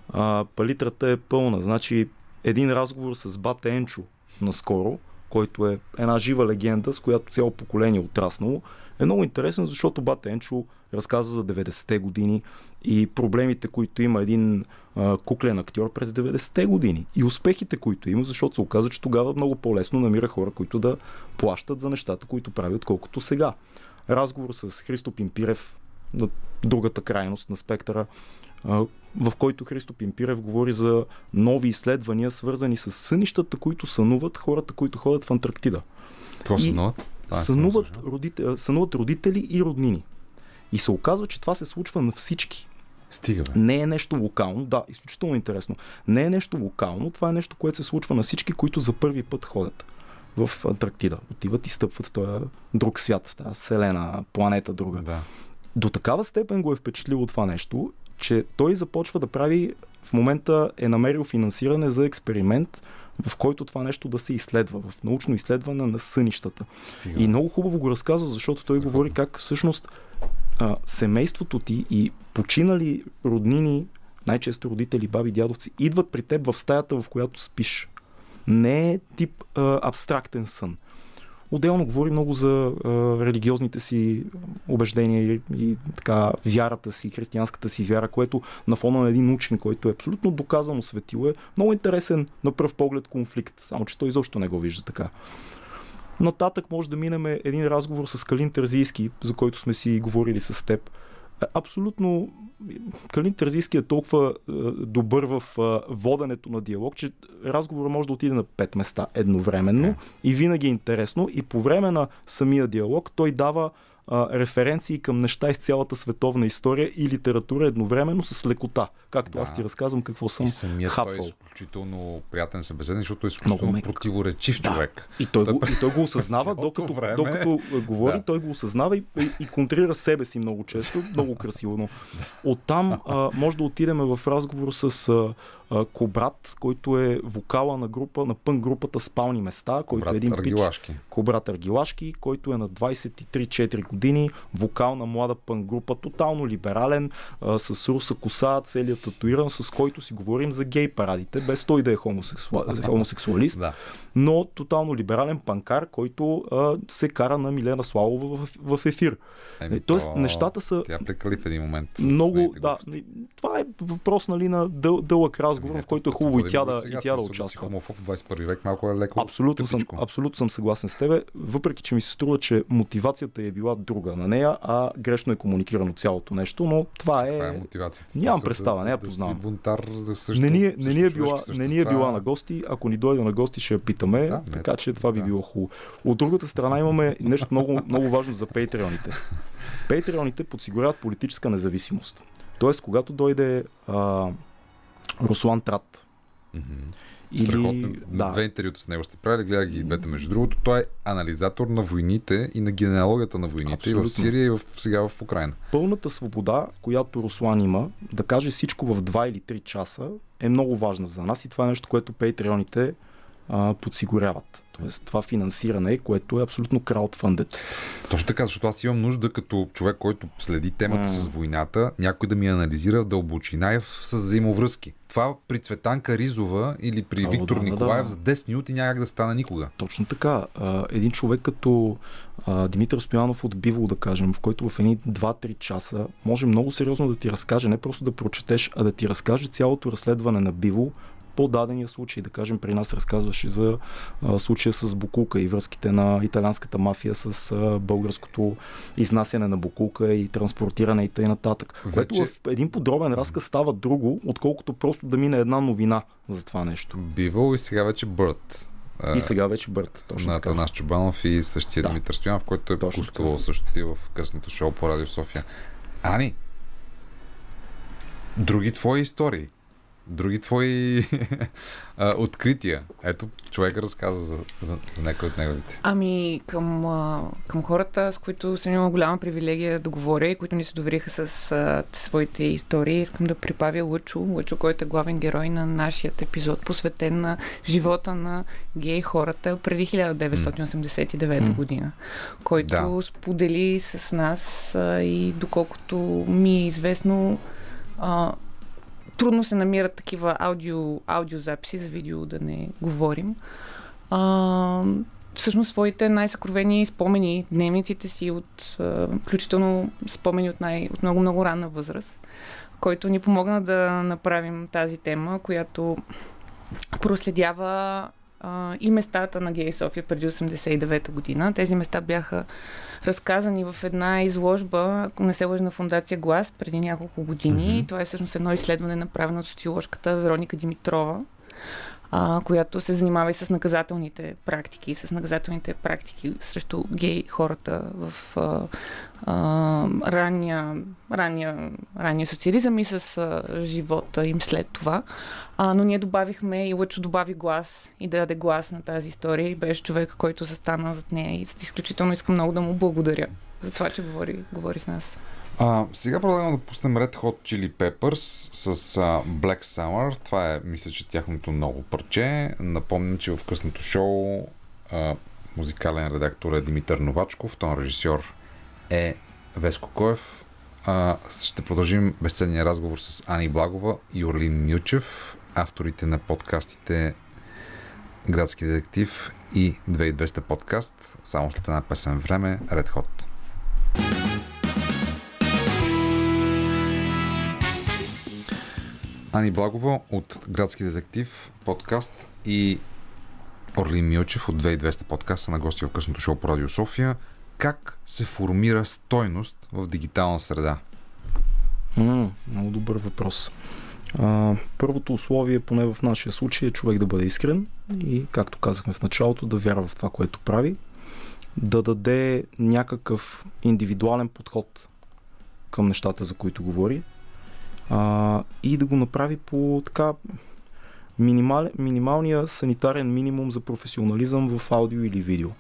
А, палитрата е пълна. Значи един разговор с Бата Енчо наскоро, който е една жива легенда, с която цяло поколение е отраснало, е много интересен, защото Бат Енчо разказва за 90-те години и проблемите, които има един а, куклен актьор през 90-те години. И успехите, които има, защото се оказа, че тогава много по-лесно намира хора, които да плащат за нещата, които прави, отколкото сега. Разговор с Христо Пимпирев на другата крайност на спектъра, в който Христо Пимпирев говори за нови изследвания, свързани с сънищата, които сънуват хората, които ходят в Антарктида. Какво сънуват? Сънуват, родите, сънуват родители и роднини. И се оказва, че това се случва на всички. Стига, бе. Не е нещо локално, да, изключително интересно. Не е нещо локално, това е нещо, което се случва на всички, които за първи път ходят в Антарктида. Отиват и стъпват в този друг свят, в тази вселена, планета друга. Да. До такава степен го е впечатлило това нещо, че той започва да прави, в момента е намерил финансиране за експеримент, в който това нещо да се изследва, в научно изследване на сънищата. Стига. И много хубаво го разказва, защото той говори как всъщност а, семейството ти и починали роднини, най-често родители, баби, дядовци, идват при теб в стаята, в която спиш. Не е тип а, абстрактен сън. Отделно говори много за а, религиозните си убеждения и, и така вярата си, християнската си вяра, което на фона на един учен, който е абсолютно доказано светило, е много интересен на пръв поглед конфликт, само че той изобщо не го вижда така. Нататък може да минем един разговор с Калин Терзийски, за който сме си говорили с теб. Е, Абсолютно Калин Терзийски е толкова е, добър в е, воденето на диалог, че разговорът може да отиде на пет места едновременно и винаги е интересно. И по време на самия диалог той дава а, референции към неща из цялата световна история и литература едновременно с лекота. Както Да. аз ти разказвам какво съм И самият той е хапвал. изключително приятен събеседник, защото е изключително противоречив човек. И той, го, Той- и той го осъзнава, докато, време. докато говори, Да. той го осъзнава и, и, и контрира себе си много често, много красиво. Но оттам а, може да отидем в разговор с а, Кобрат, който е вокала на група, на пън групата Спални места, който Кобрат е един Аргилашки. пич, Кобрат Аргилашки, който е на 23-4 години, вокал на млада пън група, тотално либерален, а, с руса коса, целият татуиран, с който си говорим за гей парадите, без той да е хомосексуал, хомосексуалист Да. но тотално либерален панкар, който а, се кара на Милена Славова в, в ефир. Еми, Е, Тоест, то- нещата са Тя прекали в един момент. много. Да, това е въпрос нали, на дъл, дълъг разговор, в който е хубаво и тя да, и тя да участва. хомофоб в 21 век малко е леко. Абсолютно съм, абсолютно съм съгласен с тебе, въпреки че ми се струва, че мотивацията е била друга на нея, а грешно е комуникирано цялото нещо, но това е... Това е мотивацията. Нямам представа, не я познавам. бунтар също, не, ни е, не, ни е била, не ни е била на гости. Ако ни дойде на гости, ще я питаме. Да, така че това би било хубаво. От другата страна имаме нещо много, много важно за патреоните. Патреоните подсигуряват политическа независимост. Тоест, когато дойде а, Руслан Трат, Или... Страхотно. Да. Две интервюта с него сте правили, гледах ги двете. Между другото, той е анализатор на войните и на генеалогията на войните и в Сирия и в, сега в Украина. пълната свобода, която Руслан има, да каже всичко в 2 или 3 часа, е много важна за нас и това е нещо, което патреоните а, подсигуряват. Тоест това финансиране, което е абсолютно краудфандед. Точно така, защото аз имам нужда като човек, който следи темата М. с войната, някой да ми анализира в дълбочина и с взаимовръзки. Това при Цветанка Ризова или при О, Виктор да, да, Николаев да. за 10 минути няма как да стане никога. Точно така. А, един човек като а, Димитър Стоянов от Биво, да кажем, в който в едни 2-3 часа може много сериозно да ти разкаже, не просто да прочетеш, а да ти разкаже цялото разследване на Биво по дадения случай. Да кажем, при нас разказваше за а, случая с Букулка и връзките на италианската мафия с а, българското изнасяне на Букулка и транспортиране и т.н. нататък. Което Вече- в един подробен разказ става друго, отколкото просто да мине една новина за това нещо. Бивал и сега вече Бърт. И сега вече Бърт. Точно на. Атанас Чубанов и същия да. Димитър Стоянов, който е гостувал също ти в късното шоу по Радио София. Ани, други твои истории, други твои а, открития. Ето, човек разказа за, за, за някой от неговите. Ами към, а, към хората, с които съм имала голяма привилегия да говоря и които ни се довериха с а, своите истории, искам да припавя Лъчо, Лъчо, който е главен герой на нашия епизод, посветен на живота на гей хората преди 1989 М. година, който Да. сподели с нас а, и доколкото ми е известно, а, трудно се намират такива аудио, аудиозаписи, за видео да не говорим. А, всъщност своите най-съкровени спомени, дневниците си, от, включително спомени от, най, от много-много ранна възраст, който ни помогна да направим тази тема, която проследява а, и местата на Гей София преди 89-та година. Тези места бяха разказани в една изложба, не се лъжа на фундация Глас, преди няколко години. Mm-hmm. Това е всъщност едно изследване, направено от социоложката Вероника Димитрова, а, която се занимава и с наказателните практики, с наказателните практики срещу гей хората в а, а, ранния, ранния, ранния социализъм и с а, живота им след това. А, но ние добавихме и Лъчо добави глас и да даде глас на тази история и беше човек, който застана зад нея и изключително искам много да му благодаря за това, че говори, говори с нас. А, сега предлагам да пуснем Red Hot Chili Peppers с а, Black Summer. Това е, мисля, че тяхното ново парче. Напомням, че в късното шоу а, музикален редактор е Димитър Новачков, тон режисьор е Веско Коев. А, ще продължим безценния разговор с Ани Благова и Орлин Мючев, авторите на подкастите Градски детектив и 2200 подкаст. Само след една песен време Red Hot. Ани Благова от Градски детектив подкаст и Орлин Милчев от 2200 подкаст са на гости в късното шоу по Радио София. Как се формира стойност в дигитална среда? М, много добър въпрос. А, първото условие, поне в нашия случай, е човек да бъде искрен и, както казахме в началото, да вярва в това, което прави, да даде някакъв индивидуален подход към нещата, за които говори а, и да го направи по така минимал, минималния санитарен минимум за професионализъм в аудио или видео.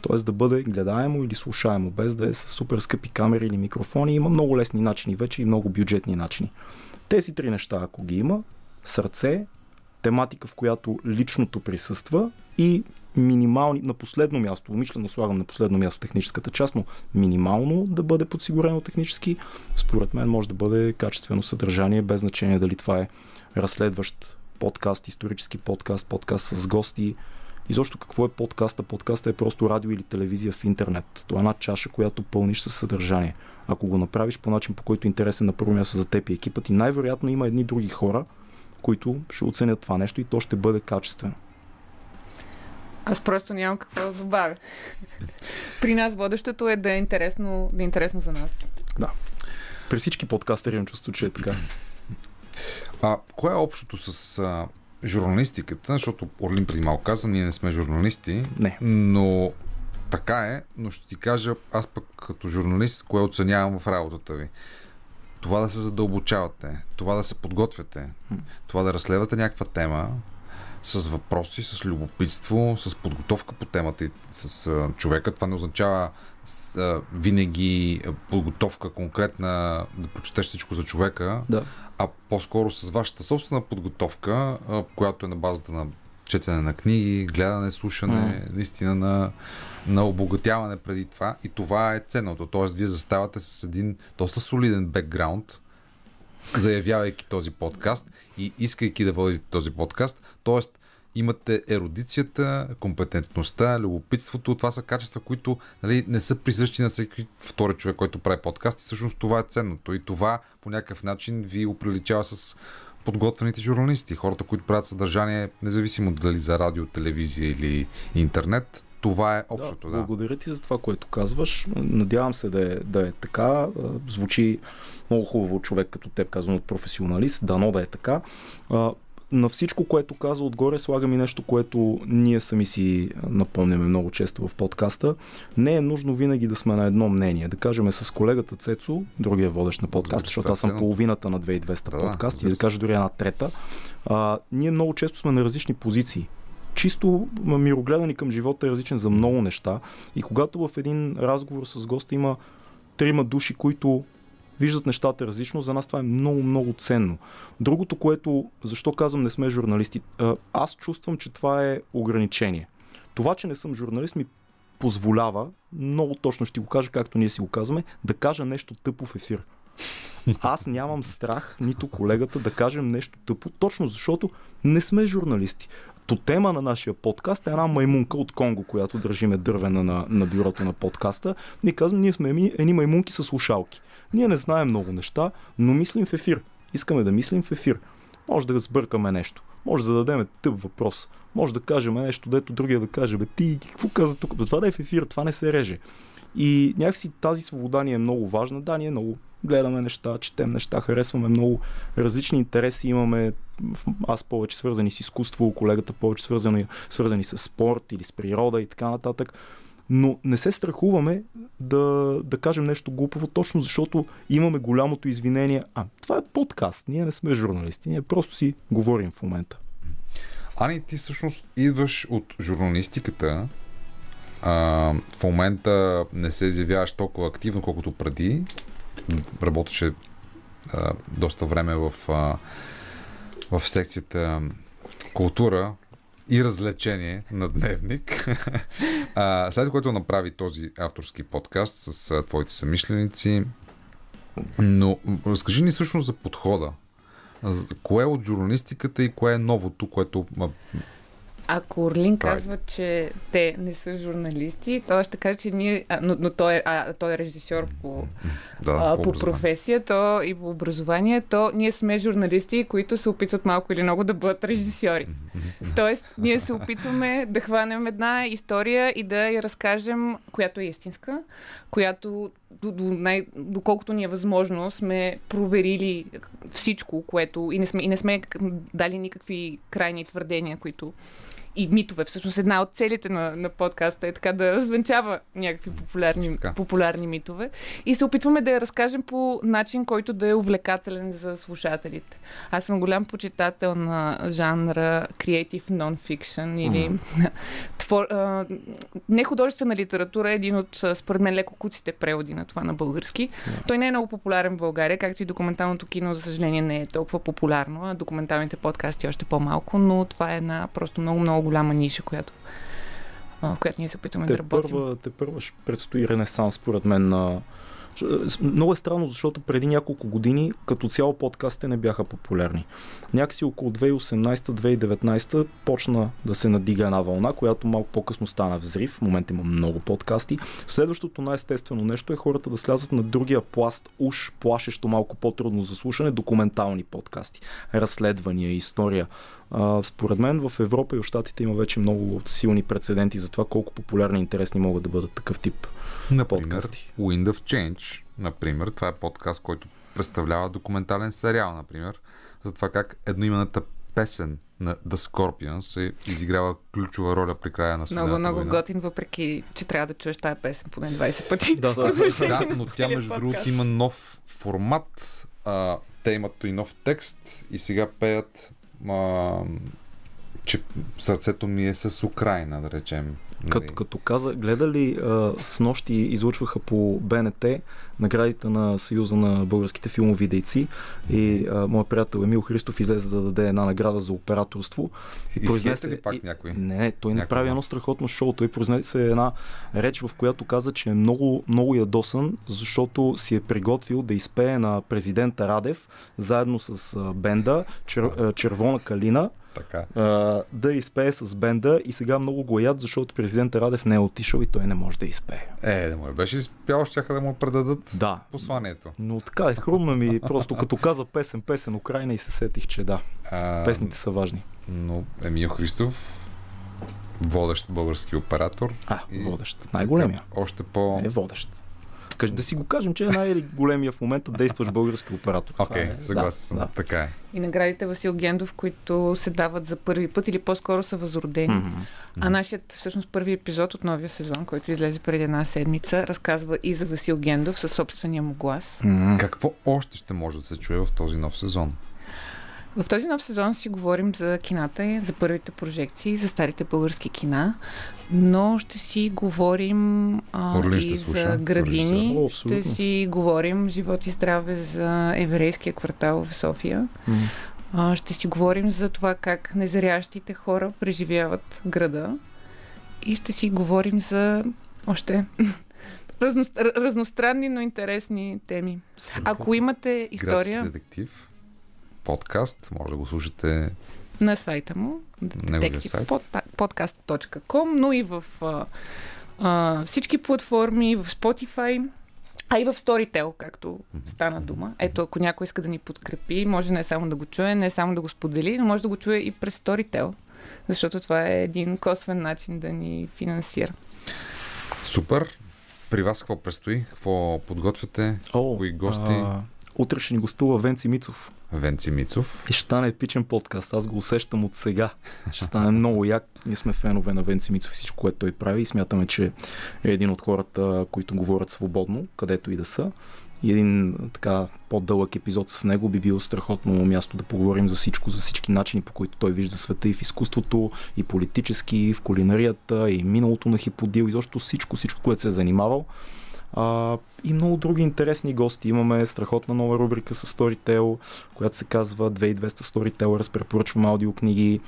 Тоест да бъде гледаемо или слушаемо, без да е с супер скъпи камери или микрофони. Има много лесни начини вече и много бюджетни начини. Тези три неща, ако ги има, сърце, тематика, в която личното присъства и минимални, на последно място, умишлено слагам на последно място техническата част, но минимално да бъде подсигурено технически, според мен може да бъде качествено съдържание, без значение дали това е разследващ подкаст, исторически подкаст, подкаст с гости. И защо какво е подкаста? Подкаста е просто радио или телевизия в интернет. Това е една чаша, която пълниш със съдържание. Ако го направиш по начин, по който е интересен на първо място за теб и екипа ти, най-вероятно има едни други хора, които ще оценят това нещо и то ще бъде качествено. Аз просто нямам какво да добавя. При нас водещото е да е интересно, да е интересно за нас. Да. При всички подкастери имам чувство, че е така. А кое е общото с а, журналистиката? Защото Орлин преди малко каза, ние не сме журналисти. Не. Но така е, но ще ти кажа, аз пък като журналист, кое оценявам в работата ви. Това да се задълбочавате, това да се подготвяте, това да разследвате някаква тема с въпроси, с любопитство, с подготовка по темата и с а, човека. Това не означава с, а, винаги подготовка конкретна, да прочетеш всичко за човека, Да. а по-скоро с вашата собствена подготовка, а, която е на базата на четене на книги, гледане, слушане, М. наистина на, на обогатяване преди това. И това е ценното. Тоест, вие заставате с един доста солиден бекграунд, заявявайки този подкаст и искайки да водите този подкаст. Тоест, имате ерудицията, компетентността, любопитството. Това са качества, които нали, не са присъщи на всеки втори човек, който прави подкаст. И всъщност това е ценното. И това по някакъв начин ви оприличава с подготвените журналисти, хората, които правят съдържание, независимо дали за радио, телевизия или интернет. Това е общото, да. Благодаря ти за това, което казваш. Надявам се да е, да е така. Звучи много хубаво човек като теб, казвам от професионалист. Дано да е така. На всичко, което каза отгоре, слагам и нещо, което ние сами си напомняме много често в подкаста. Не е нужно винаги да сме на едно мнение. Да кажем с колегата Цецо, другия водещ на подкаста, защото аз съм половината на 2200 Да, да, подкаст и да кажа дори една трета. А, ние много често сме на различни позиции чисто мирогледани към живота е различен за много неща. И когато в един разговор с госта има трима души, които виждат нещата различно, за нас това е много, много ценно. Другото, което, защо казвам не сме журналисти, аз чувствам, че това е ограничение. Това, че не съм журналист, ми позволява, много точно ще го кажа, както ние си го казваме, да кажа нещо тъпо в ефир. Аз нямам страх, нито колегата, да кажем нещо тъпо, точно защото не сме журналисти. Тема на нашия подкаст е една маймунка от Конго, която държиме дървена на, на бюрото на подкаста. Ние казваме, ние сме едни, маймунки с слушалки. Ние не знаем много неща, но мислим в ефир. Искаме да мислим в ефир. Може да сбъркаме нещо. Може да зададем тъп въпрос. Може да кажем нещо, дето другия да каже, бе, ти какво каза тук? Това да е в ефир, това не се реже. И някакси тази свобода ни е много важна. Да, ние много гледаме неща, четем неща, харесваме много различни интереси. Имаме аз повече свързани с изкуство, колегата повече свързани, свързани с спорт или с природа и така нататък. Но не се страхуваме да, да кажем нещо глупаво, точно защото имаме голямото извинение. А, това е подкаст, ние не сме журналисти, ние просто си говорим в момента. Ани, ти всъщност идваш от журналистиката. А, в момента не се изявяваш толкова активно, колкото преди. Работеше а, доста време в, а, в секцията култура и развлечение на Дневник. а, след което направи този авторски подкаст с а, твоите самишленици. Но разкажи ни всъщност за подхода. Кое е от журналистиката и кое е новото, което Ако Орлин казва, че те не са журналисти, той ще каже, че ние... А, но, но той, е, а, той е режисьор по, да, а, по професия то и по образование, то ние сме журналисти, които се опитват малко или много да бъдат режисьори. Тоест, ние се опитваме да хванем една история и да я разкажем, която е истинска, която до, до най, доколкото ни е възможно, сме проверили всичко, което и не сме, и не сме дали никакви крайни твърдения, които и митове. Всъщност една от целите на, на подкаста е така да развенчава някакви популярни, популярни митове. И се опитваме да я разкажем по начин, който да е увлекателен за слушателите. Аз съм голям почитател на жанра Creative Non-Fiction или твор, а, нехудожествена литература е един от, според мен, леко куците преводи на това на български. Той не е много популярен в България, както и документалното кино, за съжаление, не е толкова популярно, а документалните подкасти още по-малко, но това е една просто много, много голяма ниша, която, в която ние се опитваме да Те работим. първа, те първа ще предстои ренесанс, според мен, на много е странно, защото преди няколко години като цяло подкастите не бяха популярни. Някакси около 2018-2019 почна да се надига една вълна, която малко по-късно стана взрив. В момента има много подкасти. Следващото най-естествено нещо е хората да слязат на другия пласт, уж плашещо малко по-трудно за слушане, документални подкасти. Разследвания, история. А, според мен в Европа и в Штатите има вече много силни прецеденти за това колко популярни и интересни могат да бъдат такъв тип Например, подкасти. Wind of Change, например. Това е подкаст, който представлява документален сериал, например, за това как едноимената песен на The Scorpions е изиграла ключова роля при края на Много, Студената много война. готин, въпреки че трябва да чуеш тази песен поне 20 пъти. Да, да, да, но тя между другото има нов формат. А, те имат и нов текст и сега пеят а, че сърцето ми е с Украина, да речем. Като, като каза, гледали а, с нощи излучваха по БНТ наградите на Съюза на българските филмови дейци и а, моят приятел Емил Христов излезе да даде една награда за операторство. Изхейта ли пак някой? Не, той Някой направи едно страхотно шоу. Той произнесе една реч, в която каза, че е много, много ядосан, защото си е приготвил да изпее на президента Радев заедно с бенда чер, Червона калина. Така. А, да изпее с бенда и сега много го яд, защото президента Радев не е отишъл и той не може да изпее. Е, да му е беше изпял, щяха да му предадат да. посланието. Но така е, хрумна ми, просто като каза песен, песен Украина и се сетих, че да, А, песните са важни. Но Емил Христов, водещ български оператор. А, водещ. Най-големия. Още по... Е водещ. Кажи, да си го кажем, че е най-големия в момента действащ български оператор. Окей, Това е- съгласен съм. Да. Така е. И наградите Васил Гендов, които се дават за първи път или по-скоро са възродени. Мгм. А нашият всъщност първи епизод от новия сезон, който излезе преди една седмица, разказва и за Васил Гендов със собствения му глас. Какво още ще може да се чуе в този нов сезон? В този нов сезон си говорим за кината, за първите прожекции, за старите български кина, но ще си говорим а, Орлин и за градини, режисьор. О, ще си говорим живот и здраве за еврейския квартал в София. А, ще си говорим за това как незрящите хора преживяват града. И ще си говорим за още разно, разностранни, но интересни теми. Ако имате история... Градски детектив, подкаст, може да го слушате на сайта му Неговия сайт. podcast.com, но и в а, а, всички платформи, в Spotify, а и в Storytel, както стана дума. Ето, ако някой иска да ни подкрепи, може не само да го чуе, не само да го сподели, но може да го чуе и през Storytel, защото това е един косвен начин да ни финансира. Супер. При вас какво предстои? Какво подготвяте? О, Кои гости? А, утре ще ни гостува Венци Мицов. Венци Мицов. И ще стане епичен подкаст. Аз го усещам от сега. Ще стане много як. Ние сме фенове на Венци Мицов и всичко, което той прави. И смятаме, че е един от хората, които говорят свободно, където и да са. И един така по-дълъг епизод с него би било страхотно място да поговорим за всичко, за всички начини, по които той вижда света и в изкуството, и политически, и в кулинарията, и миналото на Хиподил, и защо всичко, всичко, което се е занимавал. А, и много други интересни гости. Имаме страхотна нова рубрика с Storytel, която се казва 2200 Storytellers. Препоръчвам аудиокниги.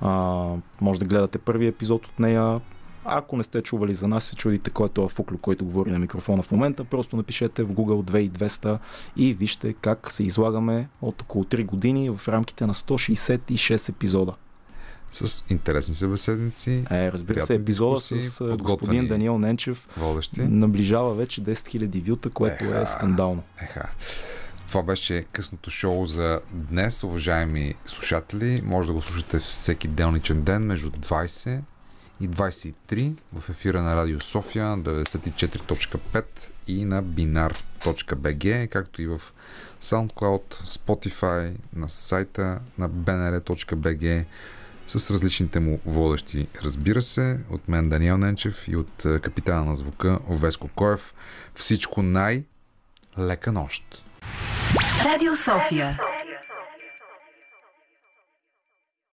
А, може да гледате първи епизод от нея. Ако не сте чували за нас, се чудите кой е това фуклю, който говори на микрофона в момента, просто напишете в Google 2200 и вижте как се излагаме от около 3 години в рамките на 166 епизода. С интересни събеседници. Е, разбира се, епизода с подготвени господин Даниел Ненчев Водещи. наближава вече 10 000 вюта, което Еха. е скандално. Еха. Това беше късното шоу за днес, уважаеми слушатели. Може да го слушате всеки делничен ден между 20 и 23 в ефира на Радио София 94.5 и на binar.bg, както и в SoundCloud, Spotify, на сайта на bnr.bg с различните му водещи, разбира се, от мен Даниел Ненчев и от е, капитана на звука Овеско Коев. Всичко най- лека нощ! Радио София.